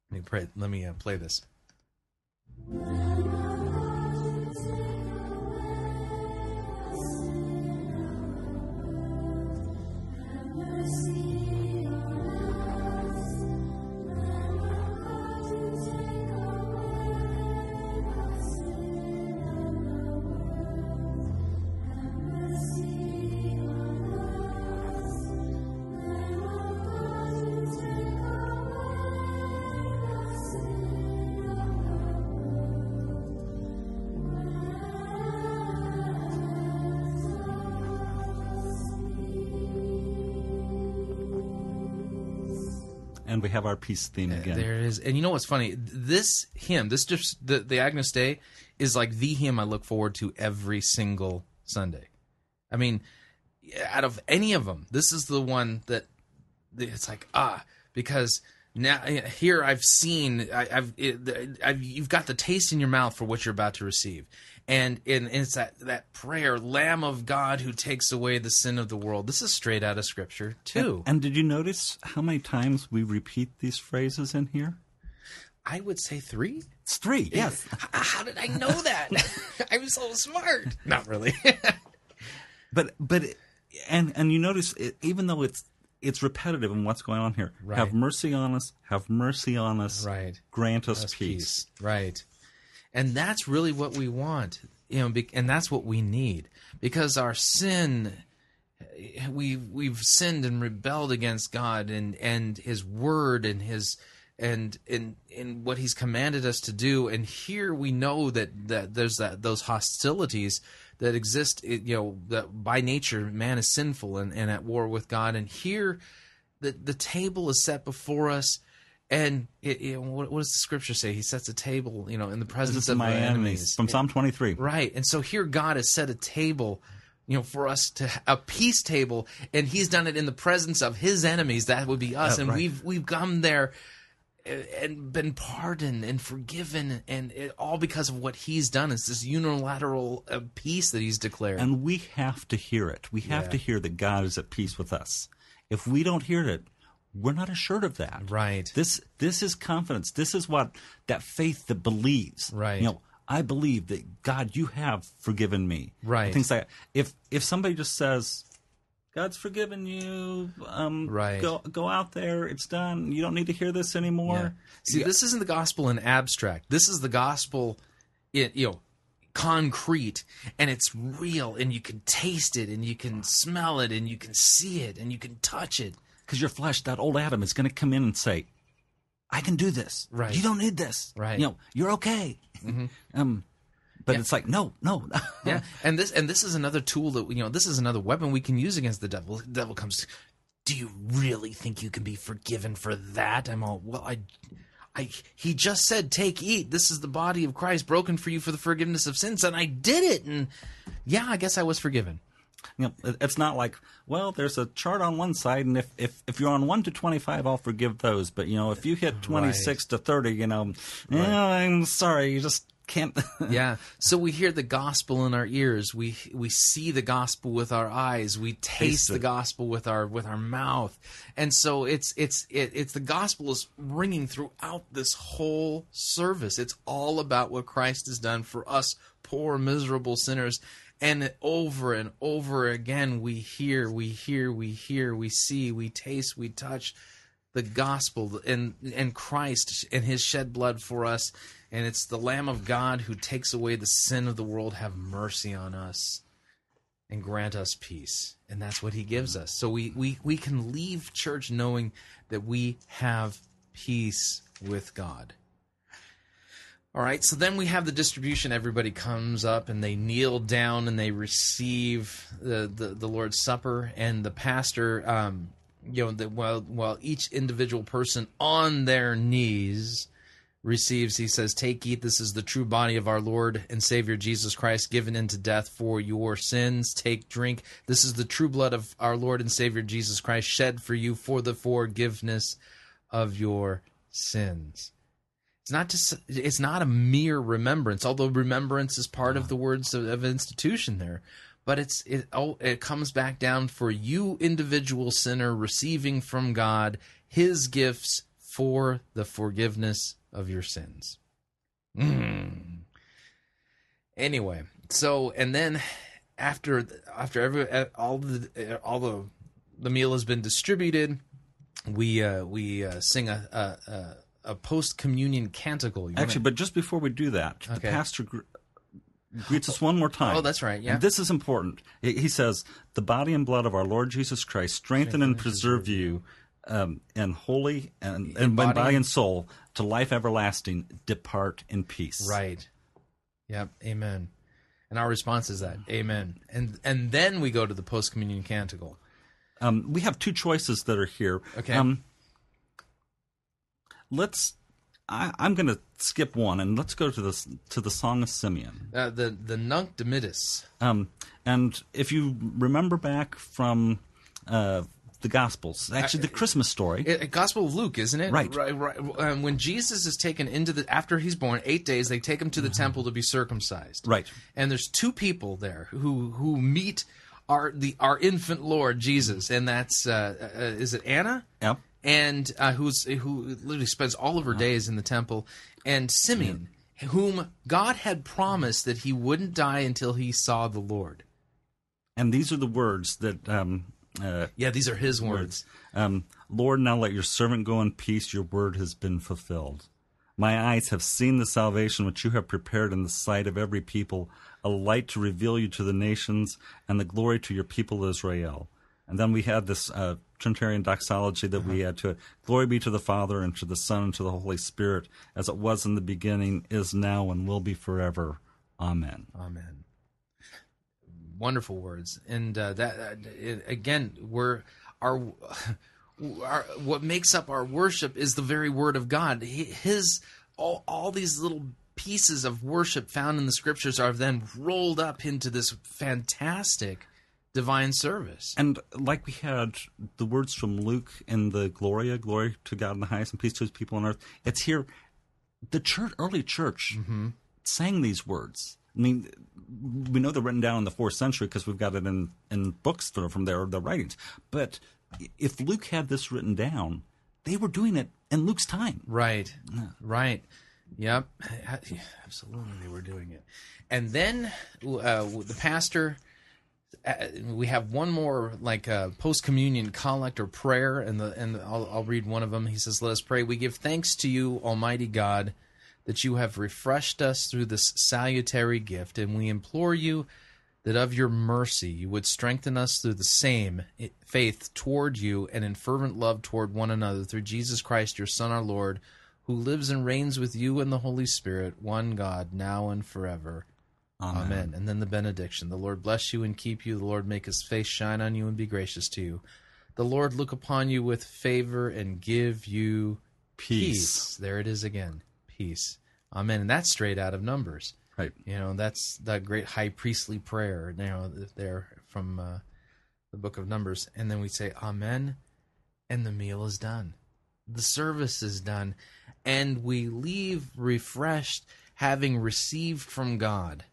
Speaker 1: Let me pray. Let me uh, play this.
Speaker 2: And have peace theme again.
Speaker 1: There it is. And you know what's funny? This hymn, this just the the Agnus Dei, is like the hymn I look forward to every single Sunday. I mean, out of any of them, this is the one that it's like ah because now here I've seen I, I've, it, I've you've got the taste in your mouth for what you're about to receive. And, and it's that, that prayer, Lamb of God who takes away the sin of the world. This is straight out of Scripture, too.
Speaker 2: And did you notice how many times we repeat these phrases in here?
Speaker 1: I would say three.
Speaker 2: It's three, yes.
Speaker 1: How did I know that? <laughs> I was so smart. Not really. <laughs>
Speaker 2: But but and and you notice it, even though it's it's repetitive in what's going on here.
Speaker 1: Right.
Speaker 2: Have mercy on us. Have mercy on us.
Speaker 1: Right.
Speaker 2: Grant us
Speaker 1: That's
Speaker 2: peace.
Speaker 1: Right. And that's really what we want. You know, and that's what we need. Because our sin we we've sinned and rebelled against God and and his word and his and in in what he's commanded us to do. And here we know that that there's that those hostilities that exist you know that by nature man is sinful and, and at war with God. And here the the table is set before us and it, it, what, what does the scripture say he sets a table you know in the presence of
Speaker 2: my enemies
Speaker 1: enemies
Speaker 2: from Psalm 23.
Speaker 1: Right. And so here God has set a table, you know, for us to a peace table, and He's done it in the presence of His enemies. That would be us,
Speaker 2: Yeah,
Speaker 1: and
Speaker 2: right.
Speaker 1: we've we've come there uh, and been pardoned and forgiven, and it, all because of what He's done. It's this unilateral uh, peace that He's declared.
Speaker 2: And we have to hear it. We have
Speaker 1: Yeah.
Speaker 2: to hear that God is at peace with us. If we don't hear it, we're not assured of that.
Speaker 1: Right.
Speaker 2: This this is confidence. This is what that faith that believes.
Speaker 1: Right.
Speaker 2: You know, I believe that God, you have forgiven me.
Speaker 1: Right.
Speaker 2: Things like that. if if somebody just says, God's forgiven you. Um,
Speaker 1: Right.
Speaker 2: Go go out there. It's done. You don't need to hear this anymore.
Speaker 1: Yeah. See, this isn't the gospel in abstract. This is the gospel, in, you know, concrete, and it's real, and you can taste it, and you can smell it, and you can see it, and you can touch it.
Speaker 2: Because your flesh, that old Adam, is going to come in and say, "I can do this.
Speaker 1: Right.
Speaker 2: You don't need this.
Speaker 1: Right.
Speaker 2: You know, you're okay." <laughs> Um, but
Speaker 1: Yeah.
Speaker 2: it's like, no, no. <laughs>
Speaker 1: Yeah, and this and this is another tool that you know. This is another weapon we can use against the devil. The devil comes. Do you really think you can be forgiven for that? I'm all well. I, I. He just said, "Take, eat. This is the body of Christ, broken for you for the forgiveness of sins," and I did it. And yeah, I guess I was forgiven.
Speaker 2: You know, it's not like, well, there's a chart on one side, and if, if, if you're on 1 to 25, I'll forgive those. But, you know, if you hit 26 to 30, you know, yeah, I'm sorry, you just can't. <laughs>
Speaker 1: yeah. So we hear the gospel in our ears. We we see the gospel with our eyes. We taste,
Speaker 2: Taste
Speaker 1: the gospel with our with our mouth. And so it's it's it, it's the gospel is ringing throughout this whole service. It's all about what Christ has done for us poor miserable sinners. And over and over again we hear, we hear, we hear, we see, we taste, we touch the gospel and and Christ and his shed blood for us. And it's the lamb of God who takes away the sin of the world. Have mercy on us and grant us peace. And that's what he gives us. So we we we can leave church knowing that we have peace with God all right, so then we have the distribution. Everybody comes up and they kneel down and they receive the, the, the Lord's Supper, and the pastor, um, you know, the, while while each individual person on their knees receives, he says, "Take, eat. This is the true body of our Lord and Savior Jesus Christ, given into death for your sins. Take, drink. This is the true blood of our Lord and Savior Jesus Christ, shed for you for the forgiveness of your sins." It's not just it's not a mere remembrance, although remembrance is part of the words of, of institution there. But it's it oh it comes back down for you individual sinner receiving from God his gifts for the forgiveness of your sins. Mm. Anyway, so and then after after every all the all the the meal has been distributed, we uh, we uh, sing a a, a, post communion canticle. You wanna-
Speaker 2: Actually, but just before we do that, the pastor gr- greets us one more time.
Speaker 1: Oh, that's right, yeah.
Speaker 2: And this is important. He says, "The body and blood of our Lord Jesus Christ strengthen and preserve you." Um, and holy and, and
Speaker 1: body
Speaker 2: body
Speaker 1: and-
Speaker 2: and soul to life everlasting, depart in peace.
Speaker 1: right. Yep. Amen. And our response is that Amen. And and then we go to the post communion canticle.
Speaker 2: Um, we have two choices that are here.
Speaker 1: Okay.
Speaker 2: Um, let's. I, I'm going to skip one and let's go to this to the Song of Simeon.
Speaker 1: Uh, the the Nunc Dimittis.
Speaker 2: Um, and if you remember back from uh, the Gospels, actually the Christmas story,
Speaker 1: It, Gospel of Luke, isn't it?
Speaker 2: Right.
Speaker 1: Right. right. Um, when Jesus is taken into the after he's born, eight days they take him to the temple to be circumcised.
Speaker 2: Mm-hmm. Right.
Speaker 1: And there's two people there who who meet our the our infant Lord Jesus, and that's uh, uh, is it Anna?
Speaker 2: yeah,
Speaker 1: and uh, who's who literally spends all of her days in the temple, and Simeon, whom God had promised that he wouldn't die until he saw the Lord.
Speaker 2: and these are the words that. Um, uh,
Speaker 1: Yeah, these are his words.
Speaker 2: Um, Lord, now let your servant go in peace. Your word has been fulfilled. My eyes have seen the salvation which you have prepared in the sight of every people, a light to reveal you to the nations and the glory to your people Israel. And then we had this uh, Trinitarian doxology that we had to it. Glory be to the Father and to the Son and to the Holy Spirit, as it was in the beginning, is now, and will be forever. Amen.
Speaker 1: Amen. Wonderful words, and uh, that uh, it, again, we're our, <laughs> our what makes up our worship is the very word of God. His all all these little pieces of worship found in the scriptures are then rolled up into this fantastic divine service.
Speaker 2: And like we had the words from Luke in the Gloria, glory to God in the highest and peace to his people on earth. It's here. The church, early church, sang these words. I mean, we know they're written down in the fourth century because we've got it in, in books from, from their, their writings. But if Luke had this written down, they were doing it in Luke's time.
Speaker 1: Right. Right. Yep. <sighs> Absolutely, they were doing it. And then uh, the pastor. Uh, we have one more like uh, post communion collect or prayer, and the and I'll, I'll read one of them. He says, "Let us pray. We give thanks to you, Almighty God, that you have refreshed us through this salutary gift, and we implore you that of your mercy you would strengthen us through the same faith toward you and in fervent love toward one another through Jesus Christ, your Son, our Lord, who lives and reigns with you in the Holy Spirit, one God, now and forever.
Speaker 2: Amen.
Speaker 1: Amen. And then the benediction. The Lord bless you and keep you. The Lord make his face shine on you and be gracious to you. The Lord look upon you with favor and give you
Speaker 2: Peace.
Speaker 1: There it is again. Peace. Amen. And that's straight out of Numbers.
Speaker 2: Right.
Speaker 1: You know, that's that great high priestly prayer, you know, there from uh, the book of Numbers. And then we say, Amen. And the meal is done. The service is done. And we leave refreshed, having received from God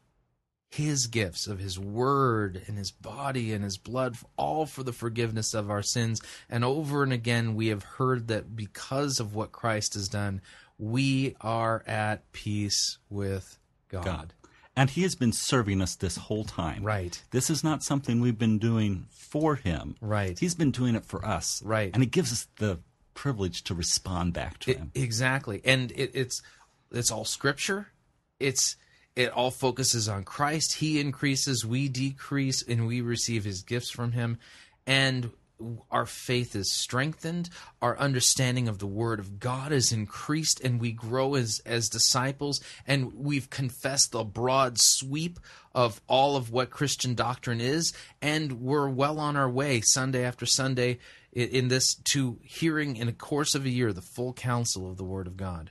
Speaker 1: his gifts of his word and his body and his blood, all for the forgiveness of our sins. And over and again, we have heard that because of what Christ has done, we are at peace with God.
Speaker 2: God. And he has been serving us this whole time.
Speaker 1: Right.
Speaker 2: This is not something we've been doing for him.
Speaker 1: Right.
Speaker 2: He's been doing it for us.
Speaker 1: Right.
Speaker 2: And he gives us the privilege to respond back to
Speaker 1: It-
Speaker 2: him.
Speaker 1: exactly, and it, it's it's all scripture. It's it all focuses on Christ. He increases, we decrease, and we receive His gifts from Him, and our faith is strengthened. Our understanding of the Word of God is increased, and we grow as as disciples. And we've confessed the broad sweep of all of what Christian doctrine is, and we're well on our way, Sunday after Sunday, in, this to hearing in a course of a year the full counsel of the Word of God.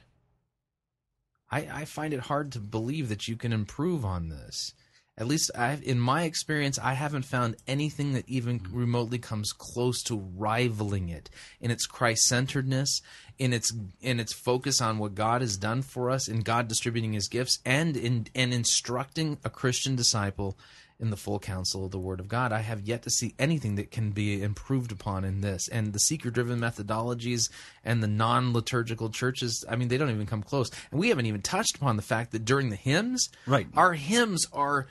Speaker 1: I, I find it hard to believe that you can improve on this. At least I, in my experience, I haven't found anything that even mm-hmm. remotely comes close to rivaling it in its Christ-centeredness, in its in its focus on what God has done for us, in God distributing His gifts, and in and instructing a Christian disciple in the full counsel of the Word of God. I have yet to see anything that can be improved upon in this. And the seeker driven methodologies and the non liturgical churches, I mean, they don't even come close. And we haven't even touched upon the fact that during the hymns,
Speaker 2: Right.
Speaker 1: our hymns are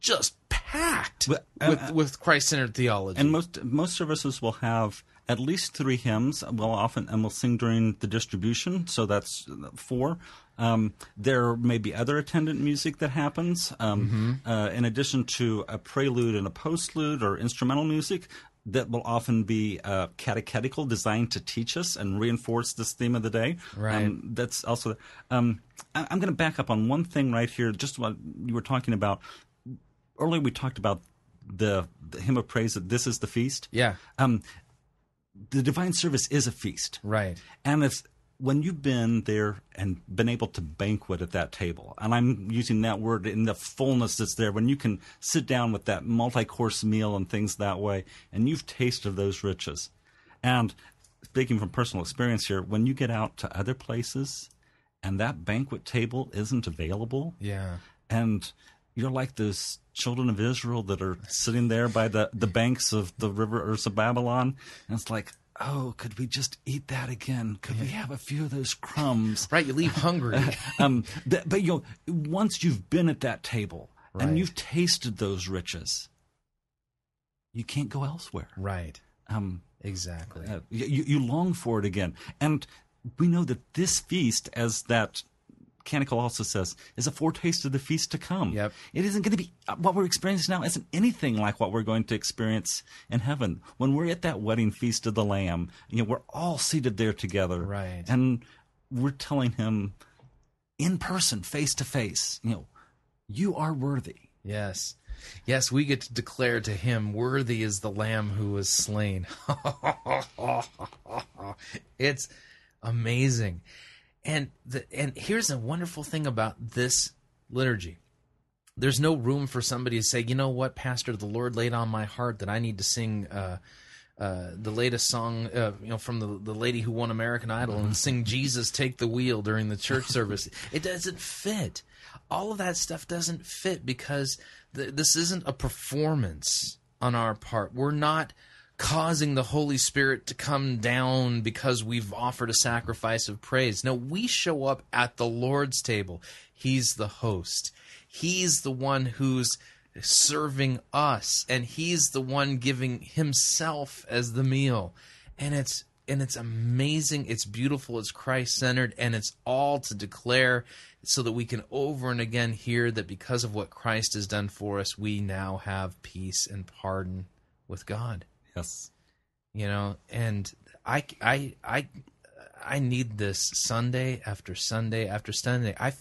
Speaker 1: just packed
Speaker 2: But, uh,
Speaker 1: with, with Christ centered theology.
Speaker 2: And most most services will have at least three hymns. Well, often and we'll sing during the distribution, so that's four. Um, there may be other attendant music that happens um, uh, in addition to a prelude and a postlude or instrumental music. That will often be uh, catechetical, designed to teach us and reinforce this theme of the day.
Speaker 1: Right.
Speaker 2: Um, that's also. Um, I, I'm going to back up on one thing right here. Just what you were talking about earlier. We talked about the, the hymn of praise that this is the feast
Speaker 1: yeah,
Speaker 2: um, the divine service is a feast,
Speaker 1: right.
Speaker 2: and it's when you've been there and been able to banquet at that table, and I'm using that word in the fullness that's there. When you can sit down with that multi-course meal and things that way, and you've tasted those riches, and speaking from personal experience here, when you get out to other places, and that banquet table isn't available,
Speaker 1: Yeah.
Speaker 2: and you're like those children of Israel that are sitting there by the, the banks of the river of Babylon. And it's like, oh, could we just eat that again? Could we have a few of those crumbs?
Speaker 1: Right, you leave hungry. <laughs>
Speaker 2: um, that, but you know, once you've been at that table
Speaker 1: Right.
Speaker 2: and you've tasted those riches, you can't go elsewhere.
Speaker 1: right.
Speaker 2: Um,
Speaker 1: Exactly.
Speaker 2: uh, you, you long for it again. And we know that this feast, as that canticle also says, is a foretaste of the feast to come.
Speaker 1: Yep.
Speaker 2: It isn't going to be uh, what we're experiencing now isn't anything like what we're going to experience in heaven. When we're at that wedding feast of the Lamb, you know, we're all seated there together.
Speaker 1: Right.
Speaker 2: And we're telling him in person, face to face, you know, you are worthy.
Speaker 1: Yes. Yes, we get to declare to him, Worthy is the Lamb who was slain. <laughs> it's amazing. And the, and here's a wonderful thing about this liturgy. There's no room for somebody to say, you know what, Pastor, the Lord laid on my heart that I need to sing uh, uh, the latest song, uh, you know, from the the lady who won American Idol and sing "Jesus Take the Wheel" during the church <laughs> service. It doesn't fit. All of that stuff doesn't fit because th- this isn't a performance on our part. We're not causing the Holy Spirit to come down because we've offered a sacrifice of praise. No, we show up at the Lord's table. He's the host. He's the one who's serving us and he's the one giving himself as the meal. And it's and it's amazing, it's beautiful, it's Christ-centered and it's all to declare so that we can over and again hear that because of what Christ has done for us, we now have peace and pardon with God
Speaker 2: Yes.
Speaker 1: you know and i i i i need this sunday after sunday after sunday. I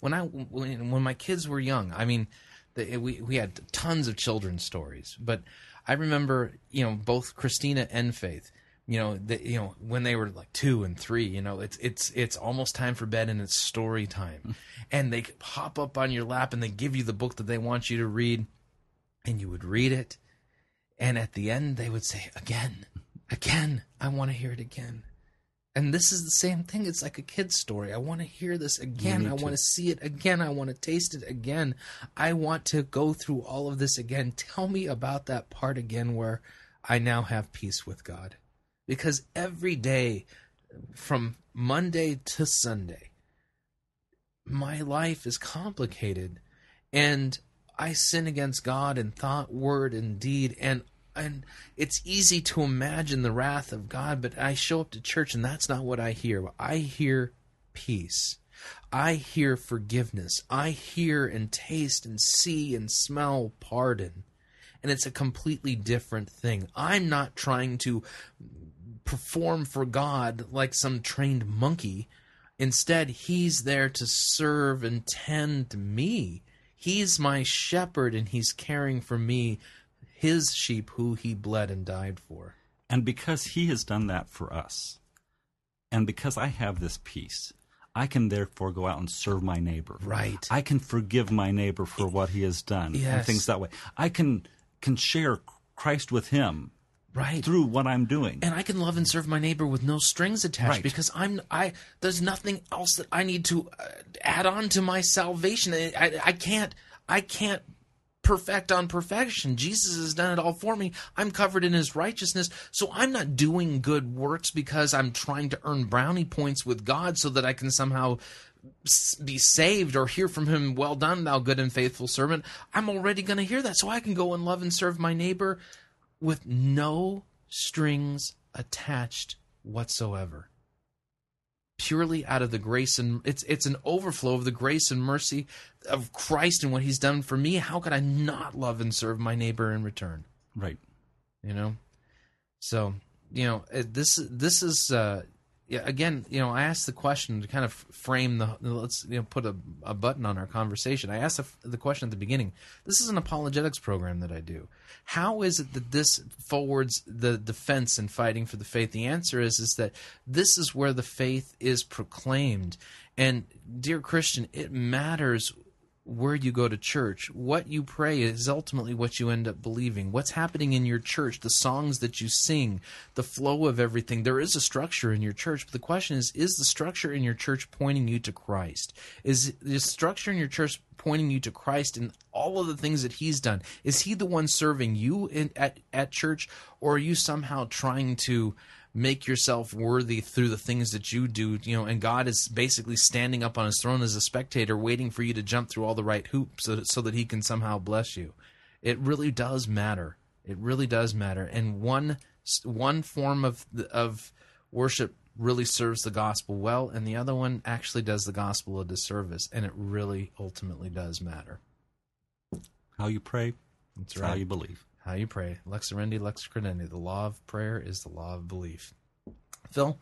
Speaker 1: when i when, when my kids were young i mean the, we we had tons of children's stories but i remember you know both christina and faith you know the, you know when they were like 2 and 3 you know it's it's it's almost time for bed and it's story time. Mm. And they hop up on your lap and they give you the book that they want you to read and you would read it and at the end, they would say, again, again, I want to hear it again. And this is the same thing. It's like a kid's story. I want to hear this again. I want to see it again. I want to taste it again. I want to go through all of this again. Tell me about that part again where I now have peace with God. Because every day, from Monday to Sunday, my life is complicated and I sin against God in thought, word, and deed, and and it's easy to imagine the wrath of God, but I show up to church and that's not what I hear. I hear peace. I hear forgiveness. I hear and taste and see and smell pardon. And it's a completely different thing. I'm not trying to perform for God like some trained monkey. Instead, he's there to serve and tend me. He's my shepherd and he's caring for me, his sheep who he bled and died for.
Speaker 2: And because he has done that for us, and because I have this peace, I can therefore go out and serve my neighbor.
Speaker 1: Right.
Speaker 2: I can forgive my neighbor for what he has done and things that way. I can can share Christ with him
Speaker 1: Right.
Speaker 2: through what I'm doing.
Speaker 1: and I can love and serve my neighbor with no strings attached
Speaker 2: Right.
Speaker 1: because I'm I there's nothing else that I need to uh, add on to my salvation. I, I I can't I can't perfect on perfection. Jesus has done it all for me. I'm covered in his righteousness. So I'm not doing good works because I'm trying to earn brownie points with God so that I can somehow be saved or hear from him, well done, thou good and faithful servant. I'm already going to hear that. So I can go and love and serve my neighbor with no strings attached whatsoever. Purely out of the grace and it's it's an overflow of the grace and mercy of Christ and what he's done for me. How could I not love and serve my neighbor in return?
Speaker 2: right.
Speaker 1: you know so you know this this is uh again you know i asked the question to kind of frame the let's you know put a, a button on our conversation. I asked the, the question at the beginning. This is an apologetics program that i do. How is it that this forwards the defense and fighting for the faith? The answer is is that this is where the faith is proclaimed. And dear christian it matters where you go to church, what you pray is ultimately what you end up believing. What's happening in your church, the songs that you sing, the flow of everything. There is a structure in your church, but the question is is the structure in your church pointing you to Christ? Is the structure in your church pointing you to Christ and all of the things that he's done? Is he the one serving you in, at at church or are you somehow trying to make yourself worthy through the things that you do you know and god is basically standing up on his throne as a spectator waiting for you to jump through all the right hoops so that, so that he can somehow bless you. It really does matter. It really does matter. And one one form of of worship really serves the gospel well and the other one actually does the gospel a disservice and it really ultimately does matter.
Speaker 2: How you pray,
Speaker 1: that's right
Speaker 2: how you believe.
Speaker 1: How you pray. Lex Orandi, Lex Credendi. The law of prayer is the law of belief. Phil,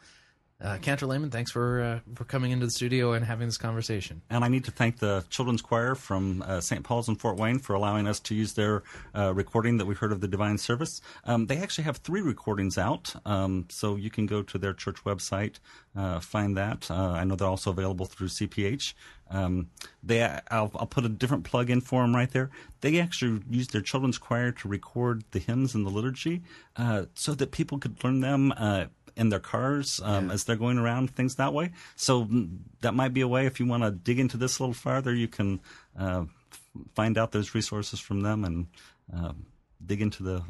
Speaker 1: uh, Cantor Lehman, thanks for uh, for coming into the studio and having this conversation.
Speaker 2: And I need to thank the children's choir from uh, St. Paul's in Fort Wayne for allowing us to use their uh, recording that we heard of the divine service. Um, they actually have three recordings out, um, so you can go to their church website, uh, find that. Uh, I know they're also available through CPH. Um, they, I'll, I'll put a different plug in for them right there. They actually used their children's choir to record the hymns in the liturgy, so that people could learn them. In their cars um, as they're going around, things that way. So mm, that might be a way if you want to dig into this a little farther, you can uh, find out those resources from them and uh, dig into the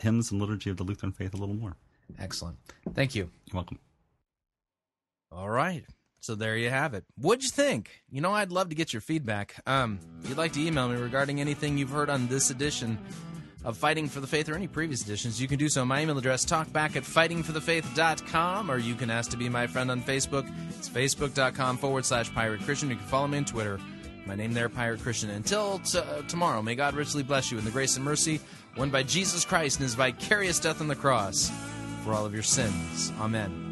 Speaker 2: hymns and liturgy of the Lutheran faith a little more.
Speaker 1: Excellent. Thank you.
Speaker 2: You're welcome.
Speaker 1: All right. So there you have it. What'd you think? You know, I'd love to get your feedback. Um, if you'd like to email me regarding anything you've heard on this edition of Fighting for the Faith or any previous editions, you can do so. My email address, talkback at fightingforthefaith.com, or you can ask to be my friend on Facebook. It's facebook.com forward slash pirate Christian. You can follow me on Twitter. My name there, Pirate Christian. Until t- uh, tomorrow, may God richly bless you in the grace and mercy won by Jesus Christ and his vicarious death on the cross for all of your sins. Amen.